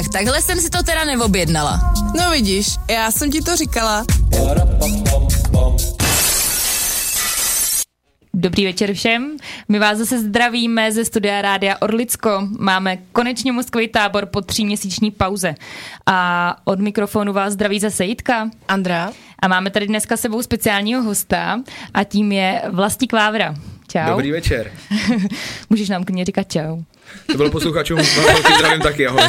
Tak takhle jsem si to teda neobjednala. No vidíš, já jsem ti to říkala. Dobrý večer všem. My vás zase zdravíme ze studia Rádia Orlicko. Máme konečně mozkový tábor po tříměsíční pauze. A od mikrofonu vás zdraví zase Jitka. Andrá. A máme tady dneska sebou speciálního hosta a tím je Vlastík Vávra. Čau. Dobrý večer. Můžeš nám klidně říkat čau. To bylo posluchačům, zdravím taky, ahoj.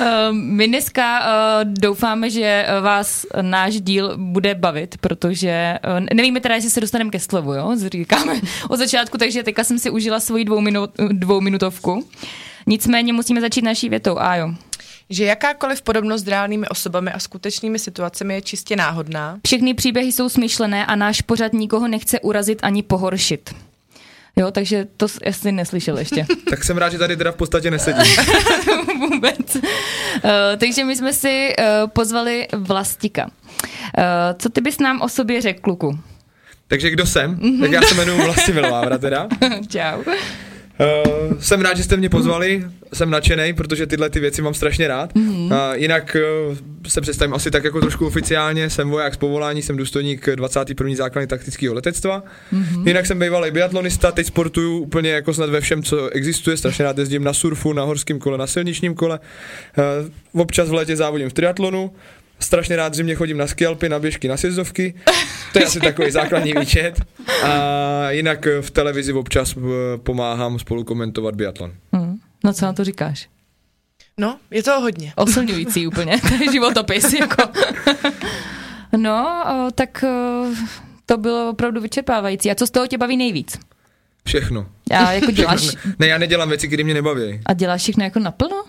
Uh, My dneska uh, doufáme, že vás náš díl bude bavit, protože uh, nevíme teda, jestli se dostaneme ke slovu, jo? Říkáme od začátku, takže teďka jsem si užila svoji dvou minut, dvouminutovku. Nicméně musíme začít naší větou. A jo. Že jakákoliv podobnost s reálnými osobami a skutečnými situacemi je čistě náhodná. Všechny příběhy jsou smyšlené a náš pořad nikoho nechce urazit ani pohoršit. Jo, takže to jsi asi neslyšel ještě. Tak jsem rád, že tady teda v podstatě nesedím. Vůbec. Uh, takže my jsme si uh, pozvali Vlastika. Uh, co ty bys nám o sobě řekl, kluku? Takže kdo jsem? Tak já se jmenuji Vlastimil Vávra teda. Čau. Uh, jsem rád, že jste mě pozvali, jsem nadšený, protože tyhle ty věci mám strašně rád. Mm-hmm. Uh, jinak uh, se představím asi tak jako trošku oficiálně, jsem voják z povolání, jsem důstojník 21. základny taktického letectva. Mm-hmm. Jinak jsem bývalý biatlonista, teď sportuju úplně jako snad ve všem, co existuje, strašně rád jezdím na surfu, na horském kole, na silničním kole. Uh, občas v létě závodím v triatlonu, strašně rád zimně chodím na skialpy, na běžky, na sjezdovky. To je asi takový základní výčet. A jinak v televizi občas eh, pomáhám spolu komentovat biatlon. Hmm. No co na to říkáš? No, je to hodně. Oslňující úplně, to je životopis. Jako. no, tak to bylo opravdu vyčerpávající. A co z toho tě baví nejvíc? Všechno. A jako děláš... Všechno. Ne, já nedělám věci, které mě nebaví. A děláš všechno jako naplno?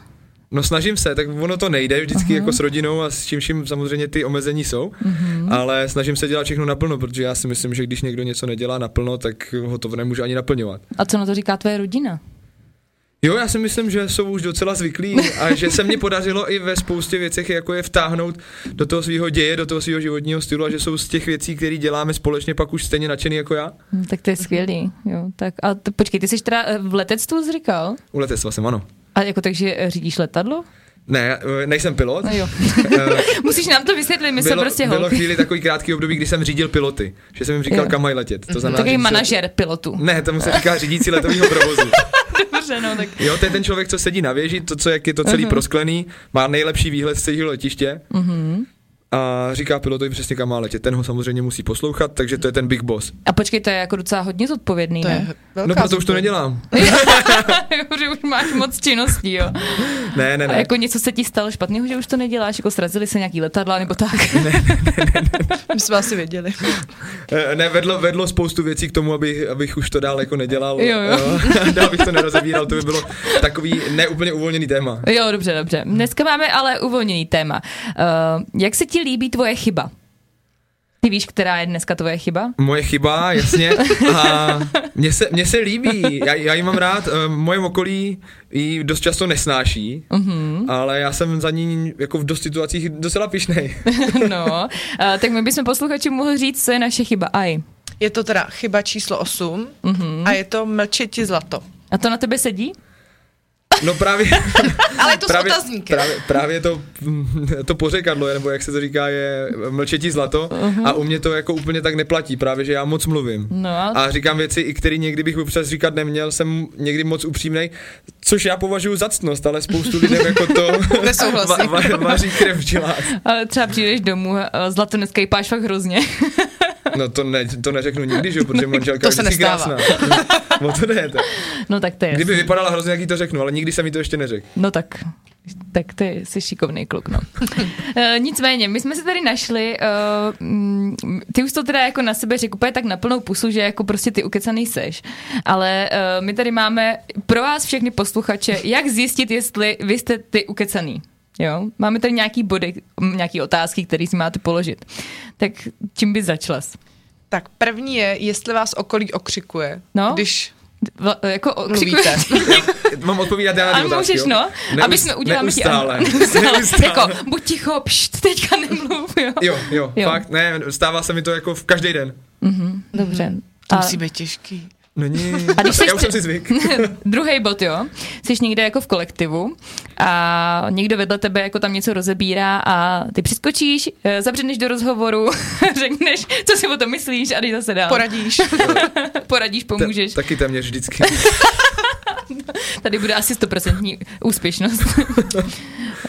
No snažím se, tak ono to nejde vždycky uh-huh. jako s rodinou a s čím vším samozřejmě ty omezení jsou, uh-huh. ale snažím se dělat všechno naplno, protože já si myslím, že když někdo něco nedělá naplno, tak ho to nemůže ani naplňovat. A co na to říká tvoje rodina? Jo, já si myslím, že jsou už docela zvyklí a že se mně podařilo i ve spoustě věcech jako je vtáhnout do toho svého děje, do toho svého životního stylu a že jsou z těch věcí, které děláme společně, pak už stejně nadšený jako já. Hmm, tak to je skvělý, jo. Tak a t- počkej, ty jsi teda v letectvu jsi říkal? U letectva jsem, ano. A jako takže řídíš letadlo? Ne, nejsem pilot. No jo. Musíš nám to vysvětlit, my jsme prostě holky. Bylo chvíli takový krátký období, kdy jsem řídil piloty, že jsem jim říkal, jo. kam mají letět. To znamená, Takový manažer se... pilotu. Ne, tomu se říká řídící letového provozu. Dobře, no tak. Jo, to je ten člověk, co sedí na věži, to, co jak je to celý uh-huh. prosklený, má nejlepší výhled z celého letiště. Uh-huh a říká pilotovi přesně kam má letět. Ten ho samozřejmě musí poslouchat, takže to je ten big boss. A počkej, to je jako docela hodně zodpovědný, to ne? Je no proto už to nedělám. že už máš moc činností, jo. Ne, ne, ne. A jako něco se ti stalo špatného, že už to neděláš, jako srazili se nějaký letadla nebo tak. ne, ne, ne, ne, ne. My jsme asi věděli. ne, vedlo, vedlo spoustu věcí k tomu, abych, abych už to dál jako nedělal. Jo, jo. jo. dál bych to nerozebíral, to by bylo takový neúplně uvolněný téma. Jo, dobře, dobře. Dneska máme ale uvolněný téma. Uh, jak se ti líbí tvoje chyba? Ty víš, která je dneska tvoje chyba? Moje chyba, jasně. A mně se, mně se líbí, já, já ji mám rád, moje okolí ji dost často nesnáší, uh-huh. ale já jsem za ní jako v dost situacích docela pišnej. no, a, tak my bychom posluchačům mohli říct, co je naše chyba. Aj. Je to teda chyba číslo 8 uh-huh. a je to mlčeti zlato. A to na tebe sedí? No právě. Ale to právě, s. Právě, právě to, to pořekadlo, nebo jak se to říká, je mlčetí zlato uh-huh. a u mě to jako úplně tak neplatí, právě že já moc mluvím. No. A říkám věci, i které někdy bych občas říkat neměl, jsem někdy moc upřímnej, což já považuji za ctnost, ale spoustu lidem jako to va, va, vaří krev v. Ale třeba přijdeš domů, zlato dneska jípáš fakt hrozně. No to, ne, to neřeknu nikdy, že protože manželka to se nestává. krásná. No, to ne, to. No tak to je. Kdyby vypadala hrozně, jak to řeknu, ale nikdy jsem mi to ještě neřekl. No tak, tak ty jsi šikovný kluk, no. uh, nicméně, my jsme se tady našli, uh, ty už to teda jako na sebe řekl úplně tak na plnou pusu, že jako prostě ty ukecaný seš, ale uh, my tady máme pro vás všechny posluchače, jak zjistit, jestli vy jste ty ukecaný. Jo, máme tady nějaký body, nějaký otázky, které si máte položit. Tak čím by začala? Tak první je, jestli vás okolí okřikuje. No? Když V, jako mluvíte. Mám odpovídat já na otázky, můžeš, jo? no, Neust, aby jsme udělali neustále. ti neustále. neustále. Jako, buď ticho, pšt, teďka nemluv, jo. Jo, jo, Jo. fakt, ne, stává se mi to jako v každý den. Mhm, dobře. to A, musí být těžký. Není. A když já jsi už jsem si zvyk. Druhý bod, jo. Jsi někde jako v kolektivu a někdo vedle tebe jako tam něco rozebírá a ty přiskočíš, eh, zabředneš do rozhovoru, řekneš, co si o tom myslíš a jdeš zase dál. Poradíš. Poradíš, pomůžeš. Ta, taky téměř vždycky. Tady bude asi 100% úspěšnost.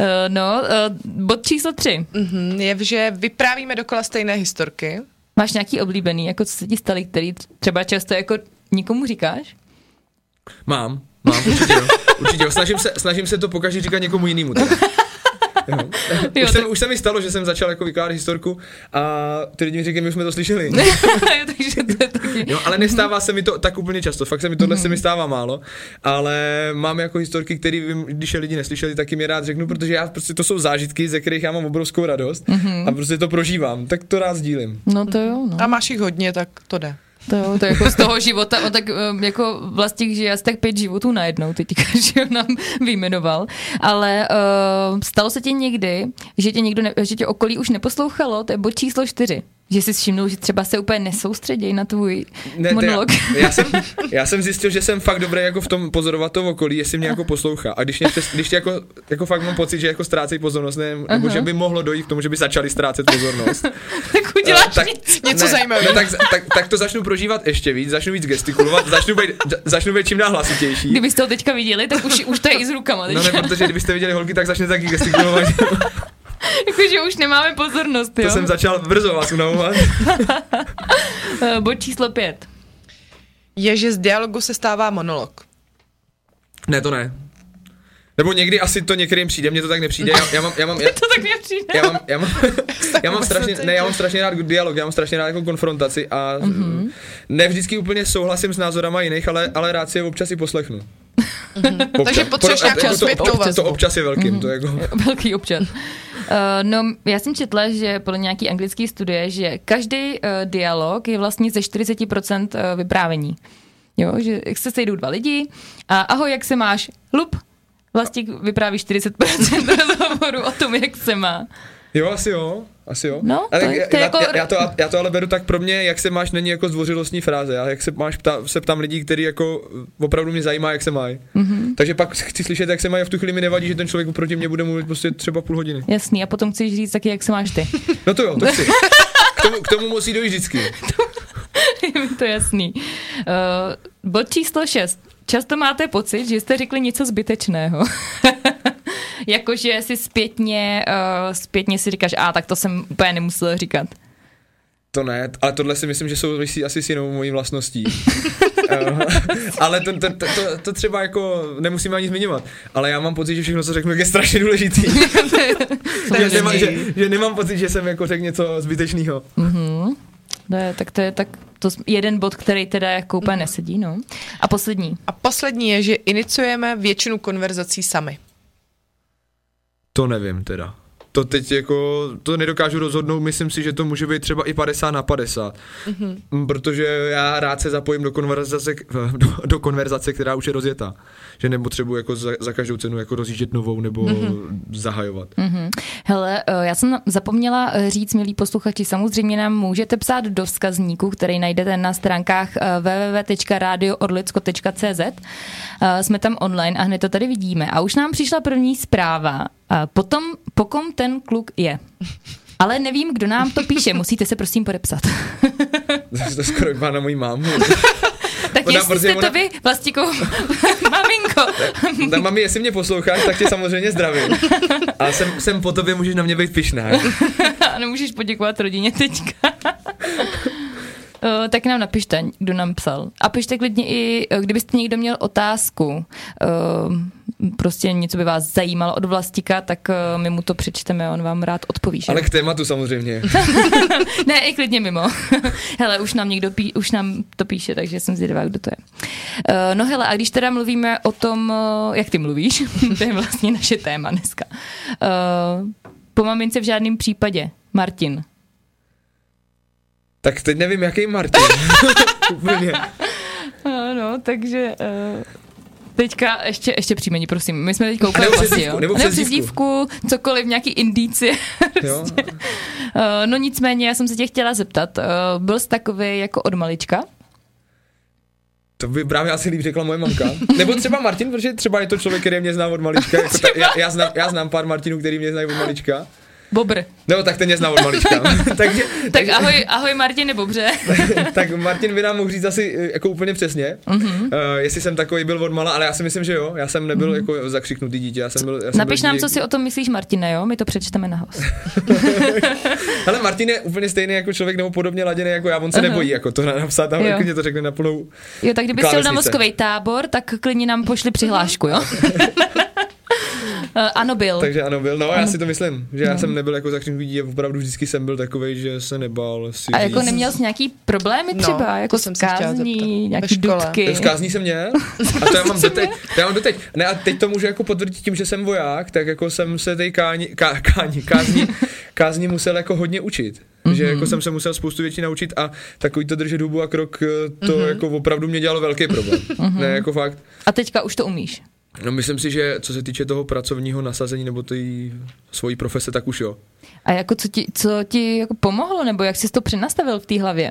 Eh, no, eh, bod číslo tři. Mhm, je, že vyprávíme dokola stejné historky. Máš nějaký oblíbený, jako co se ti staly, který třeba často jako nikomu říkáš? Mám, mám, určitě jo. Určitě jo. Snažím se, snažím se to pokaždé říkat někomu jinému. Teda. Jo. Jo, už, se, tak- už se mi stalo, že jsem začal jako vykládat historku a ty lidi mi říkají, my už jsme to slyšeli. Takže to je taky... Jo, ale nestává se mi to tak úplně často, fakt se mi tohle se mi stává málo, ale mám jako historky, které vím, když je lidi neslyšeli, tak jim je rád řeknu, protože já prostě to jsou zážitky, ze kterých já mám obrovskou radost a prostě to prožívám, tak to rád sdílím. No to jo, no. A máš jich hodně, tak to jde. To, jo, to jako z toho života, no, tak jako vlastně žije asi tak pět životů najednou, teďka, že ho nám vyjmenoval. Ale uh, stalo se ti někdy, že tě, někdo ne, že tě okolí už neposlouchalo, to je bod číslo čtyři. Že jsi všimnul, že třeba se úplně nesoustředějí na tvůj Ne, monolog. Já, já, jsem, já jsem zjistil, že jsem fakt dobrý jako v tom pozorovat to okolí, jestli mě jako poslouchá. A když, mě, přes- když jako, jako fakt mám pocit, že jako ztrácejí pozornost, ne, nebo že by mohlo dojít k tomu, že by začali ztrácet pozornost. tak uděláš tak, nic. Něco zajímavého. No, tak, tak, tak, to začnu prožívat ještě víc, začnu víc gestikulovat, začnu být, začnu být čím dál hlasitější. Kdybyste ho teďka viděli, tak už, už to je i s rukama. No Teďka. ne, protože kdybyste viděli holky, tak začne taky gestikulovat. Jakože už nemáme pozornost, To jo. jsem začal brzo vás unavovat. Bod číslo pět. Je, že z dialogu se stává monolog. Ne, to ne. Nebo někdy asi to některým přijde, mně to tak nepřijde. Já, já mám, já mám, já, To tak mě přijde. já mám, já mám, já mám strašně, ne, já mám strašně rád dialog, já mám strašně rád jako konfrontaci a mm-hmm. ne vždycky úplně souhlasím s názorama jiných, ale, ale rád si je občas i poslechnu. Mm-hmm. Takže potřebuješ nějakou to, zpětnou to, vazbu. to občas je velkým, mm-hmm. to je jako... Velký občan. Uh, no, já jsem četla, že podle nějaký anglický studie, že každý uh, dialog je vlastně ze 40% uh, vyprávění. Jo, že se sejdou dva lidi a ahoj, jak se máš? Lup. Vlastník vypráví 40% rozhovoru o tom, jak se má. Jo, asi jo, asi jo. No, ale to je- já, to já, jako- já, já, to, já to ale beru tak pro mě, jak se máš, není jako zdvořilostní fráze. Já jak se máš, ptá, se ptám lidí, kteří jako opravdu mě zajímá, jak se mají. Mhm. Mm-hmm. Takže pak chci slyšet, jak se mají a v tu chvíli mi nevadí, že ten člověk oproti mě bude mluvit prostě třeba půl hodiny. Jasný, a potom chceš říct taky, jak se máš ty. No to jo, to chci. K tomu, k tomu musí dojít vždycky. Je mi to jasný. Uh, bod číslo 6. Často máte pocit, že jste řekli něco zbytečného. Jakože si zpětně, uh, zpětně si říkáš, a tak to jsem úplně nemusel říkat. To ne, ale tohle si myslím, že souvisí asi s jinou mojí vlastností. Eh, ale to, to, to, to, to třeba jako nemusíme ani zmiňovat. Ale já mám pocit, že všechno, co řeknu, je strašně důležitý. že, nemám, že, že nemám pocit, že jsem jako řekl něco zbytečného. Mhm. Je, tak to je tak to je jeden bod, který teda jako úplně nesedí, no. A poslední. A poslední je, že iniciujeme většinu konverzací sami. To nevím teda. To teď jako, to nedokážu rozhodnout, myslím si, že to může být třeba i 50 na 50. Mm-hmm. Protože já rád se zapojím do konverzace, do, do konverzace, která už je rozjetá. Že nepotřebuji jako za, za každou cenu jako rozjíždět novou nebo mm-hmm. zahajovat. Mhm. Hele, eh, já jsem zapomněla eh, říct, milí posluchači, samozřejmě nám můžete psát do vzkazníku, který najdete na stránkách eh, www.radioorlicko.cz. Jsme tam online a hned to tady vidíme. A už nám přišla první zpráva. Potom, po kom ten kluk je. Ale nevím, kdo nám to píše, musíte se prosím podepsat. to skoro vypadá na mojí mámu. tak Ona- jestli protože jste to ona- vy, Vlastíko, maminko, Ta mami, jestli mě posloucháš, tak tě samozřejmě zdravím. A jsem, jsem po tobě, můžeš na mě být pišná. a nemůžeš poděkovat rodině teďka. Uh, tak nám napište, kdo nám psal. A pište klidně i, kdybyste někdo měl otázku, uh, prostě něco by vás zajímalo od Vlastika, tak uh, my mu to přečteme a on vám rád odpoví. Že? Ale k tématu samozřejmě. ne, i klidně mimo. hele, už nám někdo pí, už nám to píše, takže jsem zvědavá, kdo to je. Uh, no hele, a když teda mluvíme o tom, uh, jak ty mluvíš, to je vlastně naše téma dneska. Uh, po mamince v žádném případě. Martin. Tak teď nevím, jaký Martin. Úplně. Ano, takže uh, teďka ještě, ještě příjmení, prosím. My jsme teď koukali nebo vlastně, jo. nebo nebo přezdívku. přezdívku, cokoliv, nějaký indicie. Jo? Uh, no nicméně, já jsem se tě chtěla zeptat, uh, byl jsi takový jako od malička? To by právě asi líp řekla moje mamka. Nebo třeba Martin, protože třeba je to člověk, který mě zná od malička. Jako ta, já, já, znám, já znám pár Martinů, který mě znají od malička. Bobr. No tak ten mě zná od malička. takže, Tak takže, ahoj, ahoj Martine Bobře. tak Martin by nám mohl říct asi eh, jako úplně přesně, Mhm. uh-huh. uh, jestli jsem takový byl od mala, ale já si myslím, že jo. Já jsem nebyl uh-huh. jako zakřiknutý dítě. Já jsem byl, já jsem Napiš byl nám, dítě- co si o tom myslíš, Martine, jo? My to přečteme na hlas. Ale Martin je úplně stejný jako člověk nebo podobně laděný jako já, on se Aha. nebojí jako to napsat, tam jako mě to řekne na plnou. Jo, tak kdyby chtěl na mozkový tábor, tak klidně nám pošli přihlášku, jo? Eh, ano, byl. Takže ano, byl. No, já si to myslím, že já jsem nebyl jako zakřiknutý dítě, opravdu vždycky jsem byl takový, že se nebál si A jako neměl jsi nějaký problémy No, třeba, to jako jsem skázní, nějaký škole. dudky. V kázní jsem měl a to já mám doteď. To já mám doteď. Ne, a teď to můžu jako potvrdit tím, že jsem voják, tak jako jsem se tej káni, ká, káni, kázní, kázní musel jako hodně učit. Mm-hmm. Že jako jsem se musel spoustu věcí naučit a takový to držet hubu a krok, eh, to mm-hmm. jako opravdu mě dělalo velký problém. Mm-hmm. Ne, jako fakt. A teďka už to umíš. No myslím si, že co se týče toho pracovního nasazení nebo té svojí profese, tak už jo. A jako co ti, co ti jako pomohlo, nebo jak jsi to přenastavil v té hlavě?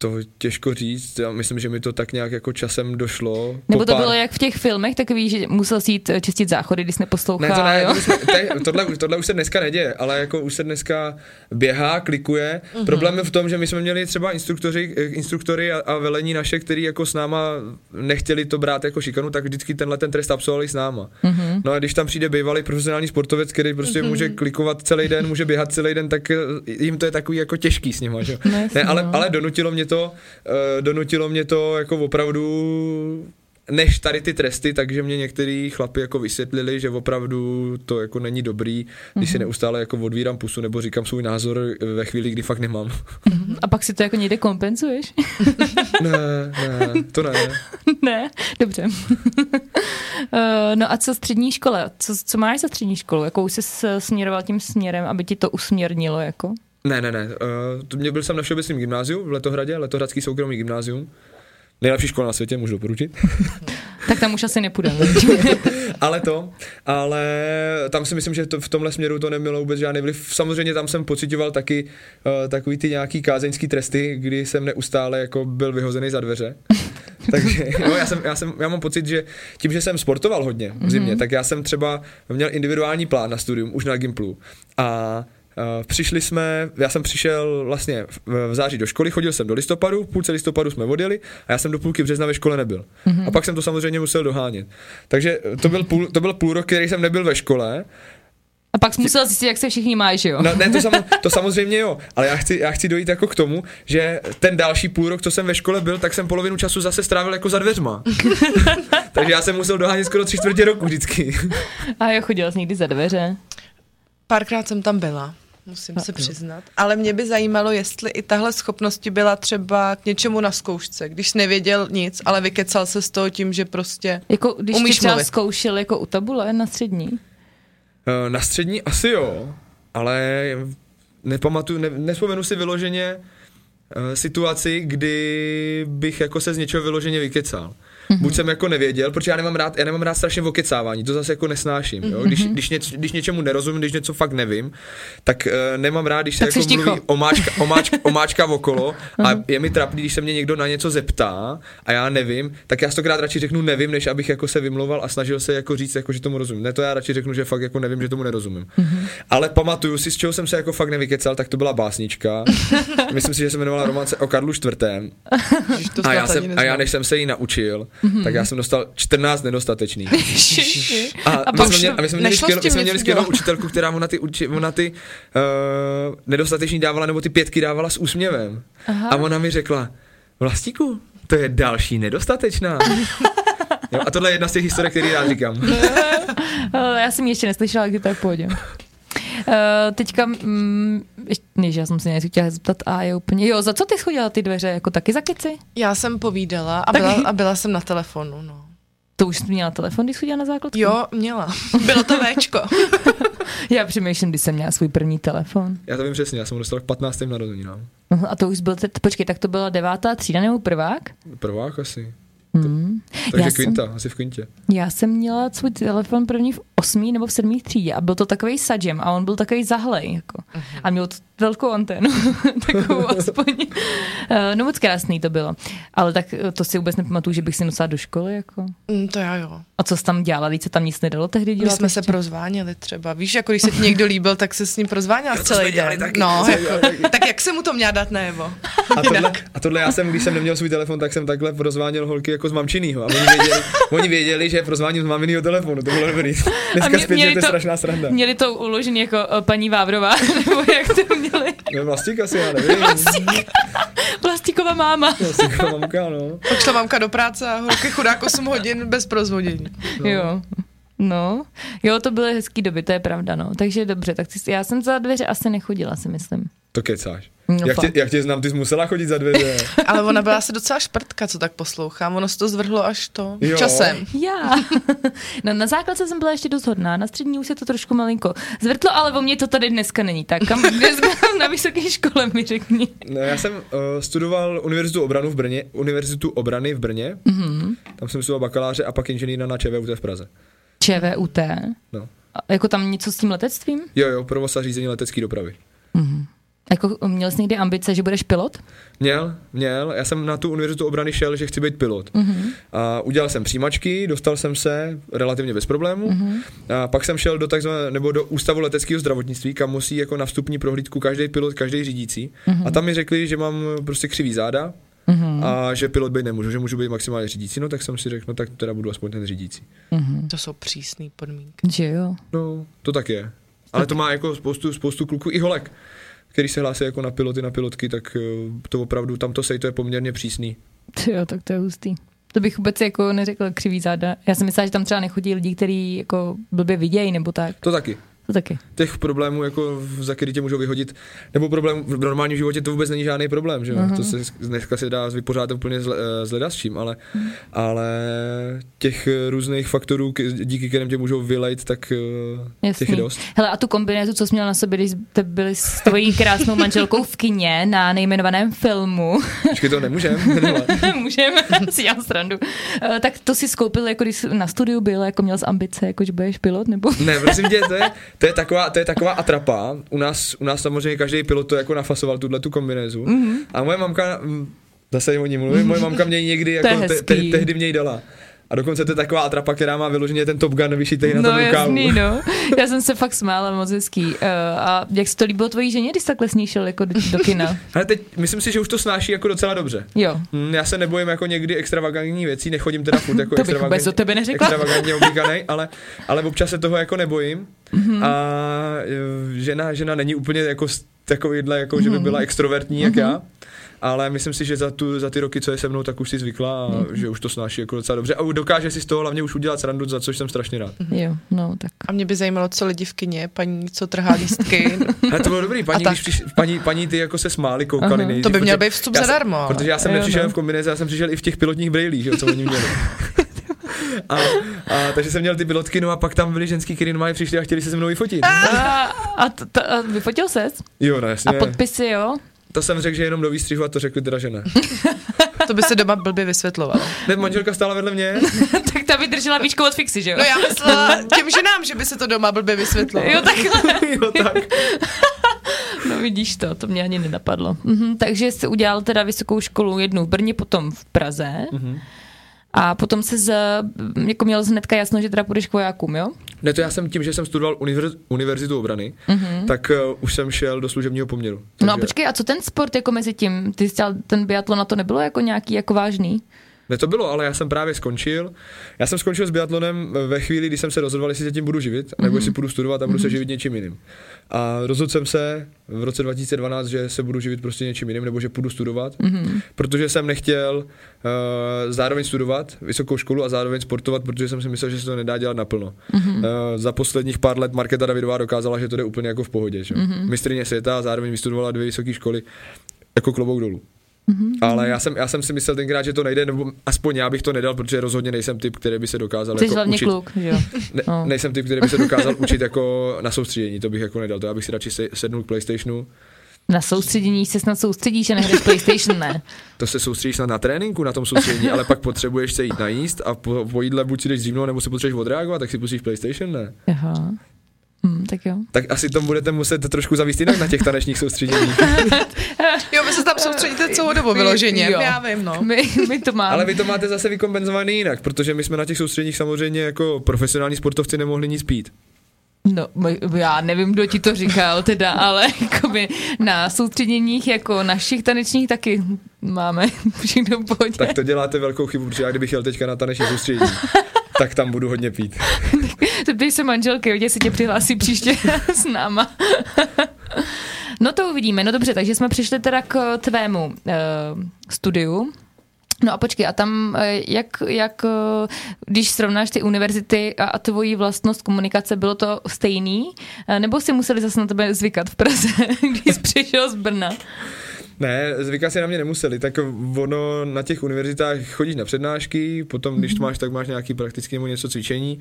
To těžko říct, já myslím, že mi to tak nějak jako časem došlo. Nebo to pár- bylo jak v těch filmech, takový, že musel si jít eh, čistit záchody, když jsi neposlouchal, Ne, to ne, jo? to jsme, te, tohle, tohle už se dneska neděje, ale jako už se dneska běhá, klikuje. Mhm. Mm-hmm. Problém je v tom, že my jsme měli třeba instruktoři, eh, instruktory a, a velení naše, který jako s náma nechtěli to brát jako šikanu, tak vždycky tenhle ten trest absolvovali s náma. Mhm. Mm-hmm. No a když tam přijde bývalý profesionální sportovec, který prostě mm-hmm. může klikovat celý den, může běhat celý den, tak eh, jim to je takový jako těžký s nima, že? jo. No ne, ale, no. ale donutilo mě to, uh, donutilo mě to jako opravdu než tady ty tresty, takže mě některý chlapi jako vysvětlili, že opravdu to jako není dobrý, když Mhm. si neustále jako odvírám pusu nebo říkám svůj názor ve chvíli, kdy fakt nemám. A pak si to jako někde kompenzuješ? ne, ne, to ne. ne, dobře. Eh, no a co střední škola? Co, co máš za střední školu? Jakou jsi směroval tím směrem, aby ti to usměrnilo? Jako? Ne, ne, ne. Uh, to mě byl jsem na Všeobecném gymnáziu v Letohradě, Letohradský soukromý gymnázium. Nejlepší škola na světě, můžu doporučit. Tak tam už asi nepůjdeme. ale to, ale tam si myslím, že to, v tomhle směru to nemělo vůbec žádný vliv. Samozřejmě tam jsem pocitoval taky uh, takový ty nějaký kázeňský tresty, kdy jsem neustále jako byl vyhozený za dveře. Takže jo, já, jsem, já, jsem, já mám pocit, že tím, že jsem sportoval hodně v zimě, mm-hmm. tak já jsem třeba měl individuální plán na studium už na Gimplu a přišli jsme, já jsem přišel vlastně v, v září do školy, chodil jsem do listopadu, v půlce listopadu jsme odjeli a já jsem do půlky března ve škole nebyl. Mm-hmm. A pak jsem to samozřejmě musel dohánět. Takže to byl půl, to byl půl rok, který jsem nebyl ve škole A pak jsi musel zjistit, jak se všichni mají, že jo? No, ne, to, samo, to samozřejmě jo, ale já chci, já chci dojít jako k tomu, že ten další půl rok, co jsem ve škole byl, tak jsem polovinu času zase strávil jako za dveřma. Takže já jsem musel dohánět skoro tři čtvrtě roku vždycky. A jo, chodila jsi někdy za dveře. Párkrát jsem tam byla, musím se přiznat. Ale mě by zajímalo, jestli i tahle schopnost ti byla třeba k něčemu na zkoušce, když jsi nevěděl nic, ale vykecal se z toho tím, že prostě... Jako když Umíš tě třeba mluvit. zkoušel jako u tabule na střední. Eh, Na střední asi jo, ale nepamatuju, ne, nespomenu si vyloženě eh, situaci, kdy bych jako se z něčeho vyloženě vykecal. Mm-hmm. Buď jsem jako nevěděl, protože já nemám rád, já nemám rád strašně okecávání, to zase jako nesnáším. Jo? Když, když, něč, když něčemu nerozumím, když něco fakt nevím, tak uh, nemám rád, když se Tak jako mluví omáčka, omáčka, omáčka okolo a je mi trapný, když se mě někdo na něco zeptá a já nevím, tak já stokrát radši řeknu nevím, než abych jako se vymlouval a snažil se jako říct, jako, že tomu rozumím. Ne, to já radši řeknu, že fakt jako nevím, že tomu nerozumím. Mm-hmm. Ale pamatuju si, z čeho jsem se jako fakt nevykecal, tak to byla básnička. Myslím si, že se jmenovala romance o Karlu IV. A já, jsem, a já než jsem se jí naučil, mm-hmm. tak já jsem dostal 14 nedostatečných. A, A my jsme, měli, a my jsme měli, nešlo s skvělou, my jsme měli skvělou učitelku, která ona ty, uči, ona ty uh, nedostateční dávala, nebo ty pětky dávala s úsměvem. Aha. A ona mi řekla, Vlastíku, to je další nedostatečná. jo, a tohle je jedna z těch historiek, které rád říkám. Eh, Já jsem ji ještě neslyšela, kdy to je v pohodě. Uh, teďka, mm, ještě, než já jsem se něco chtěla zeptat, a je úplně, jo, za co ty schodila ty dveře, jako taky za keci? Já jsem povídala a byla, a byla jsem na telefonu, no. To už jsi měla telefon, když jsi chodila na základku? Jo, měla. Bylo to Včko. Já přemýšlím, když jsem měla svůj první telefon. Já to vím přesně, já jsem ho dostal k 15. narozeninám. No, a to už byl, te- počkej, tak to byla devátá třída nebo prvák? Prvák asi. Hmm. Takže Já jsem- kvinta, asi v kvintě. Já jsem měla svůj telefon první v osmý nebo v sedmý třídě a byl to takový sadžem a on byl takový zahlej. Jako. A mělo to velkou anténu, takovou aspoň. Eh, no moc krásný to bylo. Ale tak eh, to si vůbec nepamatuju, že bych si nosila do školy. Jako. Mm, to já jo. A co jsi tam dělala? Víc se tam nic nedalo tehdy My dělat? jsme se ještě? prozváněli třeba. Víš, jako když se ti někdo líbil, tak se s ním prozváněla to celý jsme den. taky, no, jsme jako, taky. tak jak se mu to měla dát najevo? A tohle, a tohle já jsem, když jsem neměl svůj telefon, tak jsem takhle prozváněl holky jako z mamčinýho. A oni věděli, oni věděli že prozváním z maminýho telefonu. To bylo dobrý. Dneska mě- zpět, měli že to je to- strašná sranda. Měli to uložený jako eh, paní Vávrová, nebo jak to měli? No, vlastík asi, já nevím. Plastíková máma. Vlastík mamka, no. Pak šla mamka do práce a holky chudák 8 hodin bez prozvodění. No. Jo. No, jo, to byly hezký doby, to je pravda, no. Takže dobře, tak ty, já jsem za dveře asi nechodila, si myslím. To kecáš. No jak, tě, jak tě znám, ty jsi musela chodit za dveře. Ale ona byla asi docela šprtka, co tak poslouchám. Ono se to zvrhlo až to Jo. časem. Já. No, na základce jsem byla ještě dost hodná, na střední už se to trošku malinko zvrtlo, ale o mě to tady dneska není tak. Kam dneska na vysoké škole mi řekni. No, já jsem uh, studoval univerzitu obranu v Brně, univerzitu obrany v Brně. Mm-hmm. Tam jsem studoval bakaláře a pak inženýra na ČVUT v Praze. ČVUT. No. A Jako tam něco s tím letectvím? Jo, jo, provoz a řízení letecké dopravy. Jako měl jsi někdy ambice, že budeš pilot? Měl, měl. Já jsem na tu univerzitu obrany šel, že chci být pilot. Mm-hmm. A udělal jsem přijímačky, dostal jsem se relativně bez problémů. Mm-hmm. A pak jsem šel do takzvané, nebo do ústavu leteckého zdravotnictví, kam musí jako na vstupní prohlídku každý pilot, každý řídící. Mm-hmm. A tam mi řekli, že mám prostě křivý záda. Mm-hmm. A že pilot být nemůžu, že můžu být maximálně řídící, no tak jsem si řekl, no tak teda budu aspoň ten řídící. To jsou přísné podmínky. Že jo. No, to tak je. Ale to má jako spoustu, spoustu kluků i holek, který se hlásí jako na piloty, na pilotky, tak eh, to opravdu, tam to sej, to je poměrně přísný. Jo, tak to je hustý. To bych vůbec jako neřekla křivý záda. Já jsem myslela, že tam třeba nechodí lidi, kteří jako blbě vidějí nebo tak. To taky. To taky. těch problémů, jako, za který tě můžou vyhodit, nebo problém v normálním životě to vůbec není žádný problém, že jo? Mhm. To se dneska se dá vypořádat úplně s, eh, s ledasčím, ale, ale těch eh, různých faktorů, díky kterým tě můžou vylejt, tak eh, Jasný. těch je dost. Hele, a tu kombinézu, co jsi měla na sobě, když jste byli s tvojí krásnou manželkou v kině na nejmenovaném filmu, Počkej, to nemůžem? Nemá. můžeme si dělat srandu, Eh, tak to si skoupil, jako když jsi na studiu byl, jako měl z ambice, jako že budeš pilot, nebo? Ne, prosím tě, to je, to je, taková, to je taková atrapa. U nás, u nás samozřejmě každý pilot to jako nafasoval, tuhle tu kombinézu. Mhm. Mm-hmm. A moje mamka, mm, zase o ní mluvím, moje mamka mě někdy jako te, te, tehdy mě ji dala. A dokonce to je taková atrapa, která má vyloženě ten Top Gun vyšitej na no tom rukávu. jasný, no. Já jsem se fakt smála, moc hezký. Uh, a jak se to líbilo tvojí ženě, když takhle s ní šel jako do, do kina? Ale teď myslím si, že už to snáší jako docela dobře. Jo. Hm, Já se nebojím jako někdy extravagantní věcí, nechodím teda furt jako To bych vůbec o tebe neřekla. extravagantně oblíkanej, ale, ale občas se toho jako nebojím. Mhm. Mm-hmm. A e, žena, žena není úplně jako takovýhle, jako, Mhm. že by byla extrovertní jak já. Ale myslím si, že za, tu, za ty roky, co je se mnou, tak už si zvykla a Mhm. že už to snáší jako docela dobře. A dokáže si z toho hlavně už udělat srandu, za což jsem strašně rád. Jo, no tak. A mě by zajímalo, co lidi v kině, paní, co trhá lístky. Ale to bylo dobrý, paní, A když přiš, paní, paní ty jako se smáli, koukali Aha. nejdřív, To by měl být vstup zadarmo. Protože já jsem Jo, nepřišel no. v kombinezi, já jsem přišel i v těch pilotních brejlích, že, jo, co oni měli. A, a, takže jsem měl ty pilotky, no a pak tam byli ženský, kteří normálně přišli a chtěli se se mnou vyfotit. A, a, t, t, a vyfotil ses? Jo, no jasně. A podpisy, jo? To jsem řekl, že jenom do výstřihu a to řekli teda, že ne. To by se doma blbě vysvětlovalo. Ne, manželka stála vedle mě. tak ta vydržela výšku od fixy, že jo? No já myslela těm ženám, že by se to doma blbě vysvětlovalo. Jo, takhle. jo, tak. No vidíš to, to mě ani nenapadlo. Mhm, takže jsi udělal teda vysokou školu jednu v Brně, potom v Praze. Mhm. A potom se z, jako měl hnedka jasno, že teda půjdeš k vojákům, jo? Ne, to já jsem tím, že jsem studoval univerz, univerzitu obrany, Mhm. tak uh, už jsem šel do služebního poměru. No a počkej, a co ten sport jako mezi tím? Ty jsi dělal ten biatlon, na to nebylo jako nějaký jako vážný? Ne, to bylo, ale já jsem právě skončil. Já jsem skončil s biatlonem ve chvíli, kdy jsem se rozhodoval, jestli se tím budu živit, nebo jestli půjdu studovat a budu se živit něčím jiným. A rozhodl jsem se v roce 2012, že se budu živit prostě něčím jiným, nebo že půjdu studovat, protože jsem nechtěl uh, zároveň studovat vysokou školu a zároveň sportovat, protože jsem si myslel, že se to nedá dělat naplno. Uh, za posledních pár let Markéta Davidová dokázala, že to jde úplně jako v pohodě. Že? Mistrině světa a zároveň vystudovala dvě vysoké školy jako klobouk dolů. Mm-hmm. Ale já jsem, já jsem si myslel tenkrát, že to nejde, nebo aspoň já bych to nedal, protože rozhodně nejsem typ, který by se dokázal Jsi jako hlavně učit. kluk, že jo? Ne, No. Nejsem typ, který by se dokázal učit jako na soustředění, to bych jako nedal, to já bych si radši se- sednul k Playstationu. Na soustředění se snad soustředíš a nehraješ PlayStation, ne? To se soustředíš na, na tréninku, na tom soustředění, ale pak potřebuješ se jít najíst a po, po jídle buď si jdeš dřívnout, nebo si potřebuješ odreagovat, tak si pustíš PlayStation, ne? Aha. Hmm, tak jo. Tak asi to budete muset trošku zavíst jinak na těch tanečních soustředěních. Jo, vy se tam soustředíte celou dobu vyloženě. Jo. Já vím, no. My, my to máme. Ale vy to máte zase vykompenzovaný jinak, protože my jsme na těch soustředěních samozřejmě jako profesionální sportovci nemohli nic pít. No, já nevím, kdo ti to říkal teda, ale jakoby na soustředěních jako našich tanečních taky máme všechno v pohodě. Tak to děláte velkou chybu, protože já kdybych jel teďka na taneční soustředění, tak tam budu hodně pít. Zeptej se manželky, hodně si tě přihlásí příště s náma. no to uvidíme. No dobře, takže jsme přišli teda k tvému uh, studiu. No a počkej, a tam eh, jak, jak eh, když srovnáš ty univerzity a, a tvoji vlastnost komunikace, bylo to stejný? Nebo si museli zase na tebe zvykat v Praze, když jsi přišel z Brna? Ne, zvykat si na mě nemuseli, tak ono na těch univerzitách chodíš na přednášky, potom když to máš, tak máš nějaký praktický nebo něco cvičení,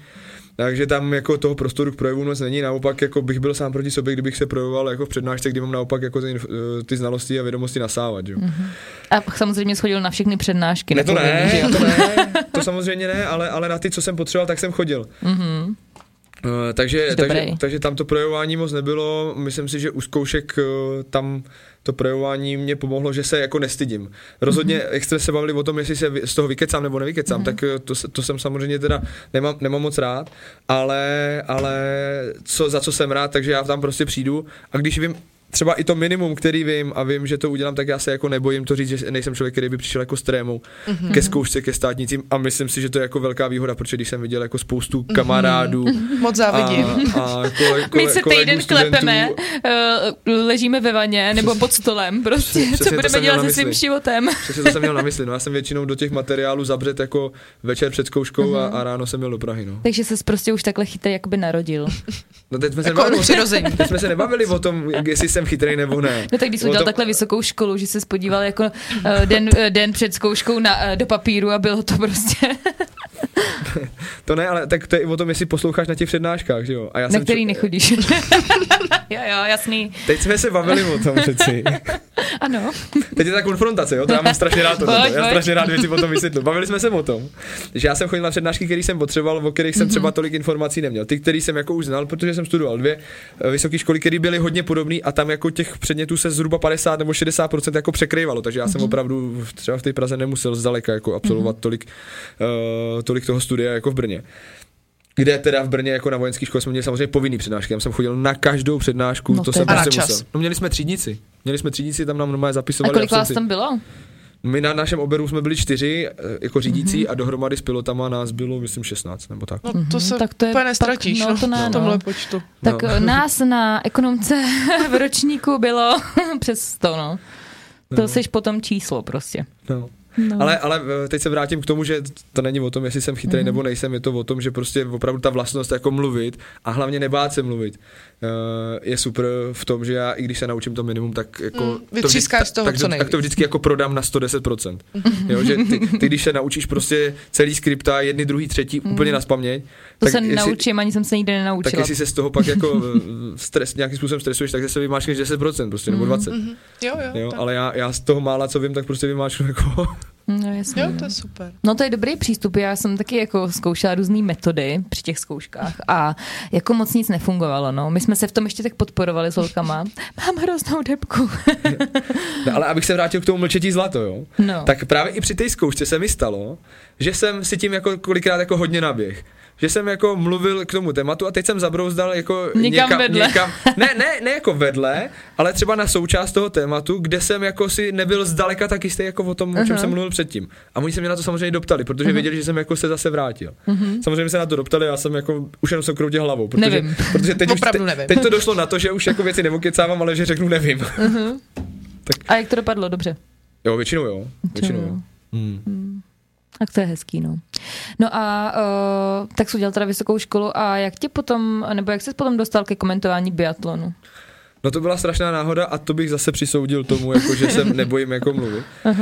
takže tam jako toho prostoru k projevu moc není, naopak jako bych byl sám proti sobě, kdybych se projevoval jako v přednášce, kdy mám naopak jako ty, inf- ty znalosti a vědomosti nasávat, jo. A samozřejmě schodil na všechny přednášky. Ne, to ne, jo? to ne, to samozřejmě ne, ale, ale na ty, co jsem potřeboval, tak jsem chodil. Mhm. Uh, takže, takže, takže tam to projevování moc nebylo, myslím si, že u zkoušek uh, tam to projevování mě pomohlo, že se jako nestydím. Rozhodně, mm-hmm. jak jste se bavili o tom, jestli se z toho vykecám nebo nevykecám, mm-hmm. tak uh, to, to jsem samozřejmě teda nemám, nemám moc rád, ale, ale co, za co jsem rád, takže já tam prostě přijdu a když vím, třeba i to minimum, který vím a vím, že to udělám, tak já se jako nebojím to říct, že nejsem člověk, který by přišel jako s trémou mm-hmm. ke zkoušce, ke státnicím a myslím si, že to je jako velká výhoda, protože když jsem viděl jako spoustu kamarádů Moc závidím. a, a kole, kole, My se týden studentů, klepeme, uh, ležíme ve vaně nebo pod stolem, prostě, Přesně co budeme dělat na se svým mysli. životem. Přesně to jsem měl na mysli, no já jsem většinou do těch materiálů zabřet jako večer před zkouškou a, a ráno jsem měl do Prahy, no. Takže se prostě už takhle chytej jakoby narodil. no teď jsme, se Jako nebavili, přirození. teď jsme se nebavili o tom, jestli jsem chytrý nebo ne. No tak když jsi O udělal tom- takhle vysokou školu, že jsi spodíval jako uh, den, uh, den před zkouškou na, uh, do papíru a bylo to prostě, To ne, ale tak to je i o tom, jestli posloucháš na těch přednáškách, že jo. A já na jsem který ču- nechodíš. jo, jo, jasný. Teď jsme se bavili o tom přeci. Ano. Teď je ta konfrontace, jo, to já mám strašně rád to. Pojď, Já pojď. strašně rád věci potom vysvětlu. Bavili jsme se o tom, že já jsem chodil na přednášky, které jsem potřeboval, o kterých jsem třeba tolik informací neměl. Ty, který jsem jako už znal, protože jsem studoval dvě eh, vysoké školy, které byly hodně podobné a tam jako těch předmětů se zhruba 50 nebo 60 jako překrývalo, takže já jsem opravdu v- třeba v té Praze nemusel zdaleka jako absolvovat tolik, uh, tolik toho studia jako v Brně. Kde teda v Brně jako na vojenské škole jsme měli samozřejmě povinný přednášky. Já jsem chodil na každou přednášku, No to jsem A na prostě čas. musel. No měli jsme třídnici. Měli jsme třídnici, tam nám normálně A zapisovali kolik vás absenci. tam bylo? My na našem oberu jsme byli čtyři eh, jako řídící mm-hmm. a dohromady s pilotama nás bylo, myslím, 16 nebo tak. No to se tak to je úplně pak- nestratíš, no, no, to ne, v no. tomhle počtu. Tak No. no. nás na ekonomce v ročníku bylo přes 100, no. To No. no. seš potom číslo prostě. No. No. Ale, ale eh, teď se vrátím k tomu, že to není o tom, jestli jsem chytrý mm-hmm. nebo nejsem, je to o tom, že prostě opravdu ta vlastnost jako mluvit a hlavně nebát se mluvit eh, je super v tom, že já i když se naučím to minimum, tak jako Mm, to vždy- z toho tak, co tak to vždycky jako prodám na 110%. jo, že ty, ty, když se naučíš prostě celý skripta, jedny, druhý, třetí, úplně na spaměť, To tak se jestli- naučím, ani jsem se nikdy tak nenaučila. jestli se z toho pak jako eh, stres, nějakým způsobem stresuješ, tak se vymáčkneš 10% prostě, nebo 20. Mhm. Jo, jo, Jo, tak. ale já, já z toho mála, co vím, tak prostě vymáčknu jako No, jasně, jo, no. to je super. No to je dobrý přístup, já jsem taky jako zkoušela různé metody při těch zkouškách a jako moc nic nefungovalo, no. My jsme se v tom ještě tak podporovali s holkama. Mám hroznou depku. No, ale abych se vrátil k tomu mlčetí zlato, jo. No. Tak právě i při té zkoušce se mi stalo, že jsem si tím jako kolikrát jako hodně naběh. Že jsem jako mluvil k tomu tématu a teď jsem zabrouzdal jako Někam vedle. Někam, ne, ne, ne jako vedle, ale třeba na součást toho tématu, kde jsem jako si nebyl zdaleka tak jistý jako o tom, o čem jsem mluvil předtím. A oni se mě na to samozřejmě doptali, protože věděli, že jsem jako se zase vrátil. Samozřejmě se na to doptali, já jsem jako už jenom jsem kroutil hlavou, protože, Nevím. protože teď, už, te, nevím. teď to došlo na to, že už jako věci nevokecávám, ale že řeknu nevím. A jak to dopadlo? Dobře. Jo, většinou jo. Většinou jo. jo. Hmm. Tak to je hezký, no. No a uh, tak jsi udělal teda vysokou školu a jak tě potom, nebo jak jsi potom dostal ke komentování biatlonu? No to byla strašná náhoda a to bych zase přisoudil tomu, jako že se nebojím jako mluvit. Uh,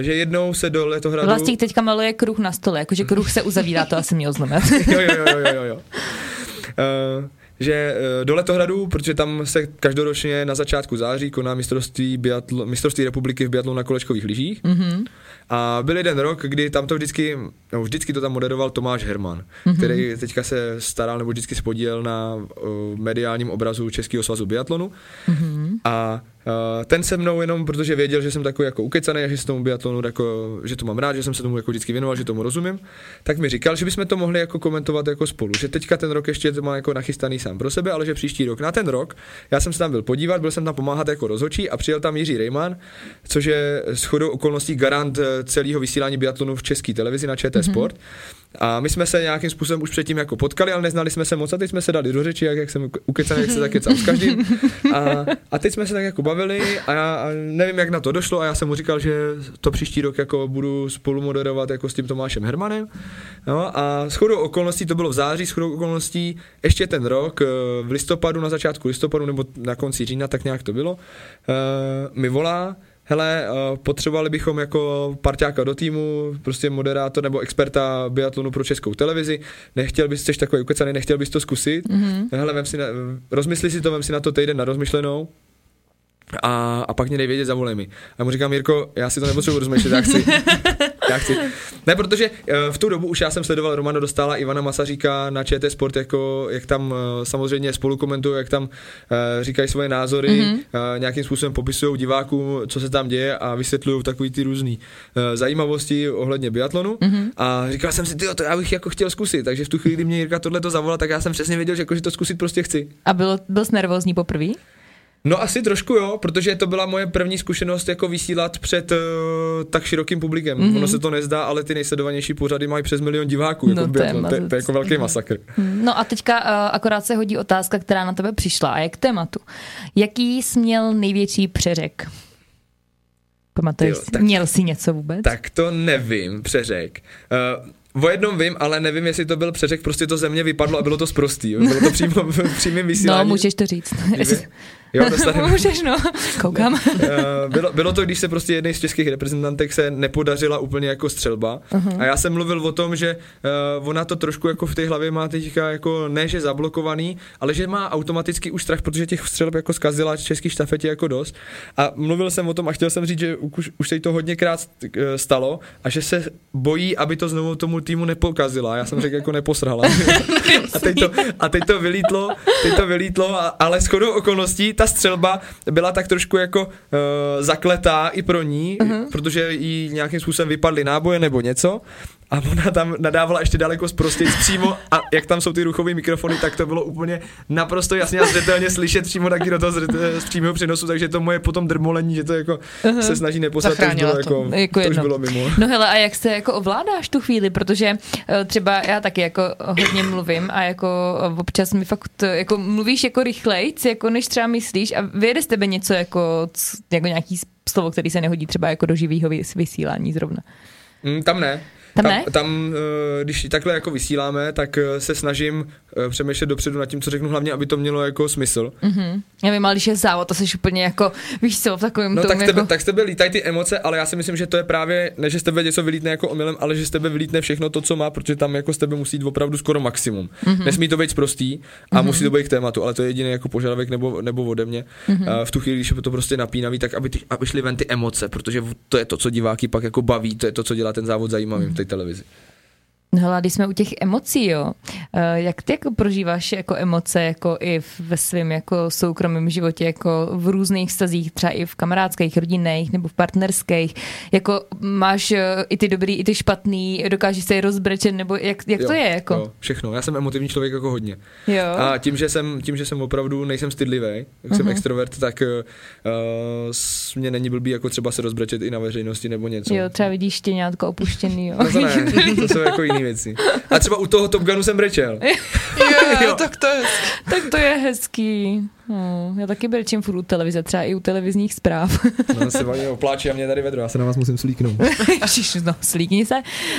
že jednou se do letohradu... Vlastník teďka maluje kruh na stole, jakože kruh se uzavírá, to asi měl znamenat. jo, jo, jo, jo, jo, jo. Uh, že eh, do Letohradu, protože tam se každoročně na začátku září koná mistrovství, biatlo, mistrovství republiky v biatlu na kolečkových lyžích. Mm-hmm. A byl jeden rok, kdy tam to vždycky, no vždycky to tam moderoval Tomáš Herman, mm-hmm. který teďka se staral nebo vždycky spodíl na uh, mediálním obrazu Českého svazu biatlonu. Mm-hmm. A ten se mnou jenom, protože věděl, že jsem takový jako ukecaný a že se tomu biatlonu, jako, že to mám rád, že jsem se tomu jako vždycky věnoval, že tomu rozumím, tak mi říkal, že bychom to mohli jako komentovat jako spolu, že teďka ten rok ještě to má jako nachystaný sám pro sebe, ale že příští rok na ten rok, já jsem se tam byl podívat, byl jsem tam pomáhat jako rozhočí a přijel tam Jiří Rejman, což je shodou okolností garant eh, celého vysílání biatlonu v české televizi na ČT mm-hmm. A my jsme se nějakým způsobem už předtím jako potkali, ale neznali jsme se moc a teď jsme se dali do řeči, jak, jak jsem ukecaný, jak se tak s každým. A, a, teď jsme se tak jako bavili a já a nevím, jak na to došlo a já jsem mu říkal, že to příští rok jako budu spolu moderovat jako s tím Tomášem Hermanem. No, a s chodou okolností, to bylo v září, s chodou okolností ještě ten rok, eh, v listopadu, na začátku listopadu nebo na konci října, tak nějak to bylo, uh, mi volá, hele, uh, potřebovali bychom jako parťáka do týmu, prostě moderátor nebo experta biatlonu pro českou televizi, nechtěl bys, jsi takový ukecaný, nechtěl bys to zkusit, mm-hmm. hele, vem si na, rozmysli si to, vem si na to týden na rozmyšlenou, a, a pak mě dej vědět, zavolej mi. A mu říkám, Jirko, já si to nepotřebuji rozmýšlet, já chci. já chci. Ne, protože uh, v tu dobu už já jsem sledoval Romano Dostala Ivana Masaříka na ČT Sport, jako, jak tam uh, samozřejmě spolu komentují, jak tam uh, říkají svoje názory, mm-hmm. nějakým způsobem popisují divákům, co se tam děje a vysvětlují takový ty různé zajímavosti ohledně biatlonu. Mm-hmm. A říkal jsem si, ty to já bych jako chtěl zkusit, takže v tu chvíli, kdy mě Jirka tohle to zavolal, tak já jsem přesně věděl, že, jako, že to zkusit prostě chci. A byl, byl jsi nervózní poprvé? No asi trošku jo, protože to byla moje první zkušenost jako vysílat před uh, tak širokým publikem. Mm-hmm. Ono se to nezdá, ale ty nejsledovanější pořady mají přes milion diváků. Jako No, to je to, je, to je jako velký Mhm. masakr. No a teďka uh, akorát se hodí otázka, která na tebe přišla a je k tématu. Jaký jsi měl největší přeřek? Pamatuješ tak- Měl jsi něco vůbec? Tak to nevím, přeřek. Uh, O jednom vím, ale nevím, jestli to byl přeřek, prostě to ze mě vypadlo a bylo to zprostý. jo. Bylo to přímo v přímém vysílání. No, můžeš to říct. Jo, snad můžeš, no. Koukám. Eh, bylo, bylo to, když se prostě jednej z českých reprezentantek se nepodařila úplně jako střelba. Uh-huh. A já jsem mluvil o tom, že uh, ona to trošku jako v té hlavě má teďka jako ne, že zablokovaný, ale že má automaticky už strach, protože těch střelb jako zkazila český štafetě jako dost. A mluvil jsem o tom a chtěl jsem říct, že už, už se jí to hodněkrát eh, stalo a že se bojí, aby to znovu tomu týmu nepokazila. Já jsem řekl jako neposrhala. a, teď to, a teď to vylítlo, teď to vylítlo, a, ale shodou okolností ta střelba byla tak trošku jako uh, zakletá i pro ní, uh-huh. protože jí nějakým způsobem vypadly náboje nebo něco. A ona tam nadávala ještě daleko zprostěji přímo a jak tam jsou ty ruchové mikrofony, tak to bylo úplně naprosto jasně a zřetelně slyšet přímo taky do toho z přímého přenosu, takže to moje potom drmolení, že to jako uh-huh. se snaží neposlat, to už bylo, to. jako, Jako to už bylo mimo. No hele, a jak se jako ovládáš tu chvíli, protože eh, třeba já taky jako hodně mluvím a jako občas mi fakt eh, jako mluvíš jako rychlejc, jako než třeba myslíš a vyjede z tebe něco jako, jako nějaký slovo, který se nehodí třeba jako do živého vys- vysílání zrovna. Mm, tam ne. Tam ne? Tam, tam, eh, když takhle jako vysíláme, tak eh, se snažím eh, přemýšlet dopředu nad tím, co řeknu, hlavně, aby to mělo jako smysl. Mhm. Já vím, ale když je závod, to jsi úplně jako, víš co, v takovém No tom tak jako... tebe, tak z tebe lítají ty emoce, ale já si myslím, že to je právě, ne že z tebe něco vylítne jako omylem, ale že z tebe vylítne všechno to, co má, protože tam jako z tebe musí jít opravdu skoro maximum. Mm-hmm. Nesmí to být prostý a mm-hmm. musí to být k tématu, ale to je jediný jako požadavek nebo, nebo ode mě. Mm-hmm. v tu chvíli, když je to prostě napínavý, tak aby, ty, aby šly ven ty emoce, protože to je to, co diváky pak jako baví, to je to, co dělá ten závod zajímavým v té Hele, když jsme u těch emocí, jo, eh, jak ty jako prožíváš jako emoce jako i ve svém jako soukromém životě, jako v různých vztazích, třeba i v kamarádských, rodinných nebo v partnerských, jako máš eh, i ty dobrý, i ty špatný, dokážeš se je rozbrečet, nebo jak, jak to je, jako? Jo, všechno. Já jsem emotivní člověk jako hodně. Jo. A tím, že jsem, tím, že jsem opravdu nejsem stydlivý, jak uh-huh. jsem extrovert, tak uh, mě není blbý jako třeba se rozbrečet i na veřejnosti nebo něco. Jo, třeba vidíš štěňátko opuštěný, jo. No to ne, to jsou jako jiné věci. A třeba u toho Top Gunu jsem brečel. Jo, tak to je tak to je hezký. No, já taky brečím furt u televize, třeba i u televizních zpráv. No, se oni opláči a mě tady vedro, já se na vás musím slíknout. Ježiš, no, slíkni se.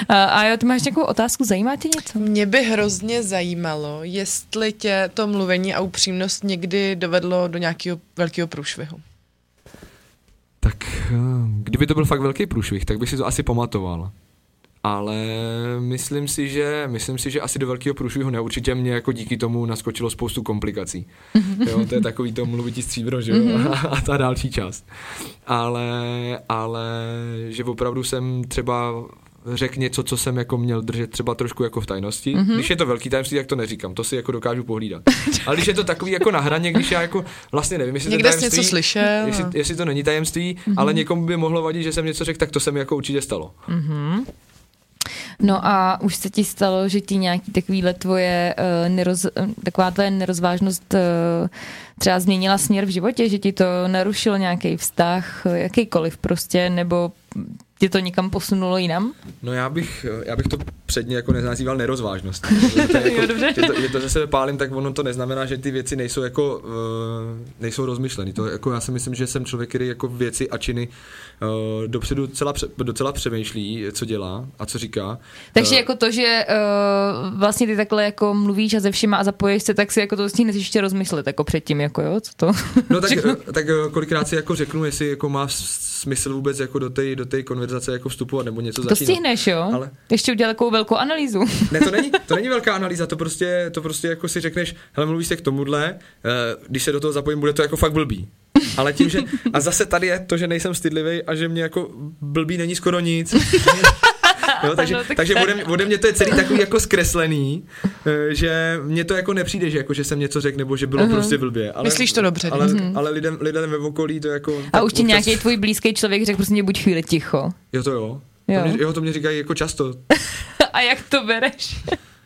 A, a jo, ty máš nějakou otázku, zajímá tě něco? Mě by hrozně zajímalo, jestli tě to mluvení a upřímnost někdy dovedlo do nějakého velkého průšvihu. Tak eh, kdyby to byl fakt velký průšvih, tak bych si to asi pamatoval. Ale myslím si, že myslím si, že asi do velkého průšvihu neurčitě mě jako díky tomu naskočilo spoustu komplikací. jo, to je takový to mluvití stříbro, že jo, a ta další část. Ale, ale že opravdu jsem třeba řekl něco, co jsem jako měl držet třeba trošku jako v tajnosti. Mm-hmm. Když je to velký tajemství, tak to neříkám, to si jako dokážu pohlídat. Ale když je to takový jako na hraně, když já jako vlastně nevím, jestli Někde to jsi něco slyšel. Jestli, jestli, to není tajemství, mm-hmm. ale někomu by mohlo vadit, že jsem něco řekl, tak to se mi jako určitě stalo. Mm-hmm. No a už se ti stalo, že ti nějaký takovýhle tvoje uh, neroz, taková tvoje nerozvážnost uh, třeba změnila směr v životě, že ti to narušilo nějaký vztah, jakýkoliv prostě, nebo tě to někam posunulo jinam? No já bych, já bych to předně jako nenazýval nerozvážnost. to jako, že, to, že to, že se pálím, tak ono to neznamená, že ty věci nejsou jako, uh, nejsou rozmyšlený. To jako já si myslím, že jsem člověk, který jako věci a činy uh, dopředu docela, docela přemýšlí, co dělá a co říká. Takže uh, jako to, že uh, vlastně ty takhle jako mluvíš a ze všema a zapojíš se, tak si jako to stihneš ještě rozmyslet jako předtím, jako jo, co to? No tak, tak kolikrát si jako řeknu, jestli jako má smysl vůbec jako do té do konverzace jako vstupovat nebo něco začínat. To stihneš, jo? Ale... Ještě udělat takovou velkou analýzu. Ne, to není, to není velká analýza, to prostě, to prostě jako si řekneš, hele, mluvíš se k tomuhle, eh, když se do toho zapojím, bude to jako fakt blbý. Ale tím, že, a zase tady je to, že nejsem stydlivý a že mě jako blbý není skoro nic. Jo, takže no, tak takže ode, mě, ode mě to je celý takový jako zkreslený, eh, že mně to jako nepřijde, že, jako, že jsem něco řekl, nebo že bylo uh-huh. prostě blbě. Ale, Myslíš to dobře. Ale, uh-huh. ale lidem, lidem ve okolí to jako... A už ti občas... nějaký tvůj blízký člověk řekl prostě buď chvíli ticho. Jo to jo. Jo. To mě, jo, to mě říkají jako často. A jak to bereš?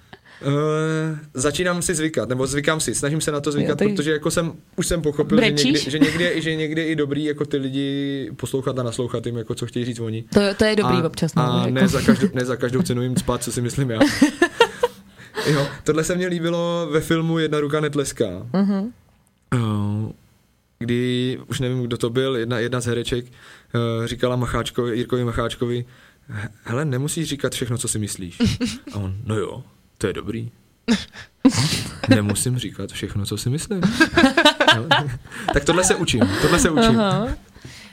Uh, začínám si zvykat, nebo zvykám si, snažím se na to zvykat, jo, ty... protože jako jsem, už jsem pochopil, že někdy, že, někdy je, že někdy i dobrý jako ty lidi poslouchat a naslouchat jim, jako co chtějí říct oni. To, to je dobrý a, občas. No, a ne za, každou, ne za každou cenu jim spát, co si myslím já. jo, tohle se mně líbilo ve filmu Jedna ruka netleská. Uh-huh. Uh, kdy, už nevím, kdo to byl, jedna, jedna z hereček uh, říkala Macháčkovi, Jirkovi Macháčkovi, hele, nemusíš říkat všechno, co si myslíš. A on, no jo, to je dobrý. Nemusím říkat všechno, co si myslím. tak tohle se učím, tohle se učím. Aha.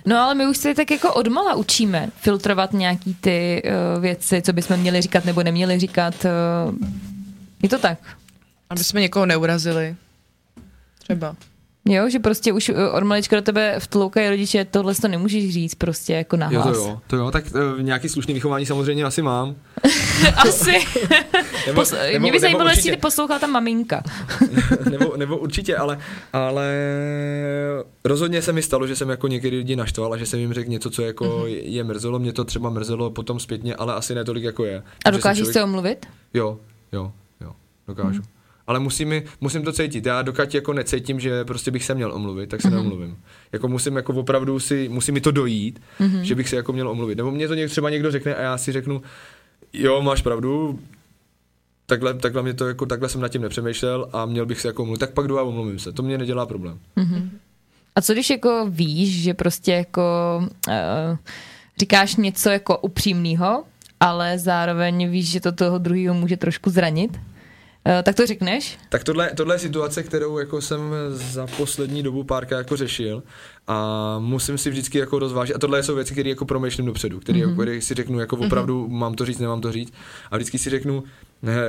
No ale my už se tak jako odmala učíme filtrovat nějaký ty uh, věci, co bychom měli říkat nebo neměli říkat. Uh, je to tak? Aby jsme někoho neurazili. Třeba. Jo, že prostě už eh, od malička do tebe vtloukají rodiče, tohle to nemůžeš říct prostě jako na Jo, to jo, to jo, tak uh, nějaký slušný vychování samozřejmě asi mám. asi. nebo, Pos- nebo, mě by zajímalo, jestli ty poslouchala ta maminka. nebo, nebo určitě, ale, ale rozhodně se mi stalo, že jsem jako někdy lidi naštval a že jsem jim řekl něco, co jako mm-hmm. je mrzelo, mě to třeba mrzelo potom zpětně, ale asi ne tolik jako je. A dokážeš člověk... se omluvit? Jo, jo, jo, dokážu. Mm ale musím, musím to cítit. Já dokud jako necítím, že prostě bych se měl omluvit, tak se mm-hmm. neomluvím. Jako musím jako opravdu si, musí mi to dojít, mm-hmm. že bych se jako měl omluvit. Nebo mě to někdo, třeba někdo řekne a já si řeknu, jo, máš pravdu, takhle, takhle, mě to jako, takhle jsem nad tím nepřemýšlel a měl bych se jako omluvit, tak pak jdu a omluvím se. To mě nedělá problém. Mm-hmm. A co když jako víš, že prostě jako uh, říkáš něco jako upřímného, ale zároveň víš, že to toho druhého může trošku zranit? Eh, tak to řekneš? Tak tohle, tohle je situace, kterou jako jsem za poslední dobu párka jako řešil a musím si vždycky jako rozvážit, a tohle jsou věci, které jako promýšlím dopředu, které mm-hmm. jako, si řeknu jako opravdu mm-hmm. mám to říct, nemám to říct a vždycky si řeknu,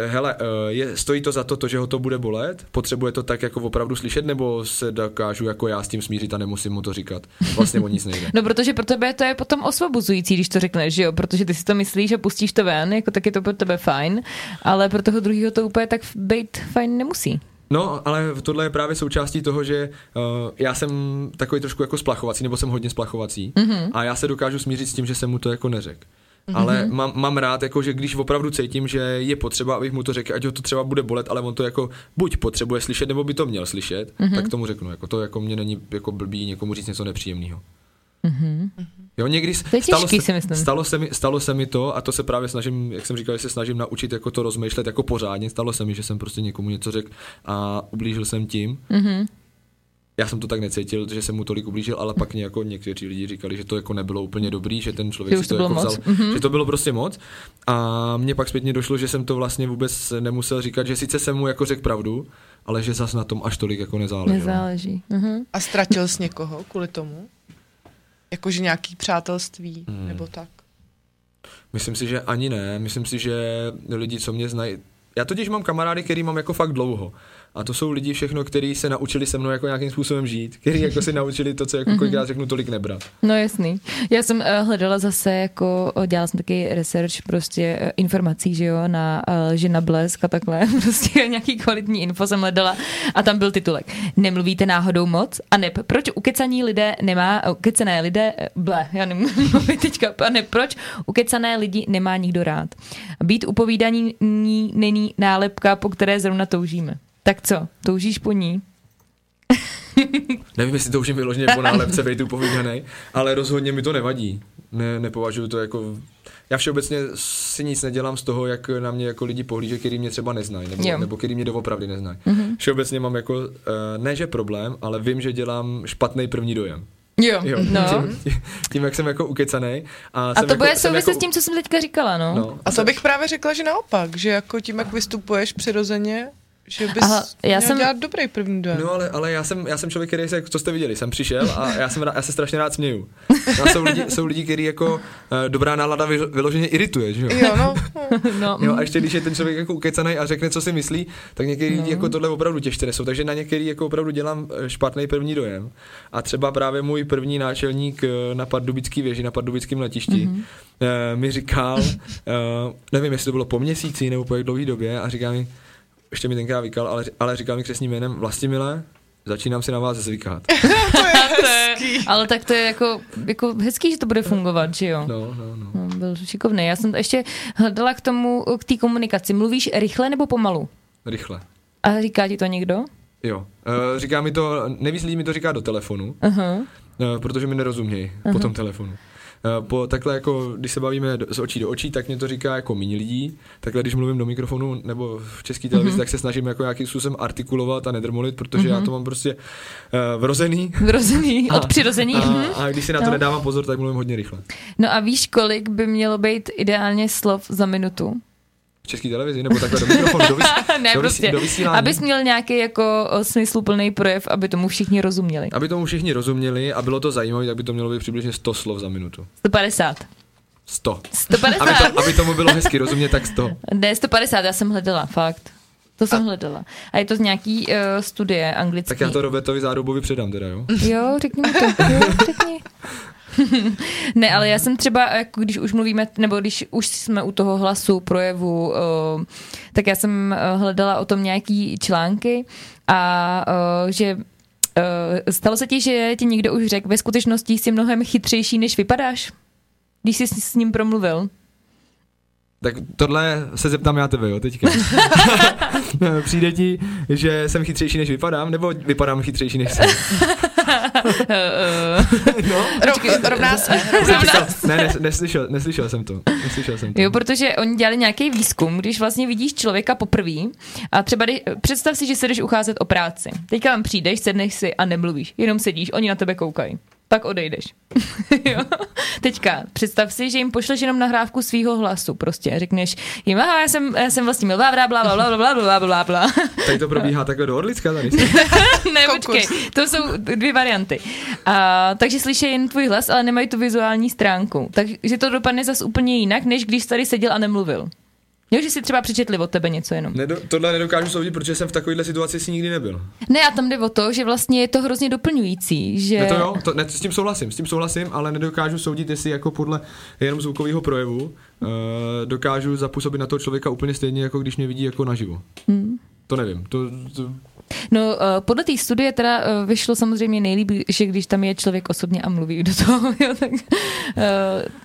hele, eh, je, stojí to za to, to, že ho to bude bolet? Potřebuje to tak jako opravdu slyšet, nebo se dokážu jako já s tím smířit a nemusím mu to říkat? Vlastně o nic nejde. no, protože pro tebe to je potom osvobozující, když to řekneš, že jo? Protože ty si to myslíš a pustíš to ven, jako tak je to pro tebe fajn, ale pro toho druhého to úplně tak být fajn nemusí. No, ale tohle je právě součástí toho, že uh, já jsem takový trošku jako splachovací, nebo jsem hodně splachovací mm-hmm. a já se dokážu smířit s tím, že jsem mu to jako neřekl. Mm-hmm. Ale mám, mám rád, jako, že když opravdu cítím, že je potřeba, abych mu to řekl, ať ho to třeba bude bolet, ale on to jako buď potřebuje slyšet, nebo by to měl slyšet, mm-hmm. tak tomu řeknu. Jako to jako mě není jako blbý někomu říct něco nepříjemného. Mm-hmm. Jo, někdy to stalo, těžký, se, si stalo, se mi, stalo se mi to a to se právě snažím, jak jsem říkal, že se snažím naučit jako to rozmýšlet jako pořádně. Stalo se mi, že jsem prostě někomu něco řekl a ublížil jsem tím. Mm-hmm. Já jsem to tak necítil, že jsem mu tolik ublížil, ale pak jako někteří lidi říkali, že to jako nebylo úplně dobrý, že ten člověk že si to, to jako vzal, mm-hmm. že to bylo prostě moc. A mně pak zpětně došlo, že jsem to vlastně vůbec nemusel říkat, že sice jsem mu jako řekl pravdu, ale že zas na tom až tolik jako nezáleží. Nezáleží. Mm-hmm. A ztratil jsi někoho kvůli tomu? Jakože nějaký přátelství hmm. nebo tak? Myslím si, že ani ne. Myslím si, že lidi, co mě znají, já totiž mám kamarády, který mám jako fakt dlouho. A to jsou lidi všechno, kteří se naučili se mnou jako nějakým způsobem žít, kteří jako si naučili to, co jako kolikrát řeknu, tolik nebrat. No jasný. Já jsem uh, hledala zase jako, uh, dělala jsem taky research prostě uh, informací, že jo, na uh, že na blesk a takhle, prostě nějaký kvalitní info jsem hledala a tam byl titulek. Nemluvíte náhodou moc? A ne, proč ukecaní lidé nemá, ukecené lidé, ble, já nemůžu mluvit teďka, a ne, proč ukecané lidi nemá nikdo rád? Být upovídaní není nálepka, po které zrovna toužíme. Tak co, toužíš po ní? Nevím, jestli toužím vyloženě po nálepce být upovídaný, ale rozhodně mi to nevadí. Ne, nepovažuji to jako... Já všeobecně si nic nedělám z toho, jak na mě jako lidi pohlíže, který mě třeba neznají, nebo, nebo který mě doopravdy neznají. Mm-hmm. Všeobecně mám jako, eh, ne že problém, ale vím, že dělám špatný první dojem. Jo, jo no. tím, tím, jak jsem jako ukecený. A, a to jako, bude souviset jako... s tím, co jsem teďka říkala, no. no. A to bych právě řekla, že naopak, že jako tím, jak vystupuješ přirozeně, že bys Aha, já měl jsem... dělat dobrý první den. No ale, ale já, jsem, já jsem člověk, který se, co jste viděli, jsem přišel a já, jsem, já se strašně rád směju. A jsou lidi, jsou lidi kteří jako uh, dobrá nálada vyloženě irituje, že jo? Jo, no. no. Jo, a ještě když je ten člověk jako ukecaný a řekne, co si myslí, tak některý no. lidi jako tohle opravdu těžce nesou. Takže na některý jako opravdu dělám eh, špatný první dojem. A třeba právě můj první náčelník eh, na Pardubický věži, na Pardubickém letišti, mm-hmm. uh, mi říkal, uh, nevím, jestli to bylo po měsíci nebo po jak dlouhé době, a říká mi, ještě mi tenkrát vykal, ale, ale říkal mi křesním jménem Vlastimile, začínám si na vás zvykat. to je hezký. ale tak to je jako, jako hezký, že to bude fungovat, že jo? No, no, no. no byl šikovný. Já jsem ještě hledala k tomu, k té komunikaci. Mluvíš rychle nebo pomalu? Rychle. A říká ti to někdo? Jo. Uh, říká mi to, nevíc lidí mi to říká do telefonu, uh-huh. uh, protože mi nerozumějí uh-huh. po tom telefonu. Eh, po takhle jako, když se bavíme z očí do očí, tak mě to říká jako méně lidí. Takhle, když mluvím do mikrofonu nebo v české televizi, mm-hmm. tak se snažím jako nějakým způsobem artikulovat a nedrmolit, protože mm-hmm. já mhm. to mám prostě uh, vrozený. Vrozený, od přirození. A, mhm. a když si na to no. nedávám pozor, tak mluvím hodně rychle. No a víš, kolik by mělo být ideálně slov za minutu? České televizi, nebo takhle do mikrofonu, do, vys- ne, do, prostě, do vysílání. Abys měl nějaký jako smysluplný projev, aby tomu všichni rozuměli. Aby tomu všichni rozuměli a bylo to zajímavé, tak by to mělo být přibližně 100 slov za minutu. 150. 100. 150. Aby, to, aby tomu bylo hezky rozumět, tak 100. Ne, 150, já jsem hledala, fakt. To jsem a... hledala. A je to z nějaký uh, studie anglické. Tak já to Robertovi Zárubovi předám teda, jo? Jo, řekni mi to. Jo, řekni. ne, ale já jsem třeba, jako když už mluvíme, nebo když už jsme u toho hlasu, projevu, uh, tak já jsem eh, hledala o tom nějaký články a že stalo se ti, že ti někdo už řekl, ve skutečnosti jsi mnohem chytřejší, než vypadáš, když jsi s ním promluvil. Tak tohle se zeptám já tebe, jo, teďka. Přijde ti, že jsem chytřejší, než vypadám, nebo vypadám chytřejší, než jsem? No, Rov, rovná se. Ne, ne, neslyšel, neslyšel jsem to. Neslyšel jsem to. Jo, protože oni dělali nějaký výzkum, když vlastně vidíš člověka poprvé a třeba kdy, představ si, že se jdeš ucházet o práci. Teďka tam přijdeš, sedneš si a nemluvíš, jenom sedíš, oni na tebe koukají pak odejdeš. jo? Teďka, představ si, že jim pošleš jenom nahrávku svého hlasu, prostě řekneš jim, aha, já jsem, já jsem vlastně bla, bla, bla, bla, bla, bla, bla, bla, bla. Tady to probíhá takhle do Orlicka tady. ne, počkej, to jsou dvě varianty. A, takže slyší jen tvůj hlas, ale nemají tu vizuální stránku. Takže to dopadne zase úplně jinak, než když tady seděl a nemluvil. Jo, že si třeba přečetli od tebe něco jenom. Nedo, tohle nedokážu soudit, protože jsem v takovéhle situaci si nikdy nebyl. Ne, a tam jde o to, že vlastně je to hrozně doplňující. Že... Ne to jo, to, ne, s tím souhlasím, s tím souhlasím, ale nedokážu soudit, jestli jako podle jenom zvukového projevu uh, dokážu zapůsobit na toho člověka úplně stejně, jako když mě vidí jako naživo. Hmm. To nevím. To, to, No, uh, podle té studie teda uh, vyšlo samozřejmě nejlíp, že když tam je člověk osobně a mluví do toho, jo, tak uh,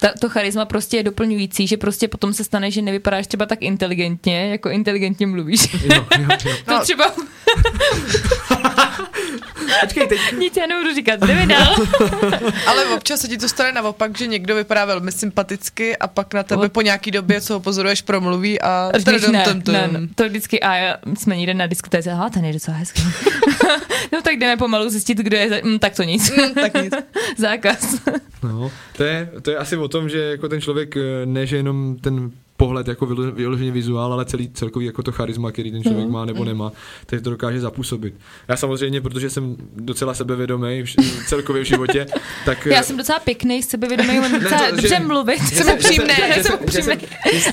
ta, to charisma prostě je doplňující, že prostě potom se stane, že nevypadáš třeba tak inteligentně, jako inteligentně mluvíš. Jo, jo, jo. to třeba... Počkej, teď... Nic já nebudu říkat, jdeme dál. Ale občas se ti to stane naopak, že někdo vypadá velmi sympaticky a pak na tebe po nějaký době, co ho pozoruješ, promluví a... Ne, ne, ne, to vždycky, a jsme někde na diskutéze, aha, ten je docela hezký. no tak jdeme pomalu zjistit, kdo je, mm, tak to nic. Mm, tak nic. Zákaz. no, to je, to je asi o tom, že jako ten člověk, eh, ne že jenom ten pohled jako vylo- vyloženě vizuál, ale celý celkový jako to charisma, který ten člověk Mhm. má nebo nemá, takže to dokáže zapůsobit. Já samozřejmě, protože jsem docela sebevědomý v, celkově v životě, tak Já jsem docela pěkný, sebevědomý, umím docela to, že- dobře mluvit. že Jsem jsem- upřímný, jsem- upřímný.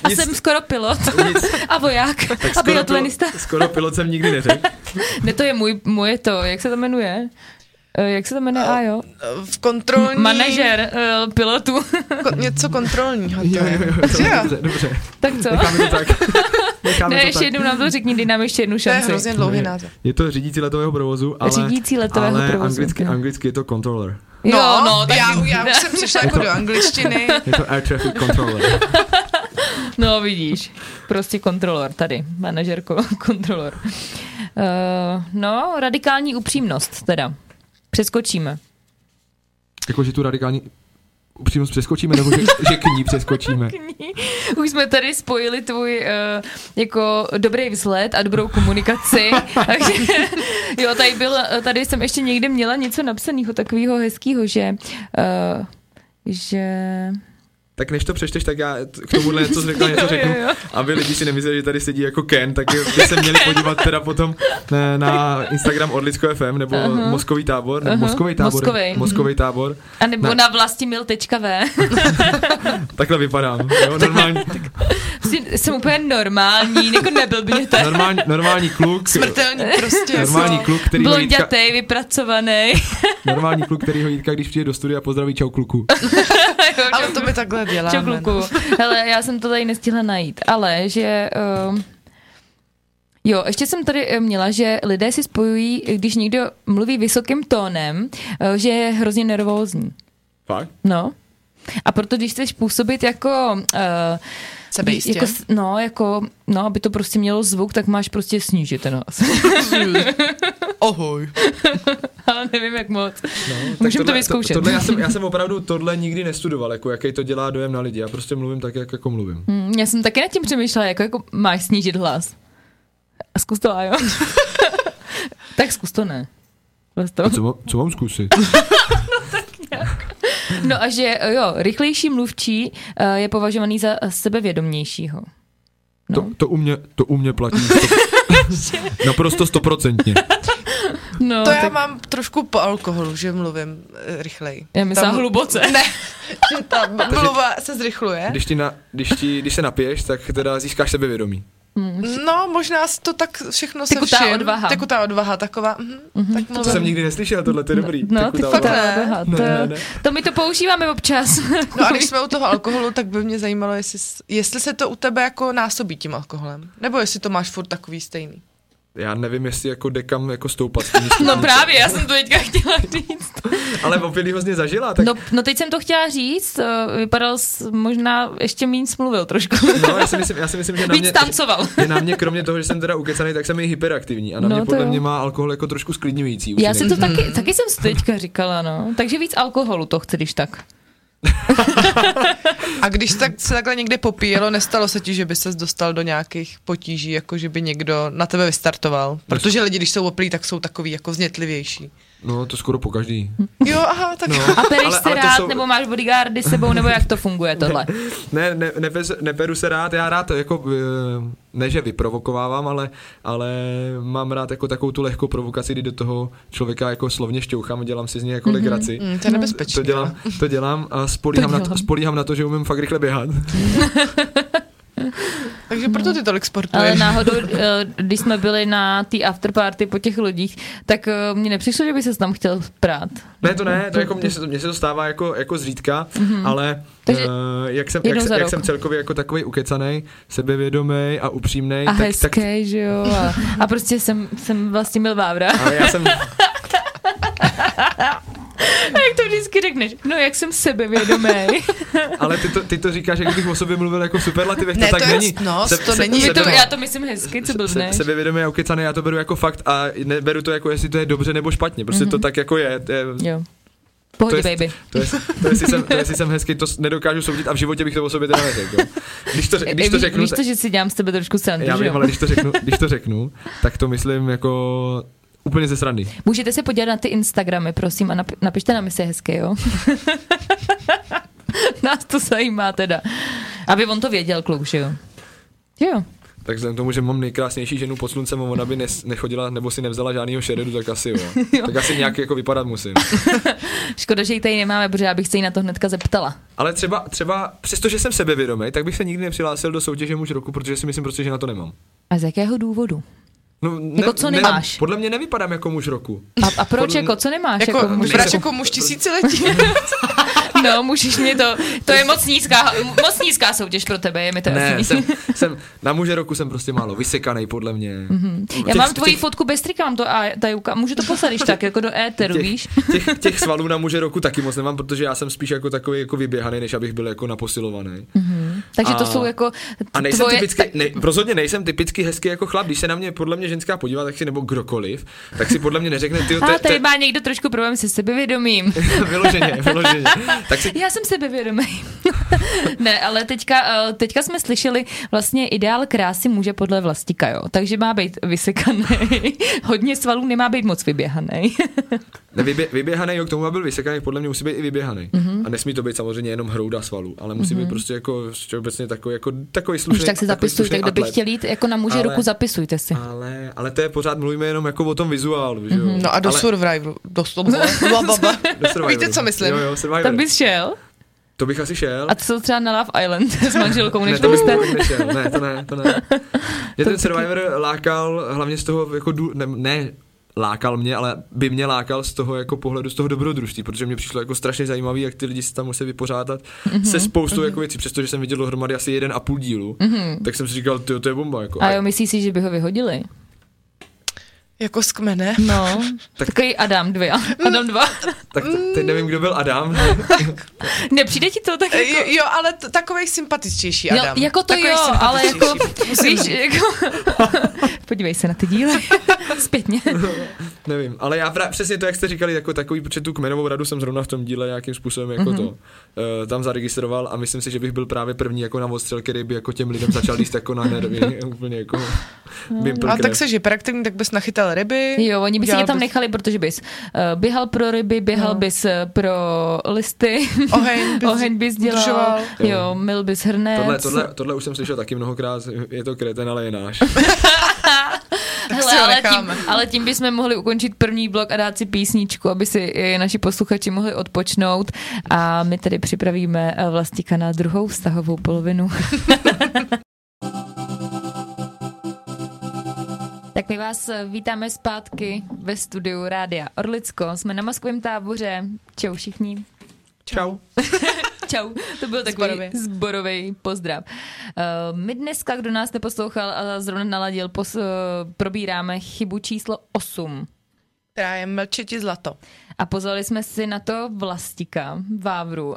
A nic- jsem skoro pilot. nic, A voják. tak A skoro, biatlonista. pilot, skoro pilot jsem nikdy neřekl. Ne, to je můj, moje to, jak se to jmenuje? Eh, Jak se to jmenuje? A jo. V kontrolní... Manažer uh, pilotu. Ko, něco kontrolního to Jo, je. jo, jo, Že jo? dobře, dobře. tak co? Necháme to tak. Necháme Ne, to ještě tak. jednou nám to řekni, dej nám ještě jednu To je šanci. hrozně dlouhý název. Je to řídící letového provozu, ale, Řídící letového ale provozu, anglicky, anglicky je to controller. Jo, no, tak... já, já už jsem přišla jako to- do angličtiny. Je to air traffic controller. No, vidíš. Prostě kontrolor tady. Manažer ko- kontrolor. Uh, no, radikální upřímnost teda. Přeskočíme. Jako, že tu radikální upřímnost přeskočíme, nebo že, že k ní přeskočíme. Už jsme tady spojili tvůj uh, jako dobrý vzhled a dobrou komunikaci. Takže jo, tady, byl, tady jsem ještě někde měla něco napsaného takového hezkého, že uh, že... Tak než to přečteš, tak já k tomuhle něco řeknu, něco řeknu, jo, jo. aby lidi si nemysleli, že tady sedí jako Ken, tak by se měli podívat teda potom na, na Instagram Odlisko FM, nebo Aha. Moskový tábor, nebo Aha. Moskový tábor, Moskovej. Moskový tábor, A nebo Ne. na vlastimil.v. takhle vypadám, jo, normální, Prostě jsem úplně normální, jako neblbněte. normální, normální kluk, Smrtelný prostě. normální jako. kluk, který ho Jitka, Blondětej, vypracovaný. normální kluk, který ho Jitka, když přijde do studia, pozdraví čau kluku. Ale to my takhle děláme. Čau, kluku. Hele, já jsem to tady nestihla najít, ale že... Uh, Jo, ještě jsem tady eh, měla, že lidé si spojují, když někdo mluví vysokým tónem, eh, že je hrozně nervózní. Fakt? No. A proto, když chceš působit jako... Uh, Sebejistě. jako, no, jako, no, aby to prostě mělo zvuk, tak máš prostě snížit ten hlas. Ohoj. Ale nevím, jak moc. No, tak Můžeme to vyzkoušet. tohle já, jsem, já jsem opravdu tohle nikdy nestudoval, jako jaký to dělá dojem na lidi. Já prostě mluvím tak, jak jako mluvím. Hmm, já jsem taky nad tím přemýšlela, jako, jako máš snížit hlas. A zkus to, a jo. tak zkus to ne. Zkus to. Co, má- co mám zkusit? No a že jo, rychlejší mluvčí eh, je považovaný za sebevědomějšího. No. To, to, u mě, to u mě platí. Sto, naprosto stoprocentně. no, To já tak mám trošku po alkoholu, že mluvím eh, rychleji. já myslím Tam- hluboce. Ne, že ta mluva se zrychluje. Když, ti na, když, ti, když se napiješ, tak teda získáš sebevědomí. No, možná to tak všechno se Tekutá všim. odvaha. Tekutá odvaha, taková. Mhm, tak To mluvím. jsem nikdy neslyšel, tohle to je dobrý. No, Tekutá ty fakt odvaha. ne. odvaha, Ne, to, ne, ne. to my to používáme občas. No a když jsme u toho alkoholu, tak by mě zajímalo, jestli, jestli se to u tebe jako násobí tím alkoholem. Nebo jestli to máš furt takový stejný. Já nevím, jestli jako dekam jako stoupat. s tím No právě, já jsem to teďka chtěla říct. Ale opět hrozně zažila, tak No, no teď jsem to chtěla říct, eh, vypadal jsi, možná ještě méně smluvil trošku. no, já, si myslím, já si myslím, že na Víc mě, tancoval. že na mě, kromě toho, že jsem teda ukecaný, tak jsem i hyperaktivní. A na No, mě podle jo. mě má alkohol jako trošku sklidňující. Já si to taky, taky jsem si teďka říkala, no. Takže víc alkoholu to chci, když tak. A když tak se takhle někde popíjelo, nestalo se ti, že by ses dostal do nějakých potíží, jako že by někdo na tebe vystartoval? Protože lidi, když jsou oplí, tak jsou takový jako vznětlivější. No, to skoro po každý. Jo, aha, tak No. A pereš se ale rád, jsou- nebo máš bodyguardy s sebou, nebo jak to funguje tohle? Ne, ne, neperu, neperu se rád, já rád jako, eh, ne že vyprovokovávám, ale, ale mám rád jako takovou tu lehkou provokaci, kdy do toho člověka jako slovně šťouchám a dělám si z něj jako legraci. Mm, to je nebezpečné. To dělám, to dělám a spolíhám, To na to, dělám. spolíhám na to, že umím fakt rychle běhat. Takže proto ty tolik Ale sportuješ. náhodou, eh, když jsme byli na té afterparty po těch lodích, tak eh, mně nepřišlo, že by se tam chtěl prát. Ne, to ne, to jako mně se, to- mně se to stává jako, jako zřídka, ale Mhm. Takže uh, jak, jsem, jak, jak jsem celkově jako takový ukecanej, sebevědomý a upřímný, A tak, tak, hezké, že jo. A, a prostě jsem, jsem vlastně byl Vávra. ale já jsem, A jak to vždycky řekneš? No, jak jsem sebevědomý. ale ty to, ty to říkáš, jak kdybych o sobě mluvil jako v superlativech, to Ne, tak to je- není. no, to není- My to, já to myslím hezky, co se, blbneš. sebevědomý a ukecaný, já to beru jako fakt a neberu to jako, jestli to je dobře nebo špatně, prostě to tak jako je. Je Jo. Pohodě, to je, baby. To je, to jestli jsem, to jestli jsem hezký, to s- nedokážu soudit a v životě bych to o sobě teda neřekl. Když to, když to řeknu, Víš to, že si dělám z tebe trošku srandu, já že vím, ale když to řeknu, když to řeknu, tak to myslím jako úplně ze srandy. Můžete se podívat na ty Instagramy, prosím, a napi- napište nám, jestli je hezké, jo? Nás to zajímá teda. Aby on to věděl, kluk, že jo? Jo. Tak vzhledem k tomu, že mám nejkrásnější ženu pod sluncem a ona by nes, nechodila nebo si nevzala žádného šeredu, tak asi jo. Jo. Tak asi nějak jako vypadat musím. Škoda, že ji tady nemáme, protože já bych se jí na to hnedka zeptala. Ale třeba, třeba přestože jsem sebevědomý, tak bych se nikdy nepřihlásil do soutěže muž roku, protože si myslím prostě, že na to nemám. A z jakého důvodu? No, ne, Jako co nemáš? podle mě nevypadám jako muž roku. A, a proč, Podle- jako, co nemáš? Jako, Jako, muž roku? jako muž tisíciletí. No, můžeš mě to, to je moc nízká, moc nízká soutěž pro tebe, je mi to Ne, jasný. jsem, jsem, na muže roku jsem prostě málo vysekaný, podle mě. Mm-hmm. Já mám tvoji fotku bez trika, mám to a tajuka, můžu to poslat, když tak, jako do éteru, víš? těch, těch, těch svalů na muže roku taky moc nemám, protože já jsem spíš jako takový jako vyběhaný, než abych byl jako naposilovaný. Mm-hmm. Takže to A- jsou jako A nejsem tvoje, typicky, ne, rozhodně nejsem typicky hezký jako chlap, když se na mě podle mě ženská podívá, tak si nebo kdokoliv, tak si podle mě neřekne, ty A tady má někdo trošku problém se sebevědomím. vyloženě, vyloženě. Tak si, Já jsem sebevědomý. ne, ale teďka, eh, teďka jsme slyšeli vlastně ideál krásy muže podle vlastika, jo. Takže má být vysekaný. Hodně svalů nemá být moc vyběhaný. ne, vybě, vyběhaný, jo, k tomu, aby byl vysekaný, podle mě musí být i vyběhaný. Mhm. Mm-hmm. A nesmí to být samozřejmě jenom hrouda svalů, ale musí mm-hmm. být prostě jako obecně takový, jako, takový slušný. Už tak se takový zapisuj, tak kdo by chtěl jít jako na muže Ale- ruku, zapisujte si. Ale, ale to je pořád, mluvíme jenom jako o tom vizuálu, že jo? No a do ale, Survivoru. Do, do, Survivoru. Víte, co myslím? Jo, jo, Survivor. Tak bys šel? To bych asi šel. A co třeba na Love Island s manželkou, než ne, to to bych byste... vůbec nešel. Ne, to ne, to ne. Mě ten Survivor lákal hlavně z toho, jako dů, ne, ne, lákal mě, ale by mě lákal z toho jako pohledu z toho dobrodružství, protože mě přišlo jako strašně zajímavý, jak ty lidi se tam musí vypořádat Mhm, mm-hmm, se spoustou mm-hmm. jako věcí, přestože jsem viděl dohromady asi jeden a půl dílu, mm-hmm. tak jsem si říkal, to je bomba. Jako. A jo, myslíš si, že by ho vyhodili? Jako z kmene. No, Tak- takový Adam 2. Adam 2. Tak te- teď nevím, kdo byl Adam. Nepřijde ti to tak jako... Jo, jo, ale t- takovej sympatičtější No, Adam. jako to Takovej jo, ale jako, víš, jako, podívej se na ty díly, zpětně. nevím, ale já pra- přesně to, jak jste říkali, jako takový, protože tu kmenovou radu jsem zrovna v tom díle nějakým způsobem jako mm-hmm. to uh, tam zaregistroval a myslím si, že bych byl právě první jako na odstřel, který by jako těm lidem začal líst jako na nervy, úplně jako Wimple A tak se hyperaktivní, tak bys nachytal ryby. Jo, oni by si tě tam bys nechali, protože bys uh, běhal pro ryby, běhal No. bys uh, pro listy, Oheň bys oheň bys dělal, udržoval. jo, mil bys hrnec. Tohle, tohle, tohle už jsem slyšel taky mnohokrát, je to kreten, ale je náš. Hele, ale, tím, ale tím bychom mohli ukončit první blok a dát si písničku, aby si eh, naši posluchači mohli odpočnout a my tedy připravíme eh, Vlastíka na druhou vztahovou polovinu. Tak my vás eh, vítáme zpátky ve studiu Rádia Orlicko. Jsme na Moskvém táboře. Čau všichni. Čau. Čau, to byl takový Zborově. zborový pozdrav. Uh, my dneska, kdo nás neposlouchal a zrovna naladil, pos, uh, probíráme chybu číslo 8. Která je mlčeti zlato. A pozvali jsme si na to Vlastika, Vávru. Uh,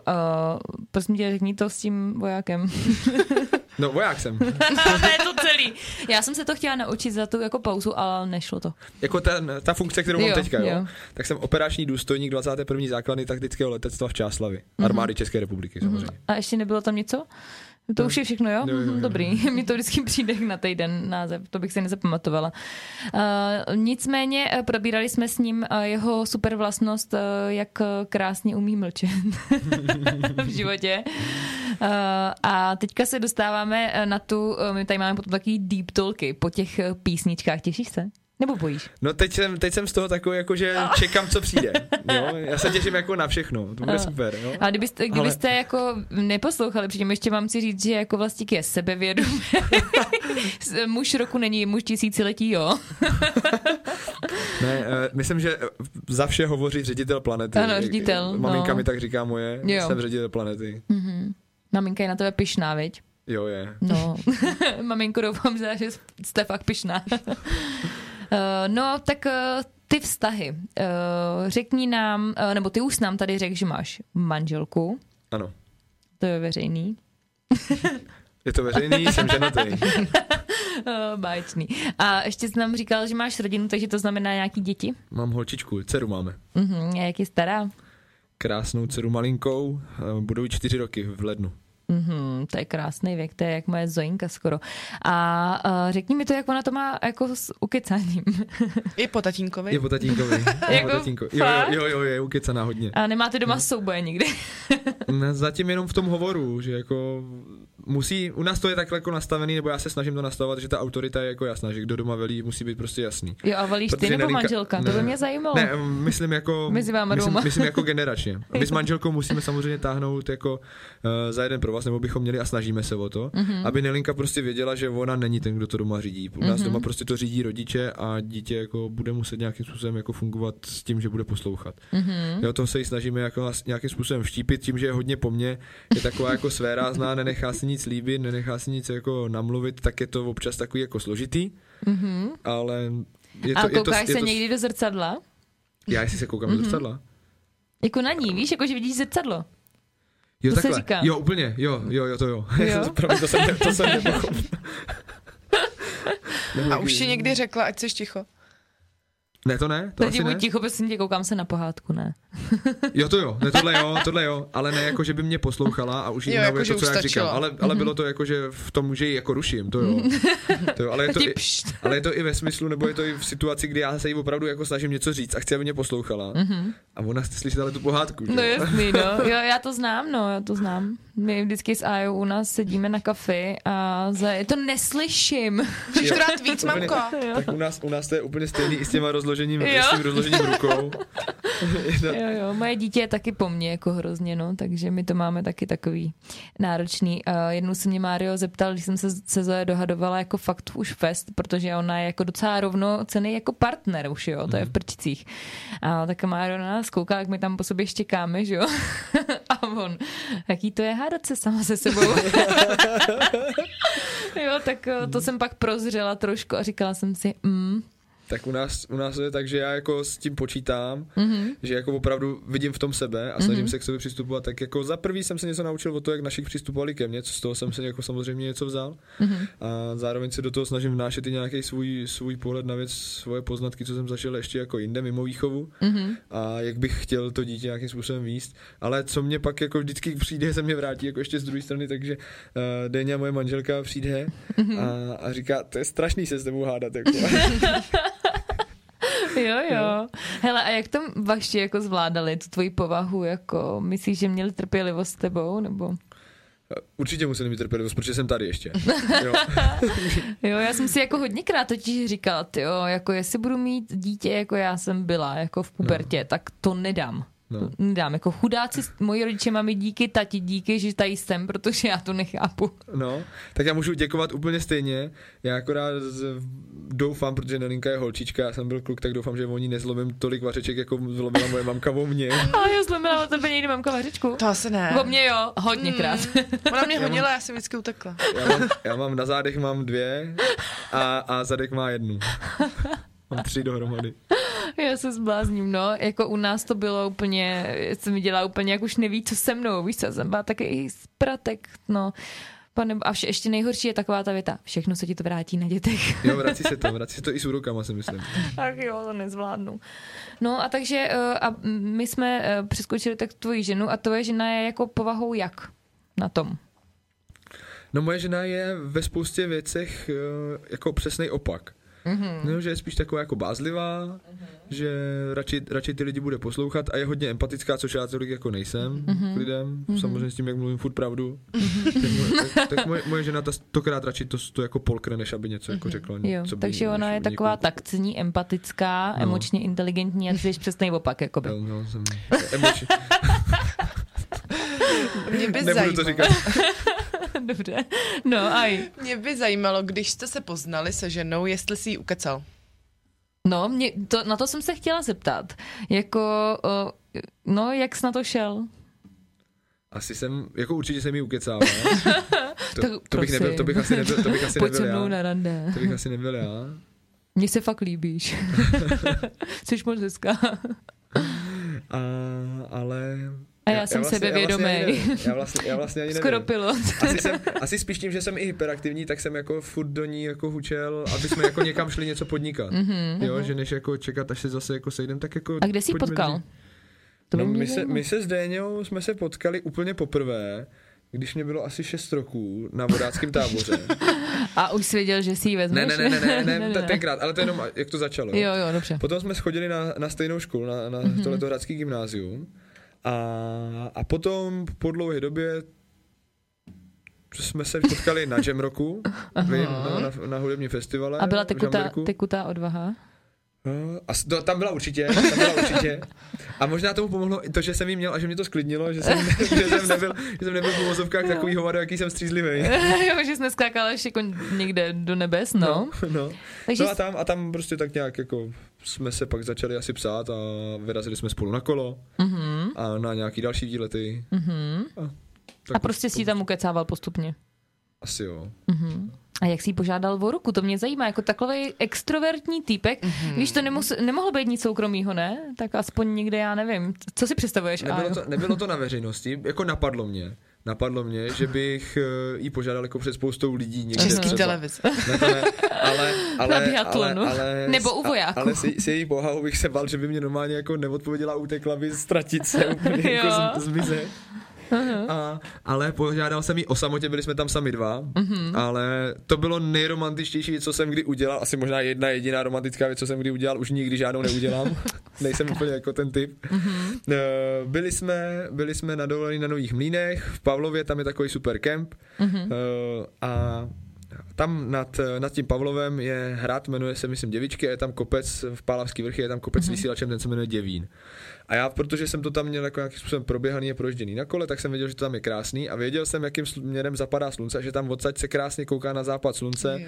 prosím tě, řekni to s tím vojákem. No, voják jsem. ne, to celý. Já jsem se to chtěla naučit za tu jako pauzu, ale nešlo to. Jako ten, ta funkce, kterou mám Jo, teďka, jo, jo. tak jsem operační důstojník 21. základny taktického letectva v Čáslavy. Mhm. Armády České republiky, samozřejmě. A ještě nebylo tam něco? To už je všechno, jo? Jo, jo, jo. Dobrý, mi to vždycky přijde na týden název, to bych si nezapamatovala. Uh, nicméně eh, probírali jsme s ním uh, jeho super vlastnost, jak eh, krásně umí mlčet v životě. Uh, a teďka se dostáváme eh, na tu, my tady máme potom takový deep talky po těch eh, písničkách. Těšíš se? Nebo bojíš? No teď jsem, teď jsem z toho takový, jako že čekám, co přijde. Jo? Já se těším jako na všechno, to bude A- super. Jo? A kdybyste, kdybyste Ale... jako neposlouchali, přitom ještě mám si říct, že jako vlastník je sebevědomý. muž roku není muž tisíciletí, jo. Ne, eh, myslím, že eh, za vše hovoří ředitel planety. Ano, ředitel, Maminka no. mi tak říká moje, Jo. jsem ředitel planety. Maminka je na tebe pyšná, viď? Jo, je. No, maminko, doufám, že jste fakt pyšná. Uh, no, tak uh, ty vztahy. Uh, řekni nám, nebo ty už nám tady řekl, že máš manželku, Ano. to je veřejný, Je to veřejný, jsem ženatý. báječný. A ještě jsi nám říkal, že máš rodinu, takže to znamená nějaký děti? Mám holčičku, dceru máme. Uh-huh. A jak je stará? Krásnou dceru malinkou, eh, budou čtyři roky v lednu. Mm-hmm, to je krásný věk, to je jak moje Zoinka skoro. A uh, řekni mi to, jak ona to má jako s ukecáním. I po tatínkovi. Je po tatínkovi. Je Jako po tatínkovi. Jo, jo, jo, jo, je ukecaná hodně. A nemáte doma souboje nikdy? Zatím jenom v tom hovoru, že jako musí, u nás to je takhle jako nastavený, nebo já se snažím to nastavovat, že ta autorita je jako jasná, že kdo doma velí, musí být prostě jasný. Jo, a valíš ty Protože nebo Nelinka- manželka? To by mě zajímalo. Ne, myslím jako... Mezi váma myslím, myslím jako generačně. My s manželkou musíme samozřejmě táhnout jako uh, za jeden provaz, nebo bychom měli a snažíme se o to, Mhm. mm-hmm. aby Nelinka prostě věděla, že ona není ten, kdo to doma řídí. U nás mm-hmm. doma prostě to řídí rodiče a dítě jako bude muset nějakým způsobem jako fungovat s tím, že bude poslouchat. Mhm. Mm-hmm. Jo, to se jí snažíme jako nějakým způsobem vštípit, tím, že je hodně po mně, je taková jako svérázná, nenechá si nic líbit, nenechá si nic jako namluvit, tak je to občas takový jako složitý, mm-hmm. ale je to, Mhm. a je to, koukáš je se to, někdy do zrcadla? Já jestli se koukám mm-hmm. do zrcadla. Jako na ní, víš, jako že vidíš zrcadlo. Jo, To se takhle. říká. Jo, úplně, jo, jo, jo, to jo. Jo? Promiň, to jsem, ne, to jsem nepochopil. A už ti někdy řekla, ať jsi ticho. Ne, to ne, to Teď asi buď ne. ticho, prosím tě, koukám se na pohádku, ne? Jo, to jo, ne, tohle jo, tohle jo, ale ne jako, že by mě poslouchala a už jí jako, to, co já říkám, ale, ale bylo to jako, že v tom, že ji jako ruším, to jo. To jo ale, je to i, ale je to i ve smyslu, nebo je to i v situaci, kdy já se jí opravdu jako snažím něco říct a chci, aby mě poslouchala. A ona ale tu pohádku. že No jo? jasný, no. Jo, já to znám, no, já to znám. My vždycky s Ajou u nás sedíme na kafi a za... to neslyším. Můžeš to dát víc, Úplně- mamko. Tak u nás, u nás to je úplně stejný i s těma rozložením, Jo. s tím rozložením rukou. Jo, jo, moje dítě je taky po mně jako hrozně, no, takže my to máme taky takový náročný. Uh, jednou se mě Mário zeptal, když jsem se se Zoe dohadovala jako fakt už fest, protože ona je jako docela rovnocený jako partner už, jo, to je v prčicích. A tak Mário na nás kouká, jak my tam po sobě štěkáme, že jo. A on, jaký to je hádat se sama se sebou. jo, tak eh, to jsem pak prozřela trošku a říkala jsem si, mm, Tak u nás, u nás je tak, že já jako s tím počítám, Mhm. mm-hmm. že jako opravdu vidím v tom sebe a snažím mm-hmm. se k sobě přistupovat. Tak jako za prvý jsem se něco naučil o to, jak našich přistupovali ke mně, co z toho jsem se jako samozřejmě něco vzal. Mm-hmm. A zároveň se do toho snažím vnášet i nějaký svůj, svůj pohled na věc, svoje poznatky, co jsem zažil ještě jako jinde mimo výchovu. Mm-hmm. A jak bych chtěl to dítě nějakým způsobem výst. Ale co mě pak jako vždycky přijde, se mě vrátí jako ještě z druhé strany, takže uh, Deňa, moje manželka, přijde mm-hmm. a, a říká, to je strašný se s tebou hádat. Jako. Jo, jo. Hele, a jak to vaši jako zvládali, tu tvoji povahu, jako myslíš, že měli trpělivost s tebou, nebo? Určitě museli mít trpělivost, protože jsem tady ještě. Jo. Jo, já jsem si jako hodněkrát totiž říkala, jo, jako jestli budu mít dítě, jako já jsem byla, jako v pubertě, no. tak to nedám. No. Nedám. Jako chudáci, moji rodiče mami díky, tati díky, že tady jsem, protože já to nechápu. No, tak já můžu děkovat úplně stejně. Já akorát z, doufám, protože Nelinka je holčička, já jsem byl kluk, tak doufám, že oni nezlomím tolik vařeček, jako zlomila moje mamka o mě. A já zlomila o tebe někdy mamka vařečku. To asi ne. O mě jo, hodněkrát. Ona mě hodila, já jsem vždycky utekla. Já mám, já mám na zádech mám dvě a, a zadek má jednu. Mám tři dohromady. Já se zblázním, no. Jako u nás to bylo úplně, se mi dělá úplně, jak už neví, co se mnou, víš co, jsem byla taky spratek, no. Pane, a vše, ještě nejhorší je taková ta věta, všechno se ti to vrátí na dětech. Jo, vrací se to, vrací se to i s úrokama, si myslím. tak jo, to nezvládnu. No a takže eh, a my jsme eh, přeskočili tak tvoji ženu a tvoje žena je jako povahou jak na tom? No moje žena je ve spoustě věcech eh, jako přesný opak. Mm-hmm. No, že je spíš taková jako bázlivá, mm-hmm. že radši, radši ty lidi bude poslouchat a je hodně empatická, což já tolik jako nejsem mm-hmm. k lidem, mm-hmm. samozřejmě s tím, jak mluvím furt pravdu. Mm-hmm. tak, moje, tak, tak moje, moje žena ta stokrát radši to, to jako polkne, než aby něco mm-hmm. jako řekla. Jo, co takže ona je někomu- taková takcní, empatická, No. emočně inteligentní a ty jsi přesný opak, jakoby. Jo, No, jsem emoči. Mě by, Nebudu to zajímalo, říkat. Dobře. No, aj. mě by zajímalo, když jste se poznali se ženou, jestli si ji ukecal. No, mě, to, na to jsem se chtěla zeptat. Jako, o, no, jak jsi na to šel? Asi jsem, jako určitě jsem jí ukecával. To, Tak to, bych nebyl, to bych asi nebyl, to bych asi Pojď se nebyl mnou já. na rande. To bych asi nebyl já. Mně se fakt líbíš. Jsi moc hezká. A, ale... A já jsem sebevědomý. Já vlastně, ani- já vlastně, já vlastně ani nevím. Skoro pilot. Asi, jsem, asi spíš tím, že jsem i hyperaktivní, tak jsem jako furt do ní jako hučel, aby jsme jako někam šli něco podnikat. Mm-hmm, jo, že než jako čekat, až se zase jako sejdem, tak jako... A kde jsi potkal? To No, my, se, my se s Déňou jsme se potkali úplně poprvé, když mě bylo asi 6 roků na vodáckém táboře. A už jsi věděl, že si ji ne, vezmeš? ne, ne, ne, ne, ne, tenkrát, ale to jenom, jak to začalo. Jo, jo, dobře. Potom jsme schodili na, na stejnou školu, na, na Mhm. mm-hmm. tohleto hradský gymnázium. A, a potom po dlouhé době jsme se potkali na Jam Rocku, vím, na, na, na hudebním festivale. A byla tekutá, tekutá odvaha? No, A to, tam byla určitě, tam byla určitě. A možná tomu pomohlo i to, že jsem jí měl a že mě to sklidnilo, že jsem, že jsem nebyl, že jsem nebyl v uvozovkách takový hovado, jaký jsem střízlivý. jo, že jsi neskákala ještě jako někde do nebes, no. No, no. Takže no a, tam, a tam prostě tak nějak jako jsme se pak začali asi psát a vyrazili jsme spolu na kolo Mhm, a na nějaký další výlety. mhm. A, A prostě si tam ukecával postupně. Asi jo. Mhm. A jak jsi požádal o ruku? To mě zajímá, jako takový extrovertní týpek. Mm-hmm. Víš, to nemus, nemohlo být nic soukromýho, ne? Tak aspoň někde, já nevím. Co si představuješ? Nebylo to, nebylo to na veřejnosti, jako napadlo mě. Napadlo mě, že bych eh, jí požádal jako před spoustou lidí někde Český třeba. Ne, ne, ale, ale, ale, biatlonu. ale, Nebo u vojáků. Ale s, s její bohahou bych se bál, že by mě normálně jako neodpověděla utekla by ztratit se úplně jako z, A, ale požádal jsem jí o samotě, byli jsme tam sami dva, mm-hmm. ale to bylo nejromantičtější věc, co jsem kdy udělal, asi možná jedna jediná romantická věc, co jsem kdy udělal, už nikdy žádnou neudělám, nejsem úplně jako ten typ. Mm-hmm. Byli jsme, byli jsme na dovolení na Nových Mlínech, v Pavlově, tam je takový super kemp mm-hmm. a tam nad, nad tím Pavlovem je hrad, jmenuje se, myslím, Děvičky, a je tam kopec v Pálavský vrchy, je tam kopec mm-hmm. vysílačem, ten se jmenuje Děvín. A já, protože jsem to tam měl jako nějakým způsobem proběhaný a projížděný na kole, tak jsem věděl, že to tam je krásný a věděl jsem, jakým směrem zapadá slunce a že tam odsaď se krásně kouká na západ slunce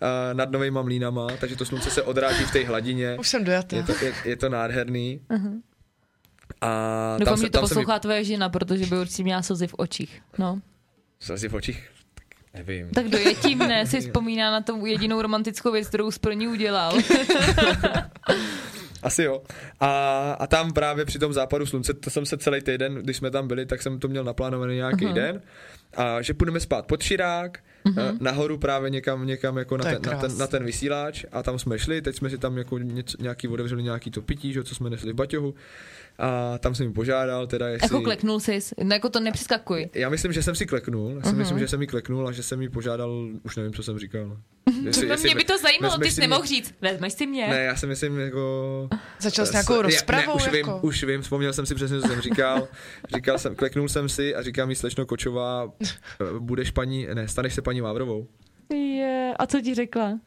a nad novýma mlínama, takže to slunce se odráží v té hladině. Už jsem dojatá. Je to, je, je to nádherný. A Doufám, se- že to se mi- poslouchá tvoje žena, protože by určitě měla slzy v očích. No. Slzy v očích? Tak nevím. Tak dojetím mne si vzpomíná na tu jedinou romantickou věc, kterou s pro ní udělal. Asi jo. A, a tam právě při tom západu slunce, to jsem se celý týden, když jsme tam byli, tak jsem to měl naplánovaný nějaký uh-huh. den. A že půjdeme spát pod Širák, uh-huh. nahoru právě někam, někam jako na ten, na, ten, na ten vysílač a tam jsme šli, teď jsme si tam jako něco, nějaký otevřeli nějaký to pití, že, co jsme nesli v baťohu a tam jsem jim požádal, teda jestli... Jako kleknul jsi, no jako to nepřeskakuj. Já myslím, že jsem si kleknul, já si Mhm. myslím, že jsem jí kleknul a že jsem jí požádal, už nevím, co jsem říkal. Jestli, No, mě by to zajímalo, ty jsi si nemohl mě- říct, vezmeš si mě. Ne, já si myslím jako... Začal s nějakou rozpravou, ne, už jako? vím, už vím, vzpomněl jsem si přesně, co jsem říkal. Říkal jsem, kleknul jsem si a říkám jí slečno Kočová, eh, budeš paní, ne, staneš se paní Vávrovou. Je, a co ti řekla?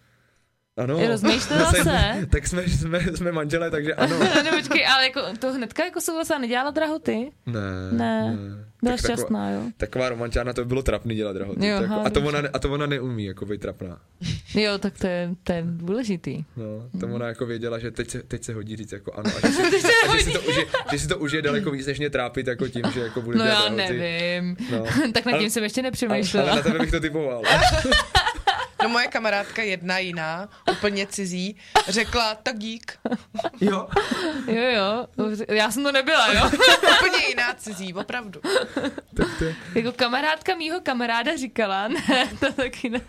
Ano. Rozmýšlela Tak- se? Tak jsme, jsme, jsme manželé, takže ano. ne, počkej, ale jako to hnedka jako souhlasila, nedělala drahoty? Ne. Ne. Byla Tak taková- šťastná, jo. Taková romantiána, to by bylo trapný dělat drahoty. Jo, To jako, aha, a, to ona, a to ona neumí, jako být trapná. Jo, tak to je, to je důležitý. No, to ona jako věděla, že teď se, teď se hodí říct jako ano. A že si, a že si, to, užije, že si to užije daleko víc, než mě trápit jako tím, že jako bude No dělat já drahoty. nevím. No. tak nad tím Ale- jsem ještě Ale, ale nepřemýšlela. na tebe bych to typoval. No moje kamarádka jedna jiná, úplně cizí, řekla, tak dík. Jo. Jo, jo, já jsem to nebyla, jo. Úplně jiná cizí, opravdu. Tak to jako kamarádka mýho kamaráda říkala, ne, to taky ne.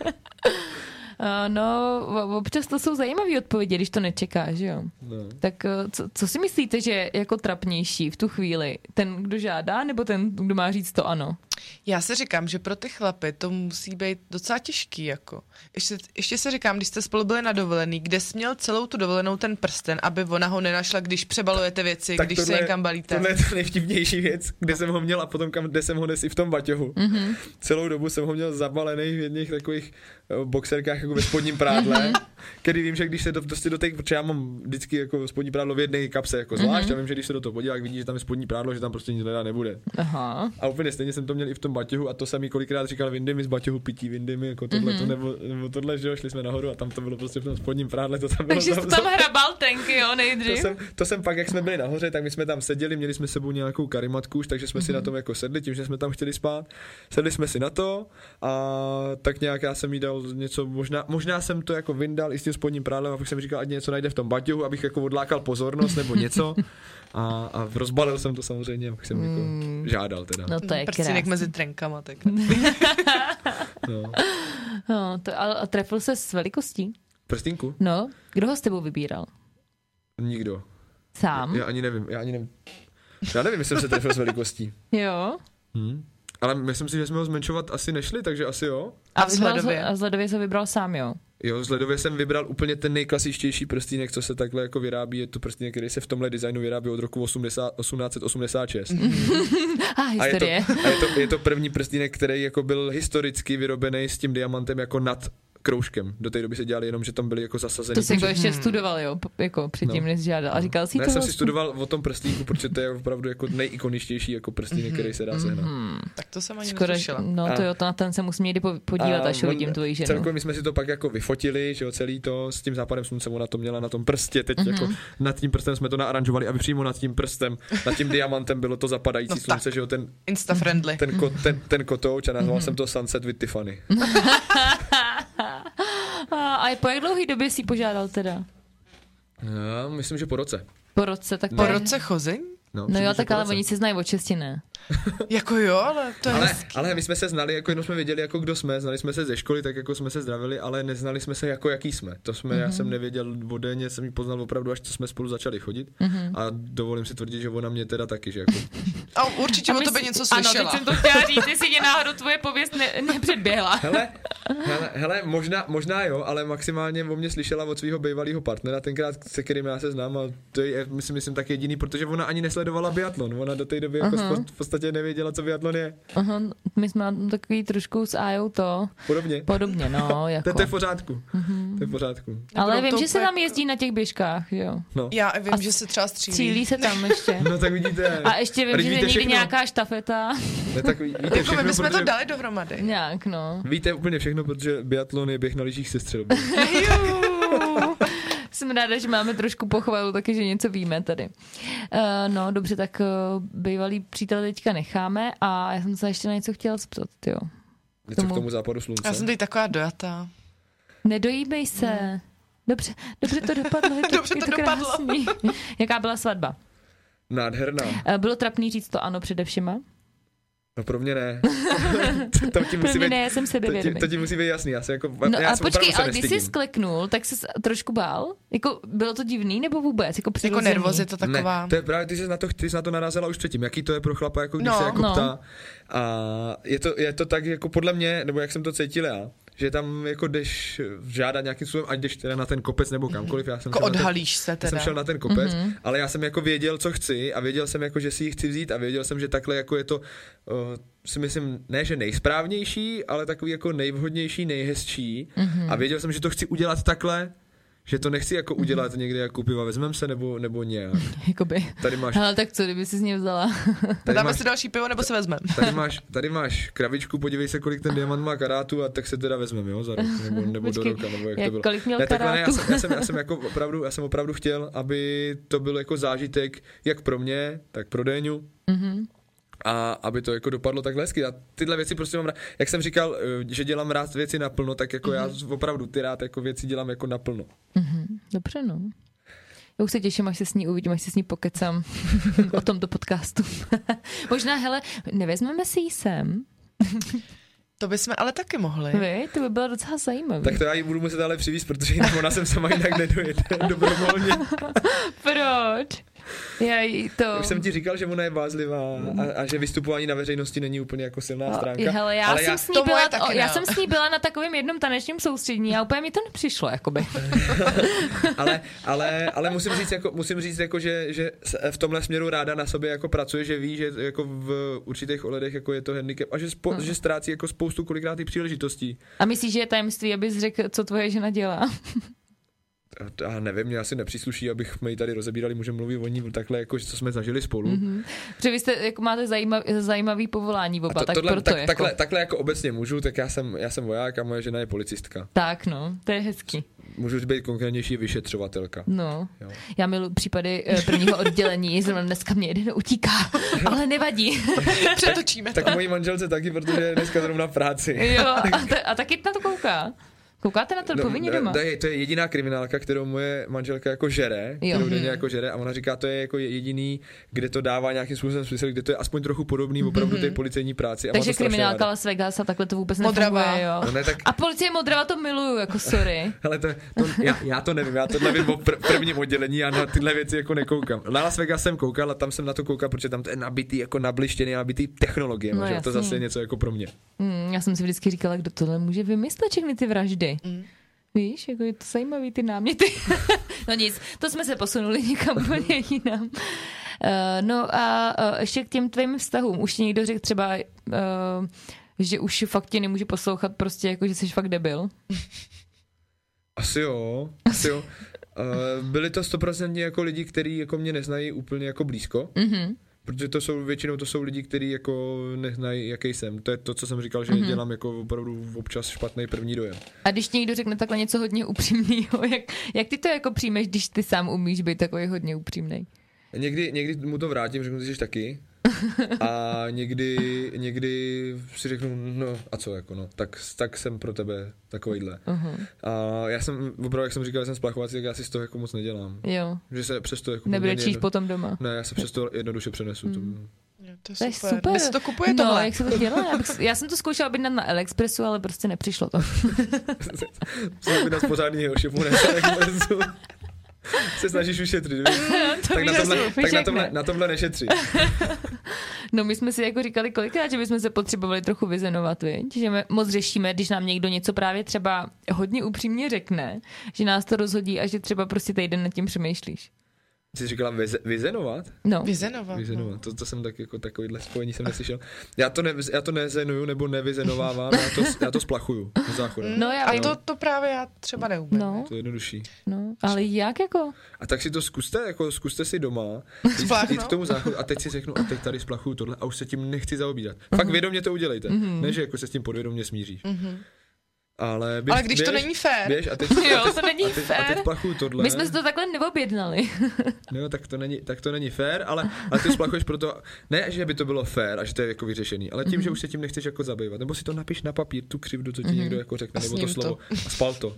Uh, no, občas to jsou zajímavé odpovědi, když to nečekáš, že jo. no. Tak eh, co, co si myslíte, že je jako trapnější v tu chvíli? Ten, kdo žádá, nebo ten, kdo má říct to ano? Já se říkám, že pro ty chlapy to musí být docela těžký, jako. Ještě, ještě se říkám, když jste spolu byli na dovolený, kde jsi měl celou tu dovolenou ten prsten, aby ona ho nenašla, když přebalujete věci, tak když se tohle- někam balíte. Tohle je to nejvtipnější věc, kde jsem ho měl a potom kam, kde jsem ho nes i v tom baťohu. Mhm. Mm-hmm. Celou dobu jsem ho měl zabalený v jedných takových uh, boxerkách jako ve spodním prádle, Mhm. který vím, že když se to prostě do těch, protože já mám vždycky jako spodní prádlo v jedné kapse jako zvlášť Mhm. mm-hmm. a vím, že když se do toho podívá, tak vidí, že tam je spodní prádlo, že tam prostě nic hledat nebude. Aha. A úplně stejně jsem to měl i v tom baťohu a to jsem mi kolikrát říkal, vyndy mi z baťohu pití, vyndy mi jako tohle, Mhm. mm-hmm. to nebo, nebo, tohle, že jo, šli jsme nahoru a tam to bylo prostě v tom spodním prádle, to tam bylo Takže tam za- hrabal tenky, jo, to nejdřív. jsem, to jsem pak, jak jsme byli nahoře, tak my jsme tam seděli, měli jsme s sebou nějakou karimatku už, takže jsme mm-hmm. si na tom jako sedli, tím, že jsme tam chtěli spát. Sedli jsme si na to a tak nějak já jsem jí dal něco, možná, možná jsem to jako vyndal i s tím spodním prádlem a pak jsem říkal, ať něco najde v tom baťohu, abych jako odlákal pozornost nebo něco. A, a rozbalil jsem to samozřejmě, pak jsem jako žádal teda. No to je krásný. mezi trenkama, tak. No. No, to, a, a trefil se s velikostí? Prstínku? No, kdo ho s tebou vybíral? Nikdo. Sám? Já ani nevím, já ani nevím. Já nevím, jestli jsem se trefil s velikostí. Jo. Hmm. Ale myslím si, že jsme ho zmenšovat asi nešli, takže asi jo. A, vzhledově? a vzhledově se vybral sám, jo. Jo, z ledově jsem vybral úplně ten nejklasičtější prstínek, co se takhle jako vyrábí. Je to prstínek, který se v tomhle designu vyrábí od roku 80, 1886. A A je to, a je, to, je to první prstínek, který jako byl historicky vyrobený s tím diamantem jako nad kroužkem. Do té doby se dělali jenom, že tam byly jako zasazený. To jsi jako protože- ještě studoval, jo, jako předtím, No. než žádal. A říkal si Ne, to? já jsem si vlastně? studoval o tom prstínku, protože to je opravdu jako nejikoničtější jako prstínek, který se dá sehnat. Tak to jsem ani Skoro, neslyšela. no A- to jo, to na ten se musím někdy po- podívat, A až on- uvidím tvoji ženu. Celkově my jsme si to pak jako vyfotili, že jo, celý to s tím západem slunce, ona to měla na tom prstě, teď Mhm. jako nad tím prstem jsme to naaranžovali, aby přímo nad tím prstem, nad tím diamantem bylo to zapadající No slunce, tak. že jo, ten, Insta-friendly. ten, ko, ten, ten kotouč a Mhm. nazval jsem to Sunset with Tiffany. A, a po jak dlouhý době si požádal teda? Já myslím, že po roce. Po roce, tak to Po roce chození? No, No jo, tak ale oni si znají od česti, ne? Jako jo, ale to je Ale, hezký. ale my jsme se znali, jako jenom jsme věděli, jako kdo jsme, znali jsme se ze školy, tak jako jsme se zdravili, ale neznali jsme se jako jaký jsme. To jsme, mm-hmm. já jsem nevěděl o denně, jsem ji poznal opravdu, až co jsme spolu začali chodit. Mm-hmm. A dovolím si tvrdit, že ona mě teda taky, že jako A určitě o tobě něco Ano, slyšela. teď jsem to chtěla říct, jestli tě náhodou tvoje pověst ne, nepředběhla. Hele, hele, hele možná, možná jo, ale maximálně o mě slyšela od svého bývalého partnera, tenkrát se kterým já se znám a to je, myslím, myslím tak jediný, protože ona ani nesledovala biatlon. Ona do té doby jako Aha. v podstatě nevěděla, co biatlon je. Aha, my jsme na tom takový trošku s Ajou to Podobně. podobně, no, To, jako. to je v pořádku. To je v pořádku. Ale Nebudou vím, to že se tam jezdí na těch běžkách, jo. No. Já vím, A že se třeba střílí. Cílí se tam ještě. no tak vidíte. A ještě vím, že je někdy nějaká štafeta. Ne, tak ví- víte Jako všechno, my jsme protože, to dali dohromady. Nějak, no. Víte úplně všechno, protože biatlon je běh na lyžích se střelbou. Jsem ráda, že máme trošku pochvalu, taky, že něco víme tady. Uh, no, dobře, tak uh, bývalý přítel teďka necháme a já jsem se ještě na něco chtěla zeptat, jo. Něco Tomu- k tomu západu slunce. Já jsem teď taková dojatá. Nedojíbej se. Dobře, dobře to dopadlo. Je to, Dobře je to to dopadlo. krásný. Jaká byla svatba? Nádherná. Eh, Bylo trapný říct to ano především? No pro mě ne. to, ti Pro musí mě být, ne, já jsem to, ti, sebevědomý. to ti musí být jasný. Já se jako, No já a se počkej, ale když jsi skleknul, tak jsi trošku bál? Jako, bylo to divný nebo vůbec? Jako, Jako přirozený? nervozita taková. Ne, to je právě, ty jsi na to, ty jsi na to narazila už předtím, jaký to je pro chlapa, jako když No. se jako No. ptá. A je to, je to tak, jako podle mě, nebo jak jsem to cítil já, že tam jako jdeš žádat nějakým způsobem, ať jdeš teda na ten kopec nebo kamkoliv, já jsem Jako na ten, odhalíš se já teda. jsem šel na ten kopec, Mhm. mm-hmm. ale já jsem jako věděl, co chci a věděl jsem jako, že si ji chci vzít a věděl jsem, že takhle jako je to, uh, si myslím, ne, že nejsprávnější, ale takový jako nejvhodnější, nejhezčí Mhm. mm-hmm. a věděl jsem, že to chci udělat takhle, že to nechci jako udělat někde jako piva, vezmem se nebo, nebo nějak. Jakoby. Tady máš Ale tak co, kdyby si z něj vzala? Tady Dáme máš, si další pivo nebo se vezmeme? tady, máš, tady máš kravičku, podívej se, kolik ten diamant má karátu a tak se teda vezmeme, jo, za rok, nebo, nebo Počkej, do roka, nebo jak, jak to bylo. kolik měl ne, takhle ne, já, karátu? jsem, já, jsem, já, jsem jako opravdu, já jsem opravdu chtěl, aby to byl jako zážitek jak pro mě, tak pro Déňu. Mhm. A aby to jako dopadlo takhle hezky. Já tyhle věci prostě mám rád. Jak jsem říkal, eh, že dělám rád věci naplno, tak jako já Mhm. opravdu ty rád jako věci dělám jako naplno. Dobře, no. Já už se těším, až se s ní uvidím, až se s ní pokecám o tomto podcastu. Možná, hele, nevezmeme si ji sem, To bychom ale taky mohli. vy? To by bylo docela zajímavé. Tak to já ji budu muset ale přivízt, protože jinak ona sem sama jinak nedojede dobrovolně. Proč? Já to... Už jsem ti říkal, že ona je bázlivá a, a že vystupování na veřejnosti není úplně jako silná stránka. No, Hele, já, ale jsem s ní byla, o, já ne. jsem s ní byla na takovém jednom tanečním soustřední a úplně mi to nepřišlo, jakoby. ale, ale, ale musím říct, jako, musím říct jako, že, že v tomhle směru ráda na sobě jako pracuje, že ví, že jako v určitých ohledech jako je to handicap a že, spo, No. že ztrácí jako spoustu kolikrát i příležitostí. A myslíš, že je tajemství, abys řekl, co tvoje žena dělá? A, nevím, mě asi nepřísluší, abych my ji tady rozebírali, můžeme mluvit o ní takhle, jako, co jsme zažili spolu. Mm-hmm. Protože vy jste, jako máte zajímav, zajímavý povolání oba, to, tak tohle, proto tak, jako. takhle, takhle jako obecně můžu, tak já jsem, já jsem voják a moje žena je policistka. Tak no, to je hezký. Můžu být konkrétnější vyšetřovatelka. No, Jo. já miluji případy eh, prvního oddělení, zrovna dneska mě jeden utíká, ale nevadí. Přetočíme to. Tak mojí manželce taky, protože je dneska zrovna v práci. jo, a, ta, a taky na to kouká. Koukáte na to no, povinně doma? To je, to je jediná kriminálka, kterou moje manželka jako žere, Jo. kterou denně jako žere a ona říká, to je jako jediný, kde to dává nějakým způsobem smysl, kde to je aspoň trochu podobný opravdu té policejní práci. A má Takže kriminálka. Las Vegas a takhle to vůbec nefunguje, jo. No ne, tak, A policie Modrava to miluju, jako sorry. hele, to, to, já, já, to nevím, já tohle vím o pr- prvním oddělení, já na tyhle věci jako nekoukám. Na Las Vegas jsem koukal a tam jsem na to koukal, protože tam to je nabitý, jako nablištěný, nabitý technologiemi, No, že? to zase je něco jako pro mě. Hmm, já jsem si vždycky říkala, kdo tohle může vymyslet všechny ty vraždy. Mm. Víš, jako je to zajímavý ty náměty. no nic, to jsme se posunuli někam úplně jinam. Uh, no a uh, ještě k těm tvým vztahům. Už ti někdo řekl třeba, uh, že už fakt tě nemůže poslouchat prostě jako, že jsi fakt debil? Asi jo, asi jo. Uh, byli to stoprocentně jako lidi, kteří jako mě neznají úplně jako blízko. Mm-hmm. Protože to jsou většinou to jsou lidi, kteří jako neznají, jaký jsem. To je to, co jsem říkal, že mm-hmm. dělám jako opravdu občas špatný první dojem. A když někdo řekne takhle něco hodně upřímného, jak, jak ty to jako přijmeš, když ty sám umíš být takový hodně upřímný? Někdy, někdy mu to vrátím, řeknu, že jsi taky. A někdy, někdy si řeknu, no a co, jako no, tak, tak jsem pro tebe takovýhle. Uh-huh. A já jsem, opravdu, jak jsem říkal, že jsem splachovací, tak já si z toho jako moc nedělám. Jo. Že se přesto jako... Nebrečíš jedno... potom doma. Ne, já se přesto jednoduše přenesu. Mm. To... Jo, to, je To je super. super. Kde se to kupuje no, tohle? jak se to dělá? Já, bych, já jsem to zkoušela objednat na AliExpressu, ale prostě nepřišlo to. Jsem by nás pořádný ošipu se snažíš ušetřit, víš? to tak, na tomhle, tak na tomhle, na tomhle nešetří. No my jsme si jako říkali kolikrát, že bychom se potřebovali trochu vyzenovat, viď? že my moc řešíme, když nám někdo něco právě třeba hodně upřímně řekne, že nás to rozhodí a že třeba prostě týden nad tím přemýšlíš. Jsi říkala vize, vizenovat? No. Vyzenovat. Vyzenovat, to, to jsem tak jako takovýhle spojení jsem neslyšel. Já to, ne, já to nezenuju nebo nevyzenovávám, já to, já to splachuju záchodem. No, já A to, to právě já třeba neumím. No, To je jednodušší. no, ale jak jako? A tak si to zkuste, jako zkuste si doma, jít, Spláchnout? jít k tomu záchodu a teď si řeknu, a teď tady splachuju tohle a už se tím nechci zaobírat. Mhm. Fakt vědomě to udělejte, ne, že jako se s tím podvědomě smíříš. Ale, běž, Ale když to běž, není fér. Běž a teď, Jo, a teď, to není a teď, A fér. teď splachuju tohle. My jsme si to takhle neobjednali. No, tak to není, tak to není fér, ale, ale ty splachuješ proto, ne, že by to bylo fér a že to je jako vyřešený, ale tím, Mhm. že už se tím nechceš jako zabývat, nebo si to napiš na papír, tu křivdu, co ti někdo jako řekne, A nebo to sním to. slovo a spal to.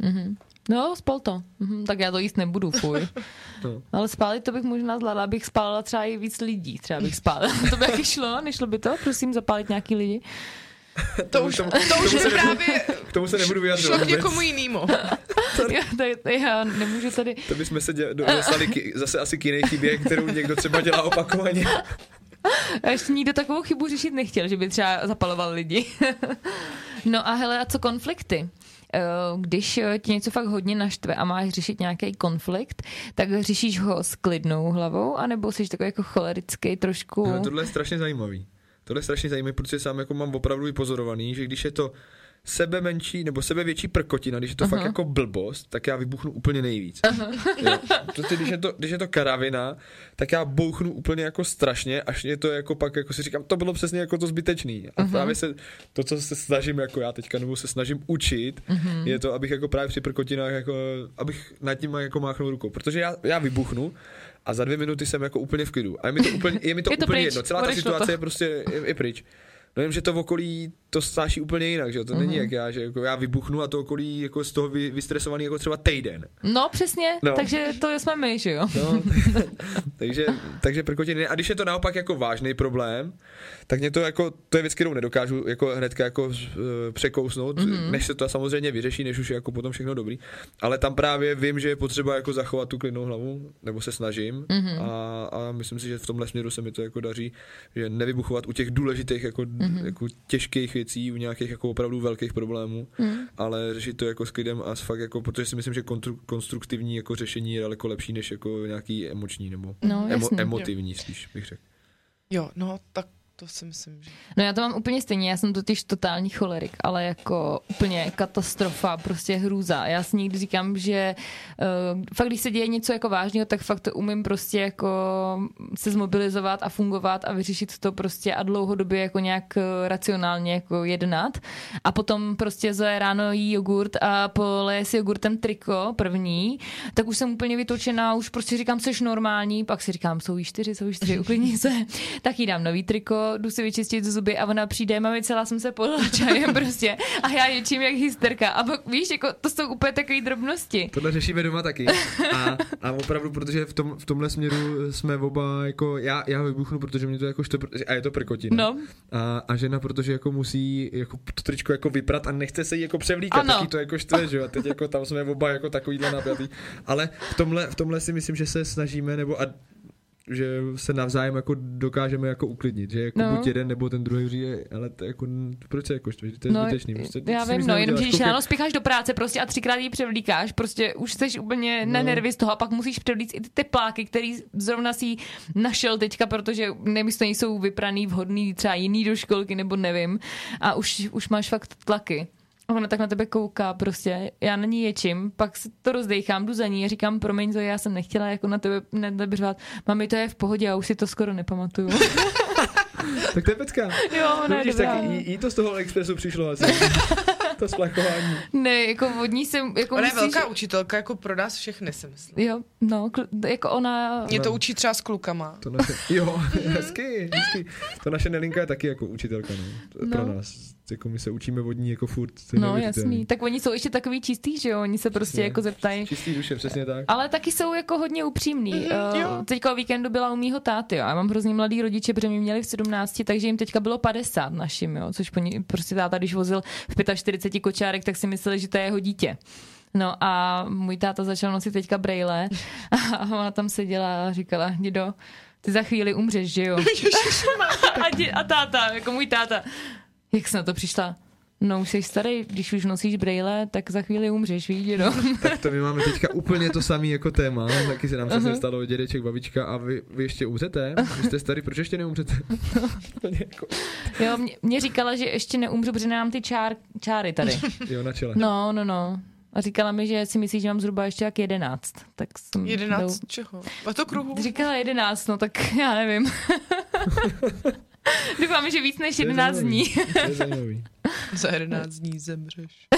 No, spal to. Mhm, tak já to jíst nebudu, fuj. No. Ale spálit to bych možná zvládla, abych spálila třeba i víc lidí. Třeba bych spálila. To by taky šlo, nešlo by to? Prosím, zapálit nějaký lidi. To už, tomu- to tomu už se je nebudu- právě K tomu se nebudu šlo vyjadřovat k vůbec. někomu jinému. Jo, to, to, já nemůžu tady... To bychom se dě, dostali k, zase asi k jiné chybě, kterou někdo třeba dělá opakovaně. A ještě nikdo takovou chybu řešit nechtěl, že by třeba zapaloval lidi. no a hele, a co konflikty? Eh, Když eh, ti něco fakt hodně naštve a máš řešit nějaký konflikt, tak řešíš ho s klidnou hlavou, anebo jsi takový jako cholerický trošku... Ale tohle je strašně zajímavý. Tohle je strašně zajímavé, protože sám jako mám opravdu i pozorovaný, že když je to sebe menší nebo sebe větší prkotina, když je to uh-huh. fakt jako blbost, tak já vybuchnu úplně nejvíc. Prostě, když, je to, když je to karavina, tak já bouchnu úplně jako strašně, až je to jako pak, jako si říkám, to bylo přesně jako to zbytečný. A uh-huh. právě se, to, co se snažím jako já teďka, nebo se snažím učit, uh-huh. je to, abych jako právě při prkotinách, jako, abych nad tím jako máchnul rukou. Protože já, já vybuchnu a za dvě minuty jsem jako úplně v klidu. A je mi to úplně, je mi to Je to úplně pryč, jedno. Celá ta situace to. je prostě je, je pryč. No jen, že to v okolí to snáší úplně jinak, že to není jak já, že jako já vybuchnu a to okolí jako z toho vy, vystresovaný jako třeba týden. No přesně, No. takže to jsme my, že jo? No, takže, takže prkotiny. A když je to naopak jako vážný problém, tak mě to jako, to je věc, kterou nedokážu jako hnedka jako uh, překousnout, mm-hmm. než se to samozřejmě vyřeší, než už je jako potom všechno dobrý. Ale tam právě vím, že je potřeba jako zachovat tu klidnou hlavu, nebo se snažím mm-hmm. a, a myslím si, že v tomhle směru se mi to jako daří, že nevybuchovat u těch důležitých jako, mm-hmm. jako těžkých věcí, u nějakých jako opravdu velkých problémů, mm. ale řešit to jako s klidem a s fakt jako, protože si myslím, že kontru, konstruktivní jako řešení je daleko lepší než jako nějaký emoční nebo No, emo, emotivní spíš bych řekl. Jo, no, tak to si myslím, že... No já to mám úplně stejně, já jsem totiž totální cholerik, ale jako úplně katastrofa, prostě hrůza. Já si někdy říkám, že uh, fakt když se děje něco jako vážného, tak fakt to umím prostě jako se zmobilizovat a fungovat a vyřešit to prostě a dlouhodobě jako nějak eh, racionálně jako jednat. A potom prostě Zoe ráno jí jogurt a poleje si jogurtem triko první, tak už jsem úplně vytočená, už prostě říkám, jsi normální, pak si říkám, jsou jí čtyři, jsou jí čtyři, uklidni se. Tak jí dám nový triko, jdu si vyčistit zuby a ona přijde, mami, celá jsem se podala čajem prostě a já ječím jak hysterka. A pak, víš, jako to jsou úplně takové drobnosti. Tohle řešíme doma taky. A, a opravdu, protože v, tom, v tomhle směru jsme oba jako, já, já vybuchnu, protože mě to jako štve, a je to prkotina. No. A, a žena, protože jako musí jako to tričko jako vyprat a nechce se jí jako převlíkat, Ano. taky to jako štve, že jo. A teď jako tam jsme oba jako takovýhle napjatý. Ale v tomhle, v tomhle si myslím, že se snažíme, nebo a že se navzájem jako dokážeme jako uklidnit, že jako no. Buď jeden nebo ten druhý říje, ale to jako, proč se jako štveš, to je No, zbytečný. Prostě, já vím, no, jenom neuděláš, když ráno spěcháš do práce prostě a třikrát ji převlíkáš, prostě už jsi úplně na No. nervy z toho a pak musíš převlíct i ty tepláky, který zrovna si našel teďka, protože nemyslím, nejsou vypraný vhodný třeba jiný do školky nebo nevím a už, už máš fakt tlaky. A ona tak na tebe kouká prostě, já na ní ječím, pak si to rozdejchám, jdu za ní a říkám, promiň, to já jsem nechtěla jako na tebe, na tebe řvát. Mami, to je v pohodě, já už si to skoro nepamatuju. Tak to je pecka. jo, No, ona je vidíš, dobrá. tak jí, jí, to z toho expresu přišlo asi. to splachování. Ne, jako vodní jsem, jako Ona je musíš, velká učitelka jako pro nás všechny, si myslím. Jo, no, kl- jako ona... Mě to učí třeba s klukama. To naše, jo, hezky, hezky. To naše Nelinka je taky jako učitelka, no. No. Pro nás. Jako my se učíme vodní jako furt. No neuvěřitelný. jasný, tak oni jsou ještě takový čistý, že jo, oni se prostě Přesně. jako zeptají. Čistý duše, přesně tak. Ale taky jsou jako hodně upřímní. Mhm, jo. Uh, teďka o víkendu byla u mýho táty, jo. Já mám hrozně mladý rodiče, protože mi měli v 17, takže jim teďka bylo 50 našim, jo. Což po ní, prostě táta, když vozil v 45 kočárek, tak si mysleli, že to je jeho dítě. No a můj táta začal nosit teďka brejle a ona tam seděla a říkala, dědo, ty za chvíli umřeš, že jo? a, dě, a táta, jako můj táta, jak jsi na to přišla? No už jsi starý, když už nosíš brejle, tak za chvíli umřeš, víš, dědo? Tak to my máme teďka úplně to samé jako téma, taky se nám přesně stalo dědeček, babička a vy, vy ještě umřete? Vy jste starý, proč ještě neumřete? Jako, Jo, mě, mě říkala, že ještě neumřu, protože nemám ty čár, čáry tady. jo, na čele. No, no, no. A říkala mi, že si myslí, že mám zhruba ještě jak jedenáct. Tak jsem 11 čeho? A to kruhu? Dou... Říkala jedenáct, no tak já nevím. Doufám, že víc než To je jedenáct zajímavý. dní. To je zajímavý. Za 11 dní zemřeš.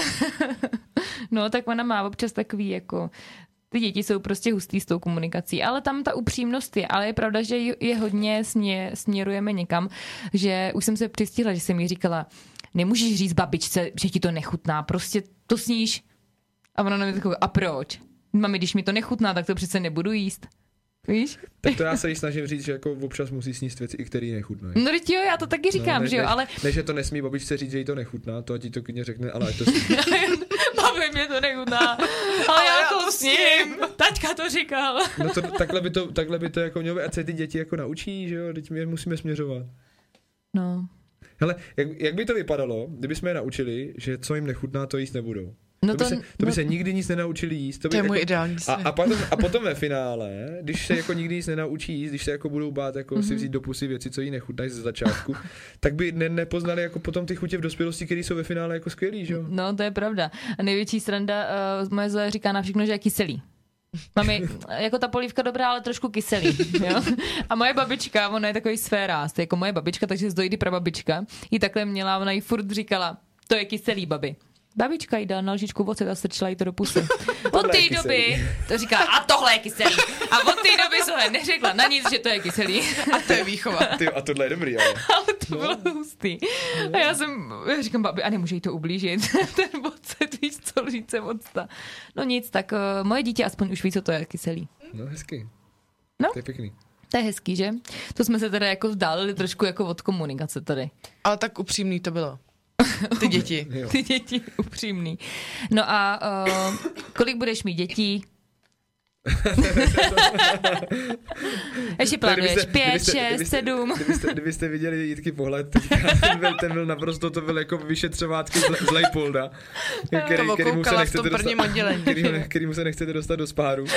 No, tak ona má občas takový jako ty děti jsou prostě hustý s tou komunikací, ale tam ta upřímnost je, ale je pravda, že je hodně smě, směrujeme někam, že už jsem se přistihla, že jsem jí říkala, nemůžeš říct babičce, že ti to nechutná, prostě to sníš. A ona na mě taková, a proč? Mami, když mi to nechutná, tak to přece nebudu jíst. Víš? Tak to já se jí snažím říct, že jako občas musí sníst věci, i které jí nechutnají. No teď jo, já to taky říkám, ne, že jo, ne, ale Ne, že to nesmí babičce říct, že jí to nechutná, to ať jí to klidně řekne, ale ať to sní. babi mě to nechutná, ale já, já to to sním. Taťka to říkal. No to, takhle, by to, takhle by to jako mělo být, ať se ty děti jako naučí, že jo, teď my je musíme směřovat. No. Hele, jak, jak by to vypadalo, kdyby jsme je naučili, že co jim nechutná, to jíst nebudou? No to, by to- se, to by no- se nikdy nic nenaučili jíst. To, by To je jako, můj ideální a, a, potom, a potom ve finále, když se jako nikdy nic nenaučí jíst, když se jako budou bát jako mm-hmm. si vzít do pusy věci, co jí nechutnají ze začátku, tak by ne, nepoznali jako potom ty chutě v dospělosti, které jsou ve finále jako skvělý, že jo? No, to je pravda. A největší sranda, uh, moje Zoe říká na všechno, že je kyselý. Mami, jako ta polívka dobrá, ale trošku kyselý. Jo? A moje babička, ona je takový sférást, jako moje babička, takže z dojdy prababička, jí takhle měla, ona jí furt říkala, to je kyselý, babi. Babička jí dala na lžičku ocet a strčila jí to do pusy. Od té doby to říká, a tohle je kyselý. A od té doby Zoe neřekla na nic, že to je kyselý. A to je výchova. Ty, a tohle je dobrý, ale. Ale to bylo hustý. A já jsem, já říkám, babi, a nemůže jí to ublížit. Ten ocet, víš co, lžíce octa. No nic, tak uh, moje dítě aspoň už ví, co to je kyselý. No hezky. No. To je pěkný. To je hezký, že? To jsme se teda jako vzdálili trošku jako od komunikace tady. Ale tak upřímný to bylo. Ty děti. Ty děti, upřímný. No a uh, kolik budeš mít dětí? Ještě plánuješ pět, šest, sedm. Kdybyste, viděli Jitky pohled, teďka, ten, byl, ten byl naprosto, to byl jako vyšetřovátky z, Le- z Leipolda, který, To kterýmu se nechcete dostat, oddělení. kterýmu, ne- kterýmu se nechcete dostat do spáru.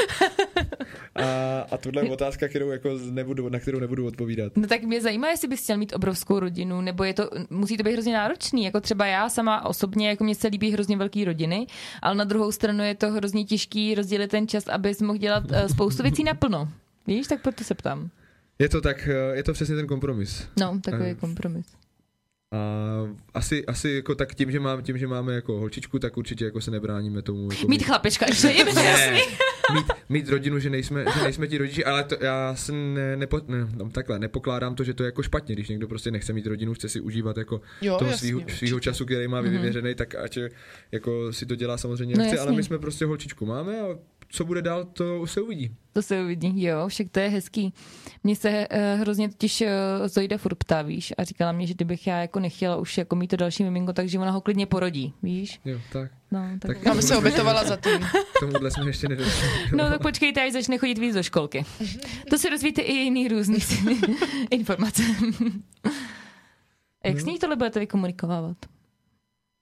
A, a tohle je otázka, kterou jako nebudu, na kterou nebudu odpovídat. No tak mě zajímá, jestli bys chtěl mít obrovskou rodinu, nebo je to, musí to být hrozně náročný, jako třeba já sama osobně, jako mě se líbí hrozně velký rodiny, ale na druhou stranu je to hrozně těžký rozdělit ten čas, abys mohl dělat uh, spoustu věcí naplno. Víš, tak proto se ptám. Je to tak, eh, je to přesně ten kompromis. No, takový Eh, kompromis. A asi, asi jako tak tím, že, mám, tím, že máme jako holčičku, tak určitě jako se nebráníme tomu. Jako Mít chlapečka ještě, je jasný. mít, mít rodinu, že nejsme, že nejsme ti rodiči, ale to, já se ne, nepo, ne, no, takhle, nepokládám to, že to je jako špatně, když někdo prostě nechce mít rodinu, chce si užívat jako Jo, toho svýho, svýho času, který má Mhm. vyvěřený, tak ať jako si to dělá samozřejmě No, chce, ale my jsme prostě holčičku máme a co bude dál, to se uvidí. To se uvidí, jo, však to je hezký. Mně se uh, hrozně totiž uh, Zojda furt ptá, víš, a říkala mě, že kdybych já jako nechtěla už jako mít to další miminko, takže ona ho klidně porodí, víš? Jo, tak. No, tak, Tak- se obětovala za tým. K tomuhle jsme ještě nedošli. no tak počkejte, až začne chodit víc do školky. To se dozvíte i jiný různý informace. Jak s ní tohle budete vykomunikovávat?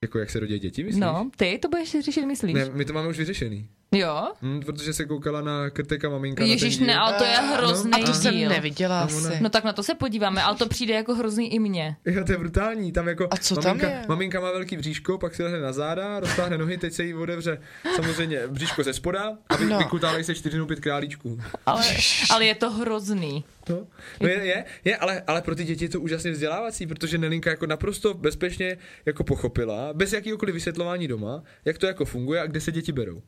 Jako jak se rodí děti, myslíš? No, ty to budeš řešit, myslíš? Ne, my to máme už vyřešený. Jo? Hm, protože se koukala na krteka maminka. Ježíš, ne, ale to je No, hrozný A to jsem díl. neviděla Tam ona- asi. No tak na to se podíváme, ale to přijde jako hrozný i mně. Jo, to je brutální, tam jako A co tam maminka, je? maminka má velký bříško, pak si lehne na záda, roztáhne nohy, teď se jí otevře samozřejmě bříško ze spoda a vy, No. no. vykutávají se čtyři nebo pět králíčků. Ale, ale je to hrozný. No, no je, je, je ale, ale pro ty děti je to úžasně vzdělávací, protože Nelinka jako naprosto bezpečně jako pochopila, bez jakýkoliv vysvětlování doma, jak to jako funguje a kde se děti berou.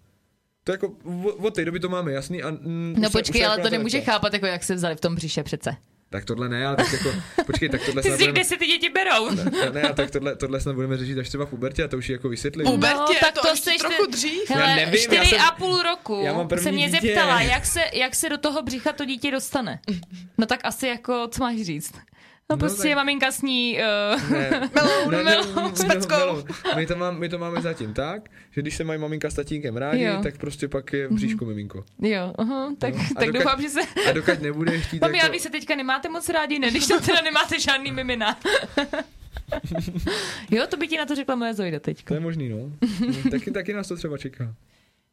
To jako od, od té doby to máme jasný a mm, No počkej, se ale jako to na nemůže chápat, jako jak se vzali v tom břiše přece. Tak tohle ne, ale tak jako, počkej, tak tohle Ty snad si, budeme, kde se ty děti berou? ne, ne, a tak tohle, tohle snad budeme řešit až třeba v pubertě a to už jako vysvětlím. Pubertě, tak to to ještě seš trochu dřív. Hele, Já nevím, čtyři já jsem- a půl roku já mám první se mě dítě. zeptala, jak se, jak se do toho břicha to dítě dostane. No tak asi jako, co máš říct? No, No prostě tak- maminka sní... Uh, Ne, Melou, ne, ne, melou, ne, s peckou. My to, mám, my to máme zatím tak, že když se mají maminka s tatínkem rádi, Jo. tak prostě pak je v bříšku miminko. jo, aha, tak, No, a tak dokud- doufám, že se... A dokud nebude chtít Mami, jako... ale vy se teďka nemáte moc rádi, ne? Když tam teda nemáte žádný mimina. jo, to by ti na to řekla moje Zojda To teďka. je možný, no. taky, taky nás to třeba čeká.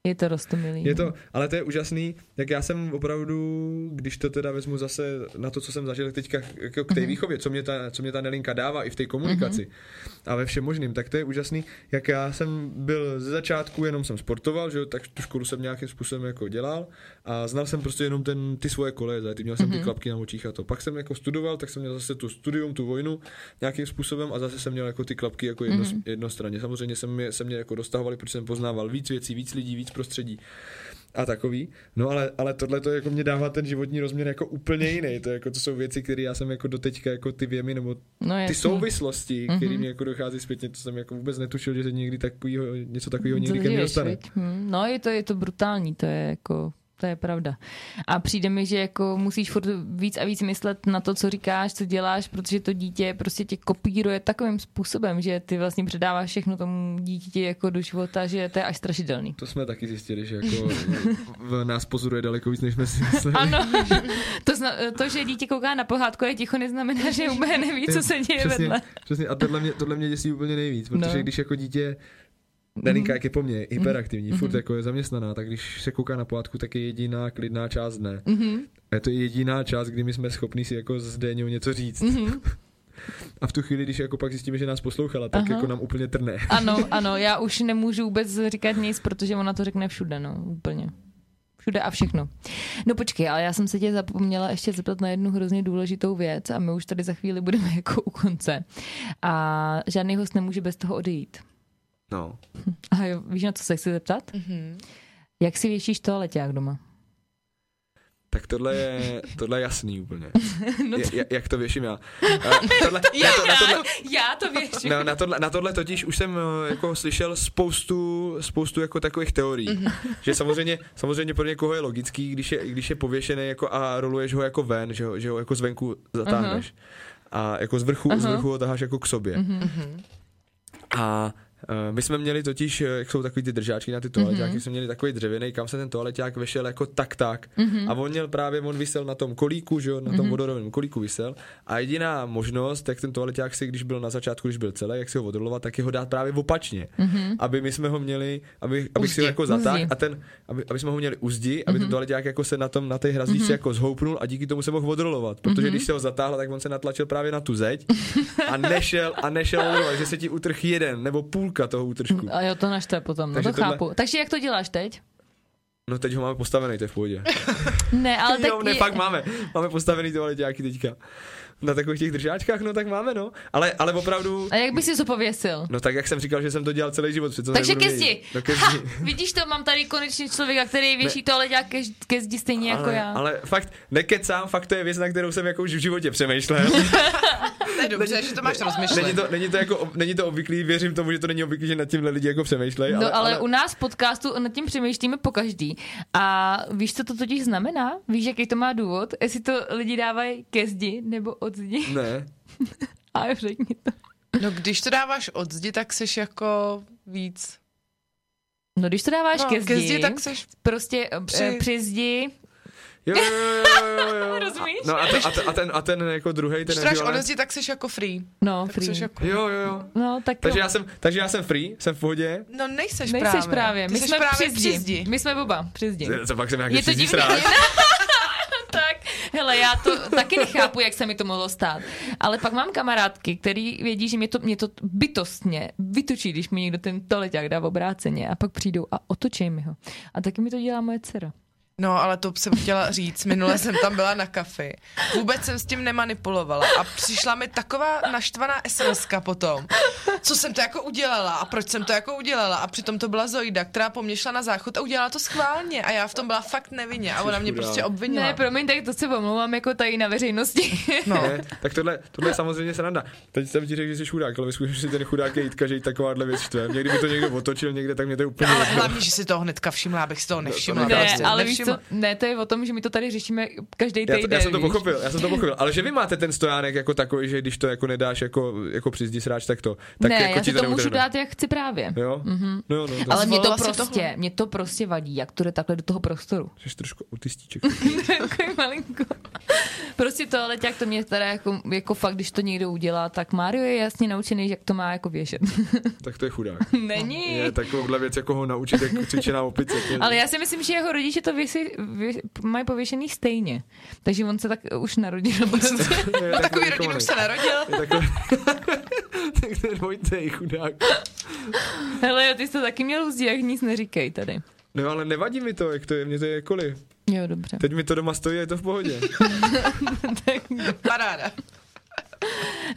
Je to rostomilý. Je to, ale to je úžasný, jak já jsem opravdu, když to teda vezmu zase na to, co jsem zažil teďka jako k té výchově, co mě, ta, co mě ta Nelinka dává i v té komunikaci a ve všem možným, tak to je úžasný, jak já jsem byl ze začátku, jenom jsem sportoval, že tak tu školu jsem nějakým způsobem jako dělal a znal jsem prostě jenom ten, ty svoje koleje, ty měl jsem ty klapky na očích a to. Pak jsem jako studoval, tak jsem měl zase tu studium, tu vojnu nějakým způsobem a zase jsem měl jako ty klapky jako jedno, jednostranně. Samozřejmě jsem mě, jsem mě jako dostahovali, protože jsem poznával víc věcí, víc lidí, víc prostředí a takový. No ale, ale tohle to jako mě dává ten životní rozměr jako úplně jiný. To, jako, to jsou věci, které já jsem jako doteďka jako ty věmy nebo No, ty souvislosti, které mě jako dochází zpětně, to jsem jako vůbec netušil, že se někdy takovýho, něco takového někdy ke mně dostane. viď? Hm, No, je to, je to brutální, to je jako to je pravda. A přijde mi, že jako musíš furt víc a víc myslet na to, co říkáš, co děláš, protože to dítě prostě tě kopíruje takovým způsobem, že ty vlastně předáváš všechno tomu dítěti jako do života, že to je až strašidelný. To jsme taky zjistili, že jako v nás pozoruje daleko víc, než jsme si mysleli. Ano, to, zna, to, že dítě kouká na pohádku je ticho, neznamená, že úplně neví, co se děje přesně, vedle. Přesně, a tohle mě, tohle mě děsí úplně nejvíc, protože No. když jako dítě Nelinka, jak je po mně, hyperaktivní, furt jako je zaměstnaná, tak když se kouká na pohádku, tak je jediná klidná část dne. A je to jediná část, kdy my jsme schopní si jako s Déňou něco říct. A v tu chvíli, když jako pak zjistíme, že nás poslouchala, tak Aha. jako nám úplně trne. Ano, ano, já už nemůžu vůbec říkat nic, protože ona to řekne všude, no, úplně. Všude a všechno. No počkej, ale já jsem se tě zapomněla ještě zeptat na jednu hrozně důležitou věc a my už tady za chvíli budeme jako u konce. A žádný host nemůže bez toho odejít. No. A jo, víš, na co se chci zeptat? Mhm. Jak si věšíš toaleťák doma? Tak tohle je, tohle je jasný úplně. No Ja- ja- jak to věším já. A tohle, Já, na, to, na, tohle, já to věším. na, na, tohle, na tohle totiž už jsem eh, jako slyšel spoustu, spoustu jako takových teorií. Že samozřejmě, samozřejmě pro někoho je logický, když je, když je pověšený jako a roluješ ho jako ven, že ho, že ho jako zvenku zatáhneš. A jako z vrchu, z Aha. vrchu ho taháš jako k sobě. A eh, my jsme měli totiž, eh, jak jsou takový ty držáčky na ty toaleťáky, jsme měli takový dřevěný, kam se ten toaleťák vešel jako tak tak. A on měl právě, on vysel na tom kolíku, že jo, na tom vodorovém kolíku vysel. A jediná možnost, jak ten toaleťák si, když byl na začátku, když byl celý, jak si ho odrolovat, tak je ho dát právě opačně. Aby my jsme ho měli, aby, abych si ho jako zatáhl a ten, aby, aby jsme ho měli uzdi, aby ten toaleťák jako se na tom, na té hrazdičce jako zhoupnul a díky tomu se mohl odrolovat. Protože když se ho zatáhl, tak on se natlačil právě na tu zeď a nešel a nešel odrolovat, že se ti utrh jeden nebo půlka toho útržku. A jo, to naštve potom, no Takže to tohle- chápu. Takže jak to děláš teď? No teď ho máme postavený, to je v pohodě. Ne, ale tak... jo, ne, fakt máme. Máme postavený toaleťáky teďka. Na takových těch držáčkách, no tak máme, no. Ale, ale opravdu, A jak bys si to pověsil? no tak jak jsem říkal, že jsem to dělal celý život, přece Takže ke zdi. No ke Ha, zdi. vidíš to, mám tady konečně člověka, který věší to, ale dělá ke, ke zdi stejně jako ale, já. ale fakt nekecám, fakt to je věc, na kterou jsem jako už v životě přemýšlel. To je dobře, že to máš rozmyšlet. Není to, není, to jako, není to obvyklý, věřím tomu, že to není obvyklý, že nad tímhle lidi jako přemýšlejí. No ale, ale, ale u nás v podcastu nad tím přemýšlíme po každý. A víš, co to totiž znamená? Víš, jaký to má důvod? Jestli to lidi dávají ke zdi nebo od zdi? Ne. A řekni to. No když to dáváš od zdi, tak jsi jako víc. No když to dáváš No, ke zdi, ke zdi, tak seš prostě při, Při- při zdi, Jo, jo, jo, jo, jo. Rozumíš? No a, ten, a, ten, a, ten, a ten jako druhý, ten Když to dáš ekvivalent- od zdi, tak jsi jako free. no Tak free. jako... Jo, jo, jo. No tak Takže jo. já jsem, takže já jsem free, jsem v pohodě. No nejseš, Nejseš právě. právě. My jsi jsme právě při zdi. My jsme oba při zdi. Co pak jsem nějaký Je to divný. sráč. tak, hele, já to taky nechápu, jak se mi to mohlo stát. Ale pak mám kamarádky, který vědí, že mě to, mě to bytostně vytočí, když mi někdo ten toleťák dá v obráceně a pak přijdou a otočí mi ho. A taky mi to dělá moje dcera. No, ale to jsem chtěla říct. Minule jsem tam byla na kafi. Vůbec jsem s tím nemanipulovala. A přišla mi taková naštvaná sms potom. Co jsem to jako udělala a proč jsem to jako udělala. A přitom to byla Zoida, která po mně šla na záchod a udělala to schválně. A já v tom byla fakt nevinně. A ona mě prostě obvinila. Ne, promiň, tak to se omlouvám jako tady na veřejnosti. no. Ne, tak tohle, tohle je samozřejmě sranda. Teď jsem ti řekl, že jsi chudák, ale ve skutečnosti ten chudák je Jitka, že jí takováhle věc štve. Někdy by to někdo otočil někde, tak mě to je úplně Ale hlavně, že si toho hnedka všimla, abych si toho nevšimla. Ne, prostě ale víš nevšimla. Co, ne, to je o tom, že my to tady řešíme každý Já, týden. to, já jsem to víš. pochopil, já jsem to pochopil, ale že vy máte ten stojánek jako takový, že když to jako nedáš jako, jako při zdi sráč, tak to. Tak ne, jako já si to neudrhne. můžu dát, jak chci právě. Jo? Mm-hmm. No, jo, no, to Ale mě to prostě, mě to prostě vadí, jak to jde takhle do toho prostoru. jsi trošku autistíček. Takový malinko. Prostě to, ale jak to mě teda jako, jako fakt, když to někdo udělá, tak Mario je jasně naučený, jak to má jako věšet. tak to je chudák. Není. Je takovouhle věc, jako ho naučit, jak cvičená opice. To je- Ale já si myslím, že jeho rodiče to věsi, vě, mají pověšený stejně. Takže on se tak už narodil. Prostě. je No takový rodin už se narodil. Takový... tak to je chudák. Hele, ty jsi to taky měl uzdí, jak nic neříkej tady. No ale nevadí mi to, jak to je, mě to je jakkoliv. Jo, dobře. Teď mi to doma stojí a je to v pohodě. Paráda.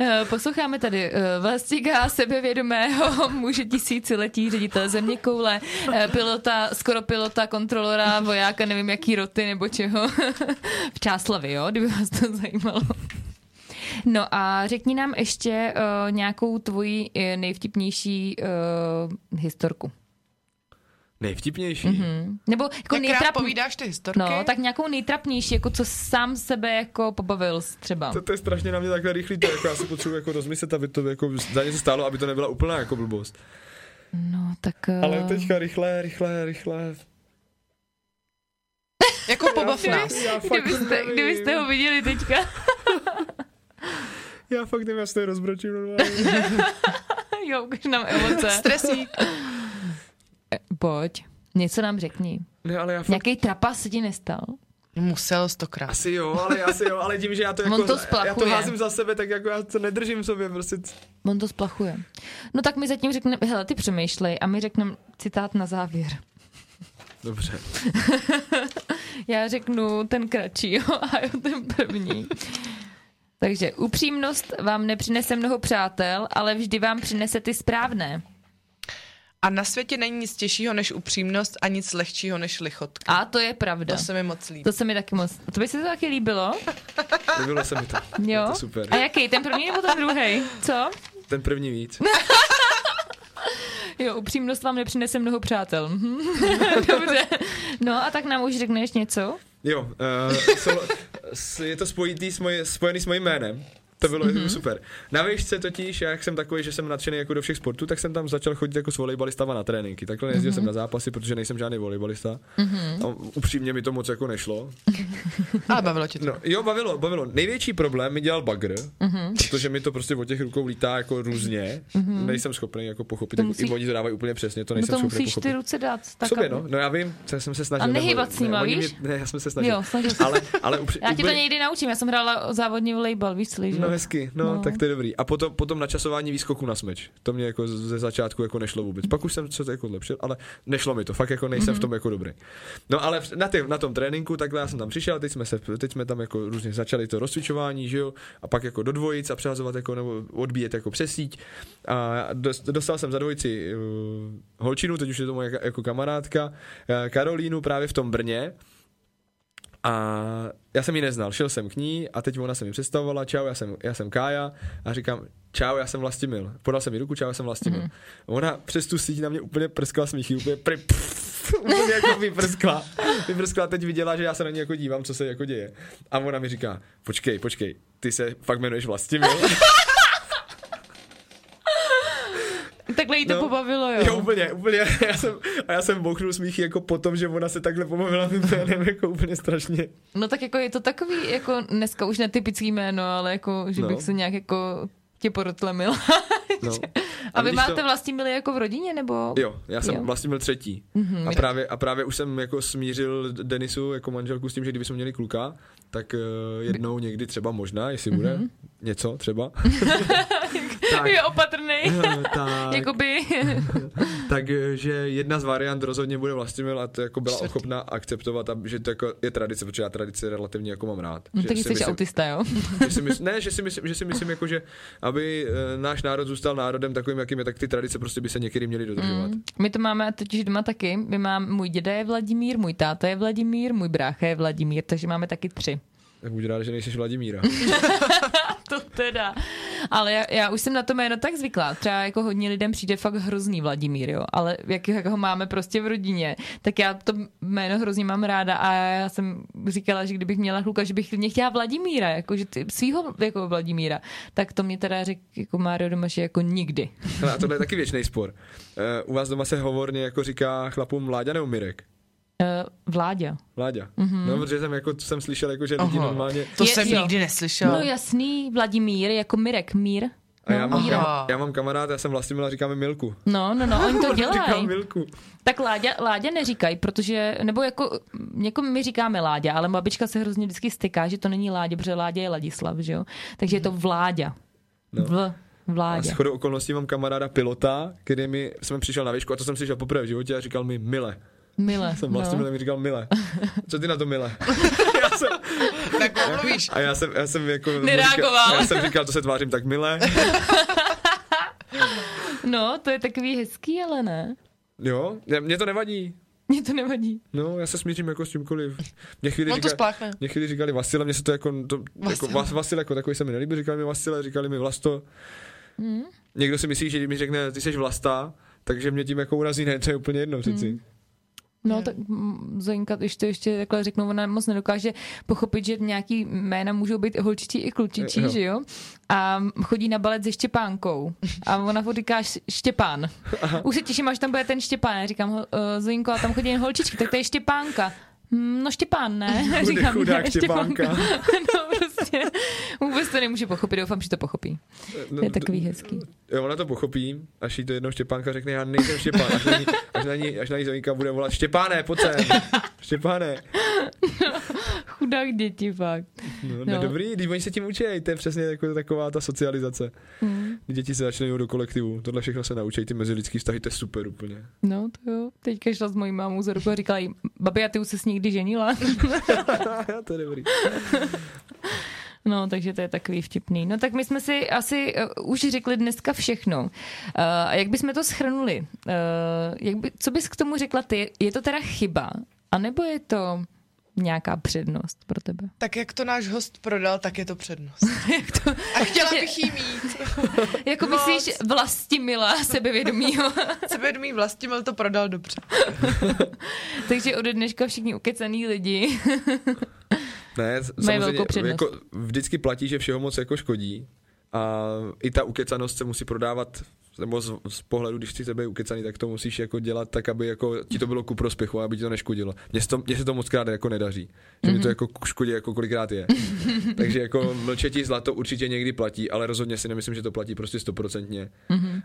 Eh, Posloucháme tady eh, Vlastíka sebevědomého muže tisíciletí, ředitel země koule, eh, pilota, skoro pilota, kontrolora, vojáka, nevím jaký roty nebo čeho. v Čáslavi, jo, kdyby vás to zajímalo. No a řekni nám ještě uh, nějakou tvoji nejvtipnější uh, historku. Nejvtipnější. Hmm. Nebo jako nejtrapnější. povídáš ty historky? No, tak nějakou nejtrapnější, jako co sám sebe jako pobavil třeba. To, to, je strašně na mě takhle rychlý, to jako já si potřebuji jako rozmyslet, aby to jako za něco stálo, aby to nebyla úplná jako blbost. No, tak... Uh... Ale teďka rychle, rychle, rychle. Jako pobav nás. Já fakt Kdybyste, nevím. kdybyste ho viděli teďka. Já fakt nevím, já se to rozbročím normálně. jo, ukaž nám emoce. Stresí. Pojď, něco nám řekni. Ne, ale já fakt... Nějaký trapas se ti nestal? Musel stokrát. Asi jo, ale asi jo, ale tím, že já to On jako, to já to házím za sebe, tak jako já to nedržím v sobě, prostě. On to splachuje. No tak mi zatím řekneme, hele, ty přemýšlej a my řekneme citát na závěr. Dobře. Já řeknu ten kratší, jo, a jo, ten první. Takže upřímnost vám nepřinese mnoho přátel, ale vždy vám přinese ty správné. A na světě není nic těžšího než upřímnost a nic lehčího než lichotka. A to je pravda. To se mi moc líbí. To se mi taky moc. To by se to taky líbilo? Líbilo se mi to. Jo. Je to super. A jaký? Ten první nebo ten druhý? Co? Ten první víc. Jo, upřímnost vám nepřinese mnoho přátel. Mhm. Dobře. No a tak nám už řekneš něco? Jo, uh, so, je to spojitý s moje, spojený s mojím jménem. To bylo mm-hmm. super. Na výšce totiž, jak jsem takový, že jsem nadšený jako do všech sportů, tak jsem tam začal chodit jako s volejbalistama na tréninky. Takhle nejezdil mm-hmm. jsem na zápasy, protože nejsem žádný volejbalista. Mm-hmm. A upřímně mi to moc jako nešlo. Ale bavilo tě to. No, jo, bavilo, bavilo. Největší problém mi dělal bagr, mm-hmm. protože mi to prostě od těch rukou lítá jako různě. Mm-hmm. Nejsem schopný jako pochopit, To jako, musí- i oni to dávají úplně přesně, to No nejsem to schopný musíš pochopit. ty ruce dát. Tak sobě, no. No já vím, co jsem se snažil. A nehybat s nima, víš? Mě, ne, já jsem se snažil. Jo, snažil ale, ale upři, Já ti to někdy naučím, já jsem hrála závodní volejbal, víš? No hezky, no, No. tak to je dobrý. A potom, potom načasování výskoku na smeč. To mě jako ze začátku jako nešlo vůbec. Pak už jsem se to jako zlepšil, ale nešlo mi to. Fakt jako nejsem mm-hmm. v tom jako dobrý. No ale na, tě, na tom tréninku, takhle já jsem tam přišel, teď jsme, se, teď jsme tam jako různě začali to rozcvičování, že jo, a pak jako do dvojic a přehazovat jako nebo odbíjet jako přes síť. A dos- dostal jsem za dvojici uh, holčinu, teď už je to moje jako kamarádka, uh, Karolínu právě v tom Brně. A já jsem ji neznal, šel jsem k ní a teď ona se mi představovala, čau, já jsem, já jsem Kája a říkám, čau, já jsem Vlastimil. Podal jsem mi ruku, čau, já jsem Vlastimil. Mm. Ona přes tu síť na mě úplně prskla smíchy, úplně pri, pff, úplně jako vyprskla. Vyprskla, teď viděla, že já se na ní jako dívám, co se jako děje. A ona mi říká, počkej, počkej, ty se fakt jmenuješ Vlastimil. Takhle jí to No. pobavilo, jo. Jo, úplně, úplně. Já jsem, a já jsem bouchnul smíchy jako potom, že ona se takhle pobavila mým jménem, jako úplně strašně. No tak jako je to takový, jako dneska už netypický jméno, ale jako, že No. bych se nějak jako tě porotlemil. No. A vy když máte to- vlastní mili jako v rodině, nebo? Jo, já jsem Jo. vlastně byl třetí. Mhm, Mm-hmm. A, právě, a právě už jsem jako smířil Denisu jako manželku s tím, že kdybychom měli kluka, tak uh, jednou někdy třeba možná, jestli bude Mhm. mm-hmm. něco třeba. Tak, Je opatrný. tak, Jakoby, takže jedna z variant rozhodně bude Vlastimil a to jako byla Čtvrtý. ochotná akceptovat, a, že to jako je tradice, protože já tradice relativně jako mám rád. no, tak si jsi myslím- autista, jo? že si mysl, ne, že si myslím, že si myslím jako, že aby e, náš národ zůstal národem takovým, jakým je, tak ty tradice prostě by se někdy měly dodržovat. Mm. My to máme totiž doma taky. My mám, můj děda je Vladimír, můj táta je Vladimír, můj brácha je Vladimír, takže máme taky tři. Tak buď rád, že nejsi Vladimíra. To teda. Ale já, já už jsem na to jméno tak zvyklá. Třeba jako hodně lidem přijde fakt hrozný Vladimír, jo. Ale jak, jak ho máme prostě v rodině, tak já to jméno hrozně mám ráda a já jsem říkala, že kdybych měla kluka, že bych mě chtěla Vladimíra, jako že ty, svýho jako Vladimíra, tak to mě teda řekl jako Mário doma, že jako nikdy. A tohle je taky věčný spor. Uh, u vás doma se hovorně jako říká chlapům Láďa nebo Mirek? Uh, Vláďa. Láďa. Mm-hmm. No, protože jsem, jako, jsem slyšel, jako, že lidi Aha. normálně... To Je- jsem jo. nikdy neslyšel. No jasný, Vladimír, jako Mirek, Mír. A já No, mám, Míra. já, já mám kamarád, já jsem vlastně a říkáme Milku. No, no, no, oni to Říkám dělají. Milku. Tak Láďa, Láďa neříkají, protože, nebo jako, jako my říkáme Láďa, ale babička se hrozně vždycky styká, že to není Láďa, protože Láďa je Ladislav, že jo? Takže je to Vláďa. No. V, A Vláďa. s chodou okolností mám kamaráda pilota, který mi, jsem přišel na výšku a to jsem slyšel poprvé v životě a říkal mi Mile. Mile. Jsem vlastně no. mi říkal Mile. Co ty na to Mile? já jsem, Tak mluvíš. a já jsem, já jsem jako... Nereagoval. Já jsem říkal, to se tvářím tak Mile. no, to je takový hezký, ale ne. Jo, ne, mě to nevadí. Mně to nevadí. No, já se smířím jako s čímkoliv. Mě chvíli, On to říkali, spláchne. mě chvíli říkali Vasile, mě se to jako, to, jako Vasil. Vas, Vasil jako takový se mi nelíbí, říkali mi Vasile, říkali mi Vlasto. Hmm. Někdo si myslí, že mi řekne, ty jsi Vlasta, takže mě tím jako urazí, ne, to je úplně jedno přeci. Hmm. No tak Zoinka, když to ještě takhle řeknu, ona moc nedokáže pochopit, že nějaký jména můžou být holčičí i klučičí, že jo? A chodí na balet se Štěpánkou. A ona furt říká Štěpán. Už se těším, až tam bude ten Štěpán. Já říkám, uh, Zoinko, a tam chodí jen holčičky, tak to je Štěpánka. "Hm, No Štěpán, ne? Říkám, chudák ne, Štěpánka. no prostě vůbec to nemůže pochopit, doufám, že to pochopí. No, Je takový hezký. Jo, ona to pochopí, až jí to jednou Štěpánka řekne, já nejsem Štěpán, až na ní, až na ní, až na ní Zoinka bude volat, Štěpáne, pojď sem, Štěpáne. Chudák děti, fakt. No, no. No. dobrý, když oni se tím učí, to je přesně jako taková ta socializace. Hmm. Děti se začnou do kolektivu, tohle všechno se naučí, ty mezilidský vztahy, to je super úplně. No to jo, teďka šla s mojí mámou za ruku a říkala jí, babi, a ty už se někdy ženila? to je dobrý. No, takže to je takový vtipný. No tak my jsme si asi uh, už řekli dneska všechno. Uh, a jak bychom to schrnuli? Uh, jak by, co bys k tomu řekla ty? Je to teda chyba? A nebo je to nějaká přednost pro tebe? Tak jak to náš host prodal, tak je to přednost. Jak to, A chtěla bych jí mít. jako Moc. myslíš vlastimila sebevědomího? Sebevědomý Vlastimil to prodal dobře. takže ode dneška všichni ukecaný lidi. Ne, Mají velkou samozřejmě, přednost. jako vždycky platí, že všeho moc jako škodí a i ta ukecanost se musí prodávat nebo z, z pohledu, když chceš být ukecaný, tak to musíš jako dělat tak, aby jako ti to bylo ku prospěchu, aby ti to neškodilo. Mně se to, mně se to moc krát jako nedaří, že mi to jako škodí jako kolikrát je. Takže jako mlčetí zlato určitě někdy platí, ale rozhodně si nemyslím, že to platí prostě stoprocentně.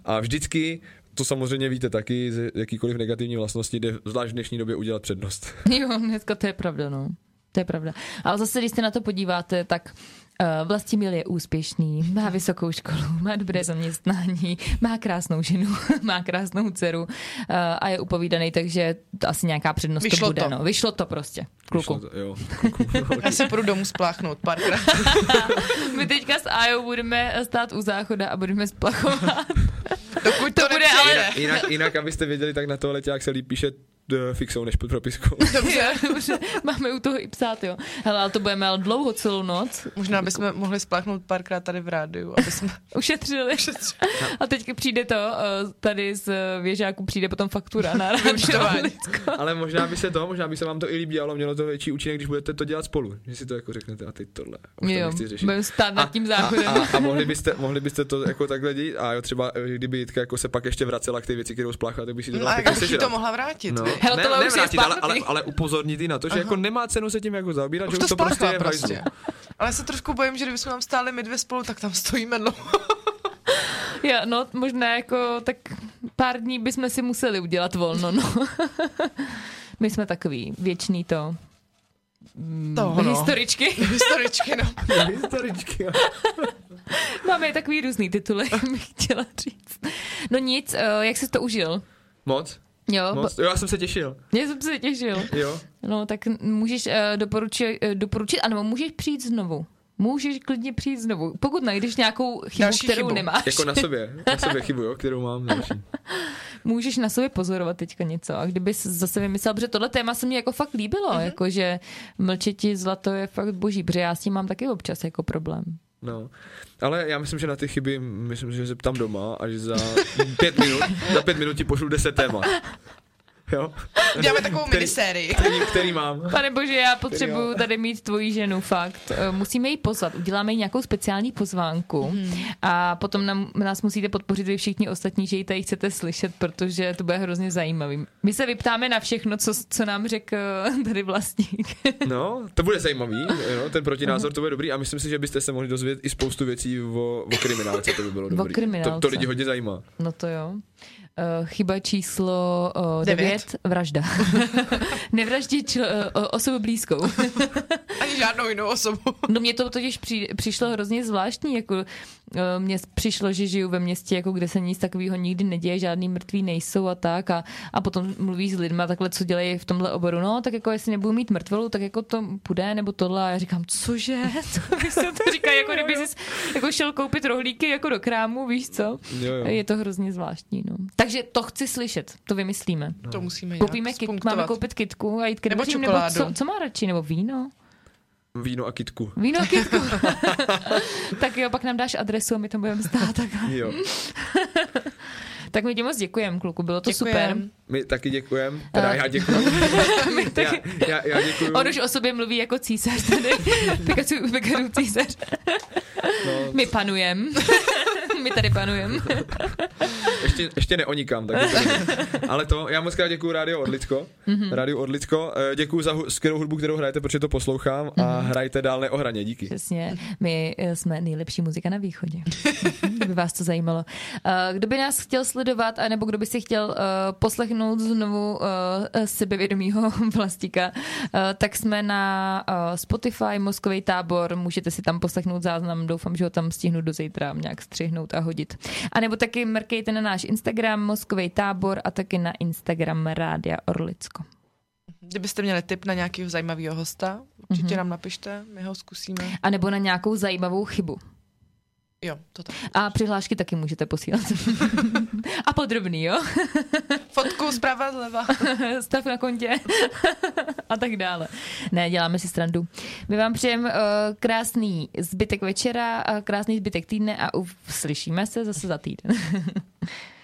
A vždycky, to samozřejmě víte taky, z jakýkoliv negativní vlastnosti jde zvlášť v dnešní době udělat přednost. Jo, dneska to je pravda, no. To je pravda. Ale zase, když se na to podíváte, tak uh, Vlastimil je úspěšný, má vysokou školu, má dobré zaměstnání, má krásnou ženu, má krásnou dceru uh, a je upovídaný, takže to asi nějaká přednost Vyšlo to bude. to. No. Vyšlo to prostě, kluku. Vyšlo to, Jo, kluku. Já se půjdu domů spláchnout párkrát. My teďka s Ajou budeme stát u záchoda a budeme splachovat. Dokud to, To bude ale-. Jinak, jinak, abyste věděli, tak na toaletě, jak se líp píše fixou než pod propiskou. Dobře. Dobře, máme u toho i psát, jo. Hele, ale to budeme ale dlouho celou noc. Možná bychom mohli spláchnout párkrát tady v rádiu, aby jsme... Ušetřili. A teď přijde to, uh, tady z věžáku přijde potom faktura na rádio. ale možná by se to, možná by se vám to i líbilo, mělo to větší účinek, když budete to dělat spolu. Že si to jako řeknete a teď tohle. Jo, budeme stát nad tím záchodem. A, a, a, mohli, byste, mohli byste to jako takhle dělat a jo, třeba kdyby Jitka jako se pak ještě vracela k ty věci, kterou spláchla, tak by si to no, a jak to mohla vrátit. No. Hele, ne, ne, vrátit, ale, ale, ale, upozornit i na to, že Aha. jako nemá cenu se tím jako zaobírat, už že to, to prostě je prostě. Ale se trošku bojím, že kdybychom tam stáli my dvě spolu, tak tam stojíme dlouho. Já, no, možná jako tak pár dní bychom si museli udělat volno, no. My jsme takový věčný to mm, to, no. Historičky. Historičky, no. Historičky, jo. Máme takový různý tituly, bych chtěla říct. No nic, eh, jak jsi to užil? Moc. Jo, Moc. jo, já jsem se těšil. Já jsem se těšil. Jo. No, tak můžeš uh, doporučit, uh, doporučit, anebo můžeš přijít znovu. Můžeš klidně přijít znovu, pokud najdeš nějakou chybu, další kterou chybu. nemáš. Jako na sobě, na sobě chybu, jo, kterou mám další. Můžeš na sobě pozorovat teďka něco a kdyby zase vymyslel, protože tohle téma se mi jako fakt líbilo, uh-huh. jako že mlčeti zlato je fakt boží, protože já s tím mám taky občas jako problém. No, ale já myslím, že na ty chyby, myslím, že se ptám doma, až za pět minut, za pět minut ti pošlu deset témat. Jo? Děláme takovou který, minisérii. Který, který mám. Pane bože, já potřebuju tady mít tvoji ženu, fakt. Eh, musíme jí pozvat, uděláme jí nějakou speciální pozvánku hmm. a potom nám, nás musíte podpořit vy všichni ostatní, že ji tady chcete slyšet, protože to bude hrozně zajímavý. My se vyptáme na všechno, co, co nám řekl tady vlastník. No, to bude zajímavý, jo, ten protinázor to bude dobrý a myslím si, že byste se mohli dozvědět i spoustu věcí o, o kriminálce, to by bylo dobrý. O to, to lidi hodně zajímá. No to jo. Uh, chyba číslo uh, devět. devět, vražda. Nevraždit čl- uh, osobu blízkou. Ani žádnou jinou osobu. no mě to totiž při, přišlo hrozně zvláštní, jako uh, mně přišlo, že žiju ve městě, jako kde se nic takového nikdy neděje, žádný mrtví nejsou a tak a, a potom mluví s lidmi takhle, co dělají v tomhle oboru, no tak jako jestli nebudu mít mrtvolu, tak jako to půjde, nebo tohle a já říkám, cože? Co se to říká, jako kdyby jsi jako šel koupit rohlíky jako do krámu, víš co? Jo, jo. Je to hrozně zvláštní, no. Takže to chci slyšet, to vymyslíme. No. To musíme Koupíme kit, máme koupit kitku a jít k nebo, nebo co, co má radši, nebo víno? Víno a kitku. Víno a kitku. tak jo, pak nám dáš adresu a my to budeme stát. Tak. jo. tak my ti moc děkujeme, kluku, bylo to děkujem. super. My taky děkujeme, teda uh. já děkuji. já, já, já děkuju. On už o sobě mluví jako císař tady. Pikachu císař. No. My panujeme. My tady panujeme. ještě, ještě neonikám, tak Ale to, já moc krát děkuji Rádio Orlicko. Mm-hmm. Rádio Orlicko. Eh, děkuji za skvělou hudbu, kterou hrajete, protože to poslouchám mm-hmm. a mhm. hrajte dál neohraně, díky. Přesně, my eh, jsme nejlepší muzika na východě. Kdyby vás to zajímalo. Eh, kdo by nás chtěl sledovat, anebo kdo by si chtěl poslechnout znovu sebevědomího vlastíka, tak jsme na Spotify, Moskový tábor, můžete si tam poslechnout záznam, doufám, že ho tam stihnu do zítra nějak střihnout a hodit. A nebo taky mrkejte na náš Instagram Moskový tábor a taky na Instagram Rádia Orlicko. Kdybyste měli tip na nějakého zajímavého hosta, určitě mm-hmm. nám napište, my ho zkusíme. A nebo na nějakou zajímavou chybu. Jo, to tak. A přihlášky taky můžete posílat. a podrobný, jo? Fotku zprava, zleva. Stav na kontě. a tak dále. Ne, děláme si strandu. My vám přejeme uh, krásný zbytek večera, uh, krásný zbytek týdne a uslyšíme se zase za týden.